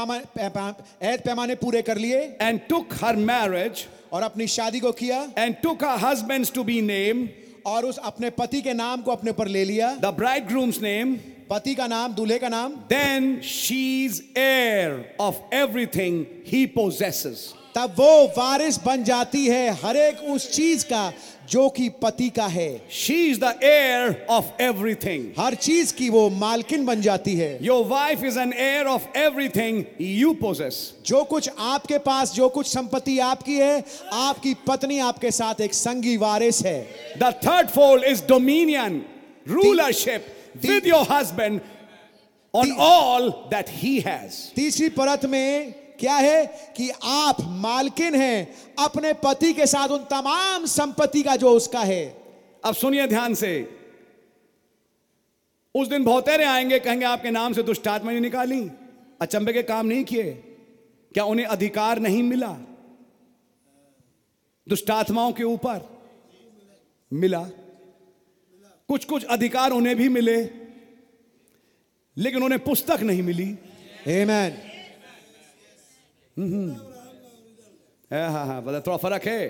ऐत पैमाने पूरे कर लिए एंड टुक हर मैरिज और अपनी शादी को किया and took her husband's to be name और उस अपने पति के नाम को अपने पर ले लिया द ब्राइड ग्रूम्स नेम पति का नाम दूल्हे का नाम then she is heir of everything he possesses तब वो वारिस बन जाती है हर एक उस चीज़ का जो कि पति का है। She is the heir of everything हर चीज़ की वो मालकिन बन जाती है। Your wife is an heir of everything you possess जो कुछ आपके पास जो कुछ संपत्ति आपकी है आपकी पत्नी आपके साथ एक संगी वारिस है। The third fold is dominion rulership with your husband on all that he has तीसरी परत में क्या है कि आप मालकिन हैं अपने पति के साथ उन तमाम संपत्ति का जो उसका है। अब सुनिए ध्यान से। उस दिन बहुतेरे आएँगे कहेंगे आपके नाम से दुष्ट आत्मा निकाली। अचंबे के काम नहीं किए। क्या उन्हें अधिकार नहीं मिला? दुष्ट आत्माओं के ऊपर मिला। कुछ कुछ अधिकार उन्हें भी मिले लेकिन उन्हें पुस्तक नहीं मिली। आमेन हाँ हाँ हाँ मतलब थोड़ा फ़र्क है।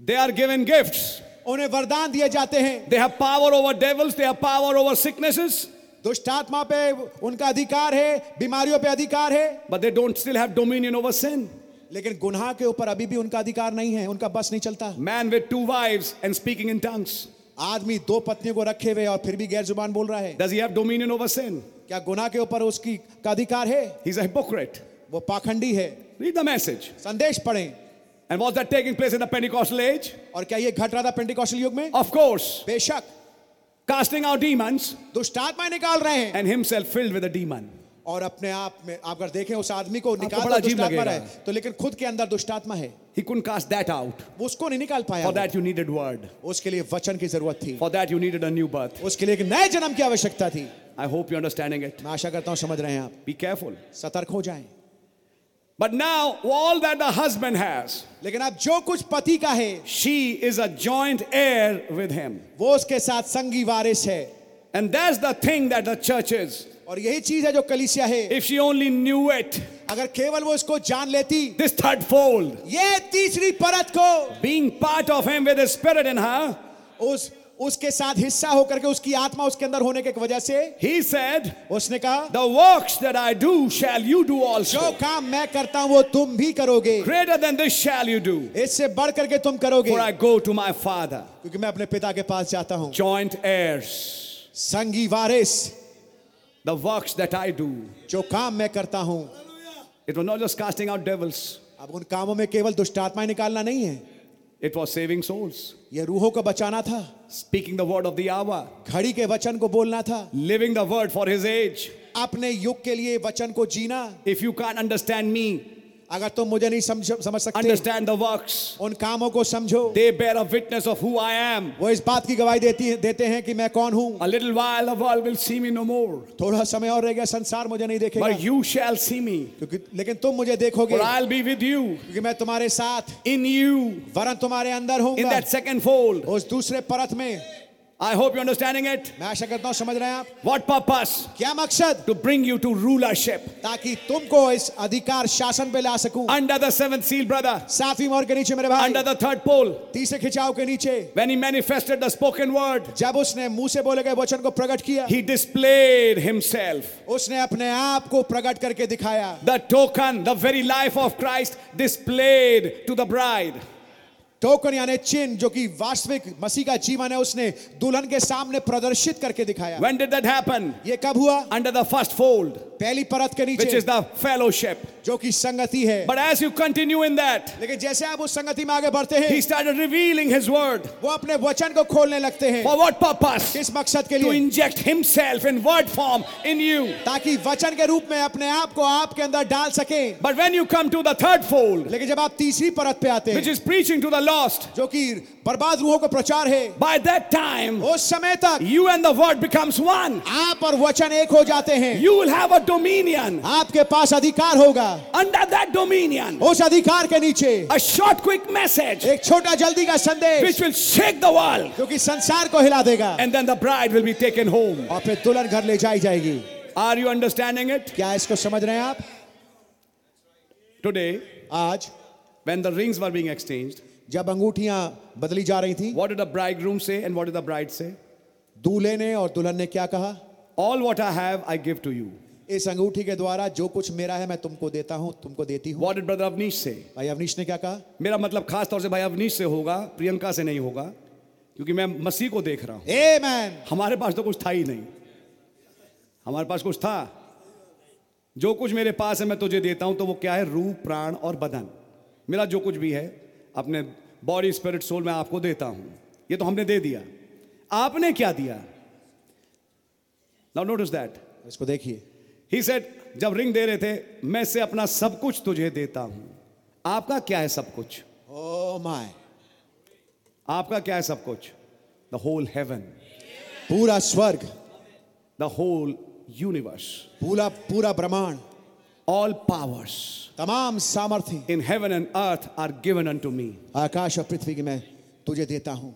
दे आर गिवन गिफ्ट्स उन्हें वरदान दिए जाते हैं। They have power over devils they have power over sicknesses दुष्ट आत्मा पे उनका अधिकार है बीमारियों पे अधिकार है। But they don't still have dominion over sin. लेकिन गुनाह के ऊपर अभी भी उनका अधिकार नहीं है उनका बस नहीं चलता। Man with two wives and speaking in tongues आदमी दो पत्नियों को रखे हुए और फिर भी गैर ज़ुबान बोल रहा है। Does he have dominion over sin? क्या गुनाह के ऊपर उसकी का अधिकार है? He's a hypocrite. वो पाखंडी है। रीड द मैसेज संदेश पढ़ें। And was that taking place in the age और क्या यह घट रहा था पेंटिकॉस्टल युग में? ऑफ़ बेशक। कास्टिंग आउट डीमंस दुष्टात्मा निकाल रहे हैं। And himself filled with a demon और अपने आप में आप अगर देखें उस आदमी को निकाल बड़ा जीव लग है तो लेकिन खुद के अंदर दुष्टात्मा है। He can cast that out उसको नहीं निकाल पाया। उसके लिए वचन की ज़रूरत थी। For that you needed new birth उसके लिए एक नए जन्म की आवश्यकता थी। I hope you understanding it मैं आशा करता हूँ समझ रहे हैं आप। बी केयरफुल सतर्क हो जाए। But now all that the husband has, लेकिन अब जो कुछ पति का है she is a joint heir with him. वो उसके साथ संगी वारिस है And that's the thing that the church is. और यही चीज़ है जो कलिसिया है If she only knew it, अगर केवल वो इसको जान लेती this third fold, ये तीसरी परत को being part of him with his spirit in her, उस उसके साथ हिस्सा होकर के उसकी आत्मा उसके अंदर होने के वजह से ही सैड उसने कहा the works that I do shall you do also जो काम मैं करता हूँ वो तुम भी करोगे। Greater than this shall you do इससे बढ़कर के तुम करोगे। I go to my father क्योंकि मैं अपने पिता के पास जाता हूँ। ज्वाइंट एयर्स संगी वारिस। The works that I do जो काम मैं करता हूँ। It was not just casting out devils अब उन कामों में केवल दुष्ट आत्माएँ निकालना नहीं है। It was saving souls, ये रूहों को बचाना था speaking the word of the hour, घड़ी के वचन को बोलना था living the word for his age. अपने युग के लिए वचन को जीना If you can't understand me, अगर तुम मुझे नहीं समझ समझ सकते अंडरस्टैंड द वर्क्स उन कामों को समझो। They bear a witness of who I am वो इस बात की गवाही देती देते हैं कि मैं कौन हूँ। A little while the world will see me no more थोड़ा समय और रहेगा संसार मुझे नहीं देखेगा। But you shall see me क्योंकि लेकिन तुम मुझे देखोगे। I will be with you क्योंकि मैं तुम्हारे साथ। इन यू वरन तुम्हारे अंदर हूँ इन दैट सेकंड फोल्ड उस दूसरे परत में. I hope you're understanding it. मैं आशा करता हूँ समझ रहे हैं आप What purpose? क्या मकसद To bring you to rulership. ताकि तुमको इस अधिकार शासन पे ला सकूँ Under the seventh seal, brother. सातवीं मोहर के नीचे मेरे भाई Under the third pole. तीसरे खिंचाव के नीचे When he manifested the spoken word, जब उसने मुँह से बोले गए वचन को प्रकट किया he displayed himself. उसने अपने आप को प्रकट करके दिखाया The token, the very life of Christ displayed to the bride. Token यानी चिन्ह जो कि वास्तविक मसीह का जीवन है उसने दुल्हन के सामने प्रदर्शित करके दिखाया। When did that happen? ये कब हुआ? अंडर द फ़र्स्ट फोल्ड पहली परत के नीचे। इज़ द फेलोशिप जो कि संगति है। But as you continue in that लेकिन जैसे आप उस संगति में आगे बढ़ते हैं he started revealing his word वो अपने वचन को खोलने लगते हैं। फॉर व्हाट पर्पस किस मकसद के लिए? To inject himself in word form in you ताकि वचन के रूप में अपने आप को आपके अंदर डाल सके। But when you come to third fold लेकिन जब आप तीसरी परत पे आते हैं lost, जो कि बर्बाद रूहों का प्रचार है by that time, उस समय तक you and the word becomes one. आप और वचन एक हो जाते हैं You will have a dominion. आपके पास अधिकार होगा Under that dominion, उस अधिकार के नीचे a short, quick message एक छोटा जल्दी का संदेश which will shake the world. जो कि संसार को हिला देगा And then the bride will be taken home. और फिर दुल्हन घर ले जाई जाएगी Are you understanding it? क्या इसको समझ रहे हैं आप Today, आज when the rings were being exchanged, जब अंगूठियाँ बदली जा रही थी what did the bridegroom say and what did the bride say? दूल्हे ने और दुल्हन ने क्या कहा? All what I have, I give to you. इस अंगूठी के द्वारा जो कुछ मेरा है मैं तुमको देता हूँ तुमको देती हूँ। What did brother Avnish say? भाई अवनीश ने क्या कहा? मेरा मतलब खास तौर से भाई अवनीश से होगा प्रियंका से नहीं होगा क्योंकि मैं मसीह को देख रहा हूँ। ए मैन हमारे पास तो कुछ था ही नहीं। हमारे पास कुछ था। जो कुछ मेरे पास है मैं तुझे देता हूँ तो वो क्या है? रूप प्राण और बदन। मेरा जो कुछ भी है अपने बॉडी स्पिरिट सोल मैं आपको देता हूँ। ये तो हमने दे दिया। आपने क्या दिया? नाउ नोटिस दैट इसको देखिए। ही सेड जब रिंग दे रहे थे मैं से अपना सब कुछ तुझे देता हूँ। आपका क्या है सब कुछ? ओ माय आपका क्या है सब कुछ? द होल हेवन पूरा स्वर्ग। द होल यूनिवर्स पूरा पूरा ब्रह्मांड। All powers तमाम सामर्थ्य in heaven and earth are given unto me. आकाश और पृथ्वी की मैं तुझे देता हूँ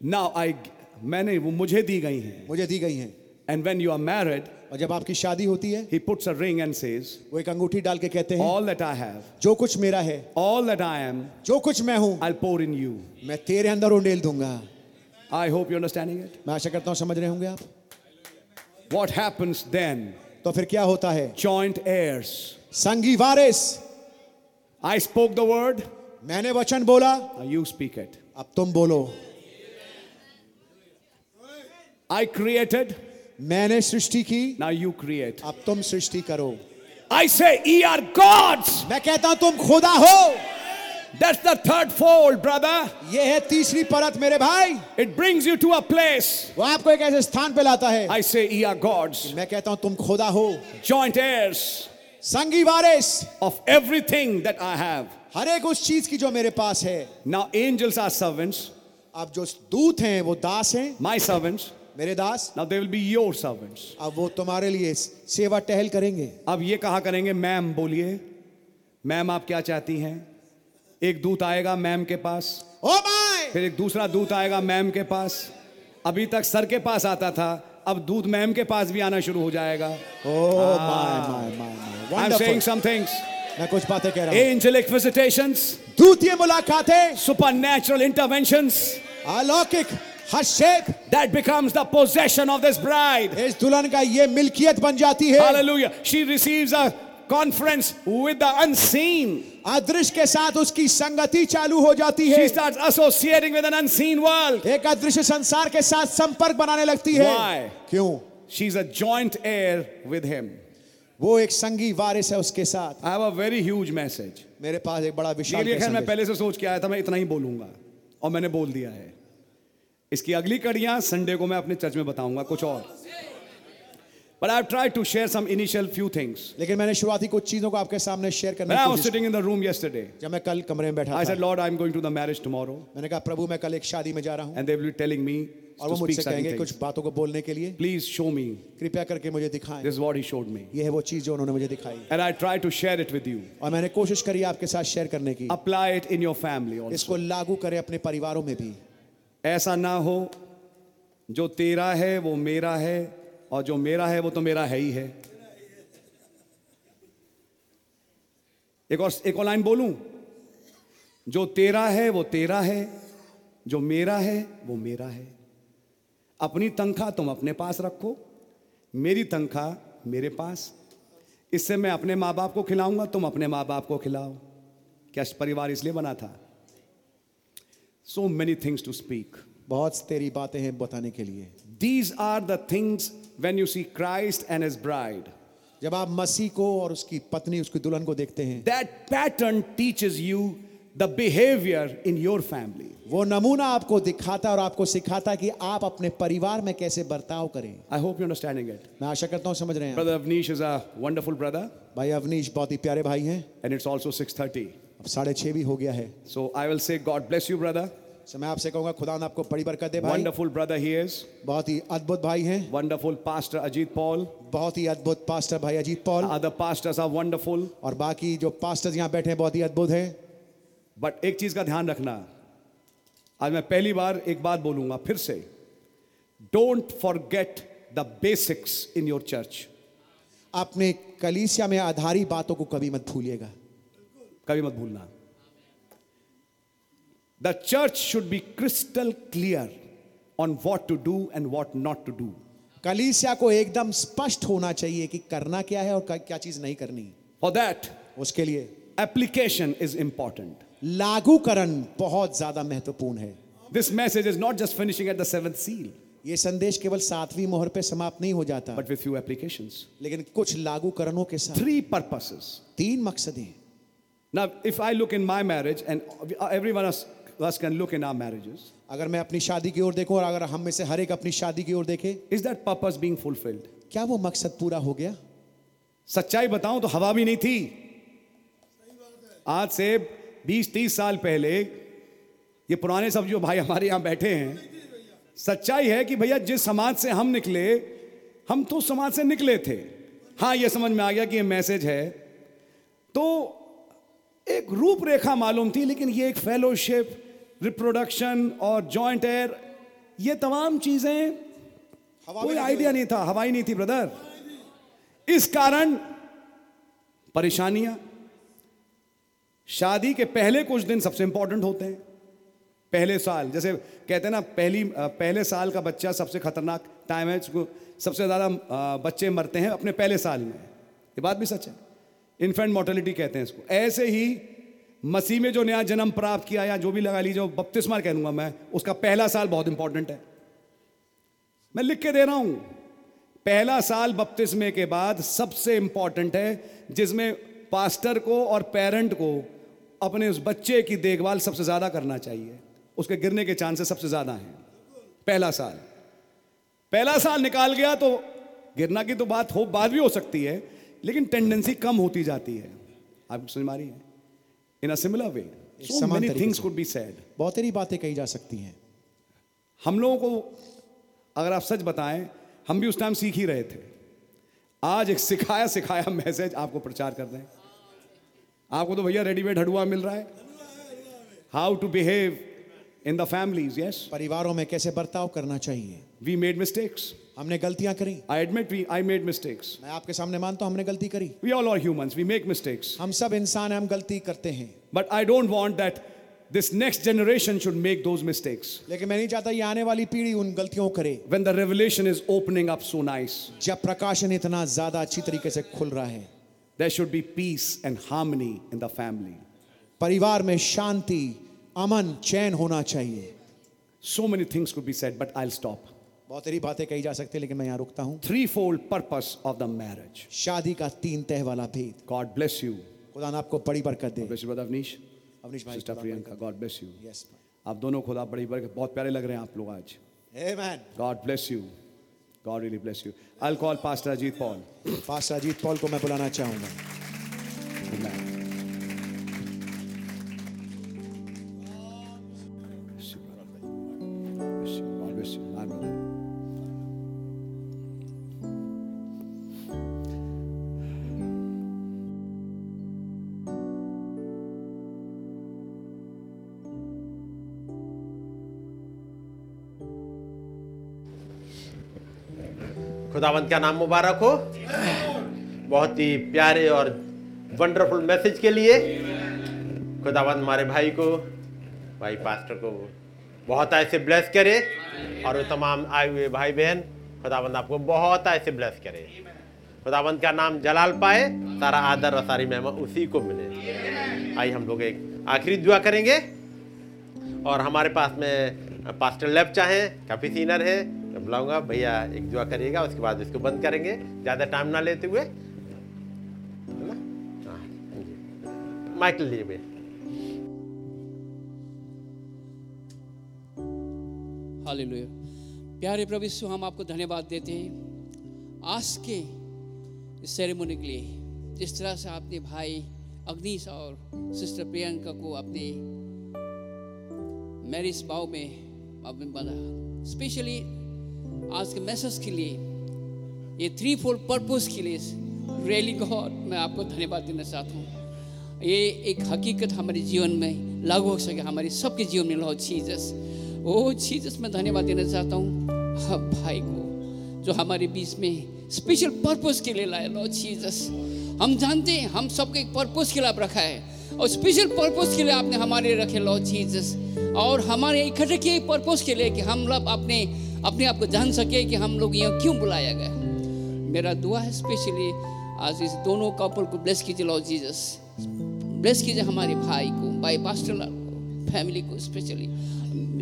Now I मैंने वो मुझे दी गई हैं. मुझे दी गई हैं And when you are married, और जब आपकी शादी होती है he puts a ring and says, वो एक अंगूठी डाल के कहते हैं All that I have, जो कुछ मेरा है all that I am, जो कुछ मैं हूँ I'll pour in you. मैं तेरे अंदर उंडेल दूँगा I hope you're understanding it. मैं आशा करता हूँ समझ रहे होंगे आप What happens then? तो फिर क्या होता है? जॉइंट एयर्स संगी वारिस। आई स्पोक द वर्ड मैंने वचन बोला। यू स्पीक इट अब तुम बोलो। आई क्रिएटेड मैंने सृष्टि की। ना यू क्रिएट अब तुम सृष्टि करो। I say ye are gods मैं कहता हूँ तुम खुदा हो. That's the third fold, brother. ये है तीसरी परत मेरे भाई It brings you to a place. वो आपको एक ऐसे स्थान पे लाता है I say, ye are gods. मैं कहता हूँ तुम खुदा हो joint heirs संगी वारिस of everything that I have. हर एक उस चीज़ की जो मेरे पास है Now, angels are servants, अब जो दूत हैं वो दास हैं my servants. मेरे दास Now, they will be your servants. अब वो तुम्हारे लिए सेवा टहल करेंगे अब ये कहा करेंगे मैम बोलिए मैम आप क्या चाहती हैं एक दूत आएगा मैम के पास। ओ माय फिर एक दूसरा दूत आएगा मैम के पास। अभी तक सर के पास आता था अब दूत मैम के पास भी आना शुरू हो जाएगा। थिंग्स मैं कुछ बातें कह रहा हूँ। Angelic visitations दूतीय मुलाकातें। Supernatural interventions अलौकिक हस्तक्षेप that becomes the possession of this bride इस दुल्हन का ये मिल्कियत बन जाती है। Hallelujah. She receives a conference with the unseen. अदृश्य के साथ उसकी संगति चालू हो जाती है She starts associating with an unseen world. एक अदृश्य संसार के साथ संपर्क बनाने लगती है Why? क्यों She's a joint heir with him. वो एक संगी वारिस है उसके साथ I have a very huge message. मेरे पास एक बड़ा विशाल खैर मैं। पहले से सोच के आया था मैं इतना ही बोलूँगा और मैंने बोल दिया है इसकी अगली कड़ियाँ संडे को मैं अपने चर्च में बताऊँगा कुछ और But I've tried to share some initial few things. लेकिन मैंने शुरुआती कुछ चीज़ों को आपके सामने शेयर करने की कोशिश sitting in the room yesterday. जब मैं कल कमरे में बैठा था. I said Lord I'm going to the marriage tomorrow. मैंने कहा प्रभु मैं कल एक शादी में जा रहा हूँ. And they will be telling me और वो मुझसे कहेंगे कुछ बातों को बोलने के लिए प्लीज़ शो मी कृपया करके मुझे दिखाएँ this what he showed me ये है वो चीज़ जो उन्होंने मुझे दिखाई and I try to share it with you और मैंने कोशिश करी आपके साथ शेयर करने की apply it in your family also इसको लागू करें अपने परिवारों में भी ऐसा ना हो जो तेरा है वो मेरा है और जो मेरा है वो तो मेरा है ही है। एक और एक और लाइन बोलूँ? जो तेरा है वो तेरा है। जो मेरा है वो मेरा है। अपनी तनख्वाह तुम अपने पास रखो। मेरी तनख्वाह मेरे पास। इससे मैं अपने माँ बाप को खिलाऊँगा तुम अपने माँ बाप को खिलाओ। क्या परिवार इसलिए बना था? So many things to speak बहुत तेरी बातें हैं बताने के लिए। These are the things when you see Christ and his bride. जब आप मसीह को और उसकी पत्नी उसकी दुल्हन को देखते हैं that pattern teaches you the behaviour in your family वो नमूना आपको दिखाता है और आपको सिखाता है कि आप अपने परिवार में कैसे बर्ताव करें। I hope you understanding it मैं आशा करता हूँ समझ रहे हैं brother Avnish is a wonderful brother भाई अवनीश बहुत ही प्यारे भाई हैं। And it's also six thirty साढ़े छह भी हो गया है। So I will say God bless you brother so मैं आपसे कहूँगा खुदा ने आपको बड़ी बरकत दे भाई। Wonderful brother he is. बहुत ही अद्भुत भाई हैं। Wonderful pastor Ajit Paul. बहुत ही अद्भुत पास्टर भाई Ajit Paul Other pastors are wonderful. और बाकी जो पास्टर्स यहाँ बैठे हैं बहुत ही अद्भुत हैं। बट एक चीज़ का ध्यान रखना। आज मैं पहली बार एक बात बोलूँगा फिर से। Don't forget the basics in your church अपने कलीसिया में आधारी बातों को कभी मत भूलिएगा। कभी मत भूलना। The church should be crystal clear on what to do and what not to do कलीसिया को एकदम स्पष्ट होना चाहिए कि करना क्या है और क्या- चीज़ नहीं करनी For that, उसके लिए application is important. लागूकरण बहुत ज़्यादा महत्वपूर्ण है This message is not just finishing at the seventh seal, ये संदेश केवल सातवीं मोहर पे समाप्त नहीं हो जाता but with few applications. लेकिन कुछ लागूकरणों के साथ Three purposes. तीन मकसद हैं Now, if I look in my marriage, and every one of us can look in our marriages, अगर मैं अपनी शादी की ओर देखूँ और अगर हम में से हर एक अपनी शादी की ओर देखे is that purpose being fulfilled? क्या वो मकसद पूरा हो गया? सच्चाई बताऊँ तो हवा भी नहीं थी। आज से 20-30 साल पहले ये पुराने सब जो भाई हमारे यहाँ बैठे हैं सच्चाई है कि भैया जिस समाज से हम निकले हम तो समाज से निकले थे। हाँ ये समझ में आ गया कि ये मैसेज है। तो एक रूपरेखा मालूम थी लेकिन ये एक फेलोशिप रिप्रोडक्शन और जॉइंट एयर ये तमाम चीज़ें कोई आइडिया नहीं था हवाई नहीं थी ब्रदर इस कारण परेशानियाँ। शादी के पहले कुछ दिन सबसे इंपॉर्टेंट होते हैं। पहले साल जैसे कहते हैं ना पहली पहले साल का बच्चा सबसे खतरनाक टाइम है सबसे ज़्यादा बच्चे मरते हैं अपने पहले साल में। ये बात भी सच है। इन्फेंट मोर्टेलिटी कहते हैं इसको। ऐसे ही मसीह में जो नया जन्म प्राप्त किया या जो भी लगा लीजिए बपतिस्मा कह दूँगा मैं, उसका पहला साल बहुत इंपॉर्टेंट है। मैं लिख के दे रहा हूँ, पहला साल बपतिस्मे के बाद सबसे इंपॉर्टेंट है, जिसमें पास्टर को और पेरेंट को अपने उस बच्चे की देखभाल सबसे ज़्यादा करना चाहिए। उसके गिरने के चांसेस सबसे ज़्यादा हैं। पहला साल। पहला साल निकाल गया तो गिरना की तो बात हो, बात भी हो सकती है, लेकिन टेंडेंसी कम होती जाती है। आपको समझ में आ रही है? In a similar way so many things could be said बहुत सारी बातें कही जा सकती हैं। हम लोगों को अगर आप सच बताएँ हम भी उस टाइम सीख ही रहे थे। आज एक सिखाया सिखाया मैसेज आपको प्रचार कर रहे हैं। आपको तो भैया रेडीमेड हडुआ मिल रहा है। How to behave in the families yes परिवारों में कैसे बर्ताव करना चाहिए? वी मेड मिस्टेक्स हमने गलतियाँ करी। I admit we I made mistakes मैं आपके सामने मानता हूँ हमने गलती करी। We all are humans we make mistakes हम सब इंसान हैं हम गलती करते हैं। But I don't want that this next generation should make those mistakes लेकिन मैं नहीं चाहता ये आने वाली पीढ़ी उन गलतियों को करे। When the revelation is opening up so nice जब प्रकाशन इतना ज़्यादा अच्छी तरीके से खुल रहा है। there should be peace and harmony in the family. परिवार में शांति अमन चैन होना चाहिए। So many things could be said, but I'll stop. बहुत सारी बातें कही जा सकती है लेकिन मैं यहाँ रुकता हूँ। Three fold purpose of the marriage शादी का तीन तह वाला भेद। गॉड ब्लेस यू खुदा आपको बड़ी बरकत दे। Avnish Avnish Priyanka God bless you आप दोनों खुदा बड़ी बरकत बहुत प्यारे लग रहे हैं आप लोग आज। Amen God bless you God really bless you I will call pastor Ajit Paul pastor Ajit Paul को मैं बुलाना चाहूँगा। Amen. Amen. खुदावंत का नाम मुबारक हो? बहुत ही प्यारे और वंडरफुल मैसेज के लिए खुदावंत हमारे भाई को, भाई पास्टर को बहुत ऐसे ब्लेस करे और वो तमाम आए हुए भाई बहन, खुदावंत आपको बहुत ऐसे ब्लेस करे। खुदावंत का नाम जलाल पाए? सारा आदर और सारी महिमा उसी को मिले। आइए हम लोग एक आखिरी दुआ करेंगे। और हमारे पास में पास्टर लेफ़्ट चाहें काफ़ी सीनियर है। मैं बुलाऊँगा भैया एक दुआ करिएगा, उसके बाद इसको बंद करेंगे, ज़्यादा टाइम ना लेते हुए। है हाँ। माइक लीजिए भैया। हालेलुया। प्यारे प्रभु यीशु, हम आपको धन्यवाद देते हैं। आज के इस सेरेमनी के लिए, जिस तरह से आपने भाई अग्निश और सिस्टर प्रियंका को अपने मैरिज भाव में बना स्पेशली आज के मैसेज के लिए ये थ्री फोर पर्पज के लिए रियली गॉड मैं आपको धन्यवाद देना चाहता हूँ। ये एक हकीकत हमारे जीवन में लागू हो सके हमारे सबके जीवन में लॉर्ड जीसस ओ जीसस मैं धन्यवाद देना चाहता हूँ। हाँ, भाई को जो हमारे बीच में स्पेशल पर्पस के लिए लाए लॉर्ड जीसस हम जानते हैं हम सबको एक पर्पस के लिए आप रखा है। और स्पेशल पर्पस के लिए आपने हमारे रखे लॉर्ड जीसस और हमारे इकट्ठे किए पर्पस के लिए कि हम लोग अपने अपने आप को जान सके कि हम लोग यहाँ क्यों बुलाया गया। मेरा दुआ है स्पेशली आज इस दोनों कपल को ब्लेस कीजिए लॉर्ड जीसस ब्लेस कीजिए हमारे भाई को, भाई पास्टर को फैमिली को स्पेशली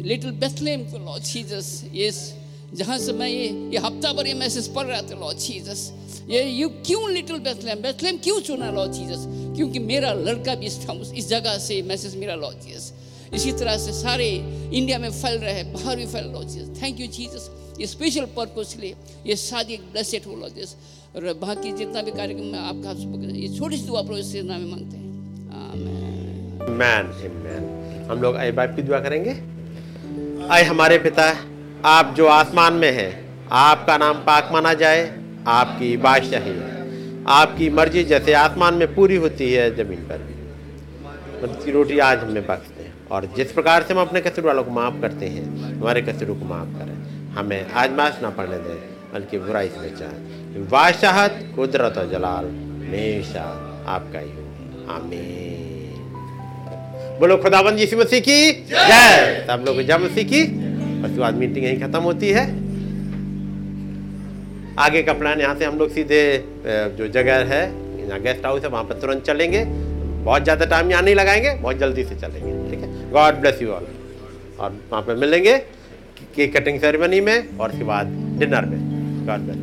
लिटिल बेथलेम को लॉर्ड जीसस यस जहाँ से मैं ये ये हफ़्ता भर ये मैसेज पढ़ रहा था लॉर्ड जीसस ये, यू क्यों लिटिल बेथलेम बेथलेम क्यों चुना लॉर्ड जीसस क्योंकि मेरा लड़का भी इस इस जगह से मैसेज मेरा लॉर्ड जीसस इसी तरह से सारे इंडिया में फैल रहे हैं, बाहर भी फैल Lord Jesus thank you Jesus ये स्पेशल पर्पज के लिए ये शादी एक ब्लेसेड हो लॉर्ड जीसस और बाकी जितना भी कार्यक्रम में आपका ये छोटी सी दुआ प्रभु से नाम मांगते हैं। मैन मैन हम लोग आए बाप की दुआ करेंगे? आए हमारे पिता, आप जो आसमान में हैं, आपका नाम पाक माना जाए, आपकी बादशाही आपकी मर्ज़ी जैसे आसमान में पूरी होती है, ज़मीन पर भी। रोटी आज हमें बख्श और जिस प्रकार से हम अपने कसूर वालों को माफ़ करते हैं, हमारे कसूरों को माफ़ करें। हमें आजमाश ना पड़ने दें, बल्कि बुराई से बचाएँ। बादशाहत कुदरत और जलाल, हमेशा आपका ही हो आमीन। बोलो, खुदाबंद यीशु मसीह की जय। सब लोग जय मसीह की। उसके बाद मीटिंग यहीं खत्म होती है। आगे का प्लान, यहाँ से हम लोग सीधे जो जगह है, यहाँ गेस्ट हाउस है, वहाँ पर तुरंत चलेंगे। बहुत ज़्यादा टाइम यहाँ नहीं लगाएँगे, बहुत जल्दी से चलेंगे, ठीक है? गॉड ब्लेस यू ऑल और वहाँ पर मिलेंगे केक कटिंग सेरेमनी में और उसके बाद डिनर में. God bless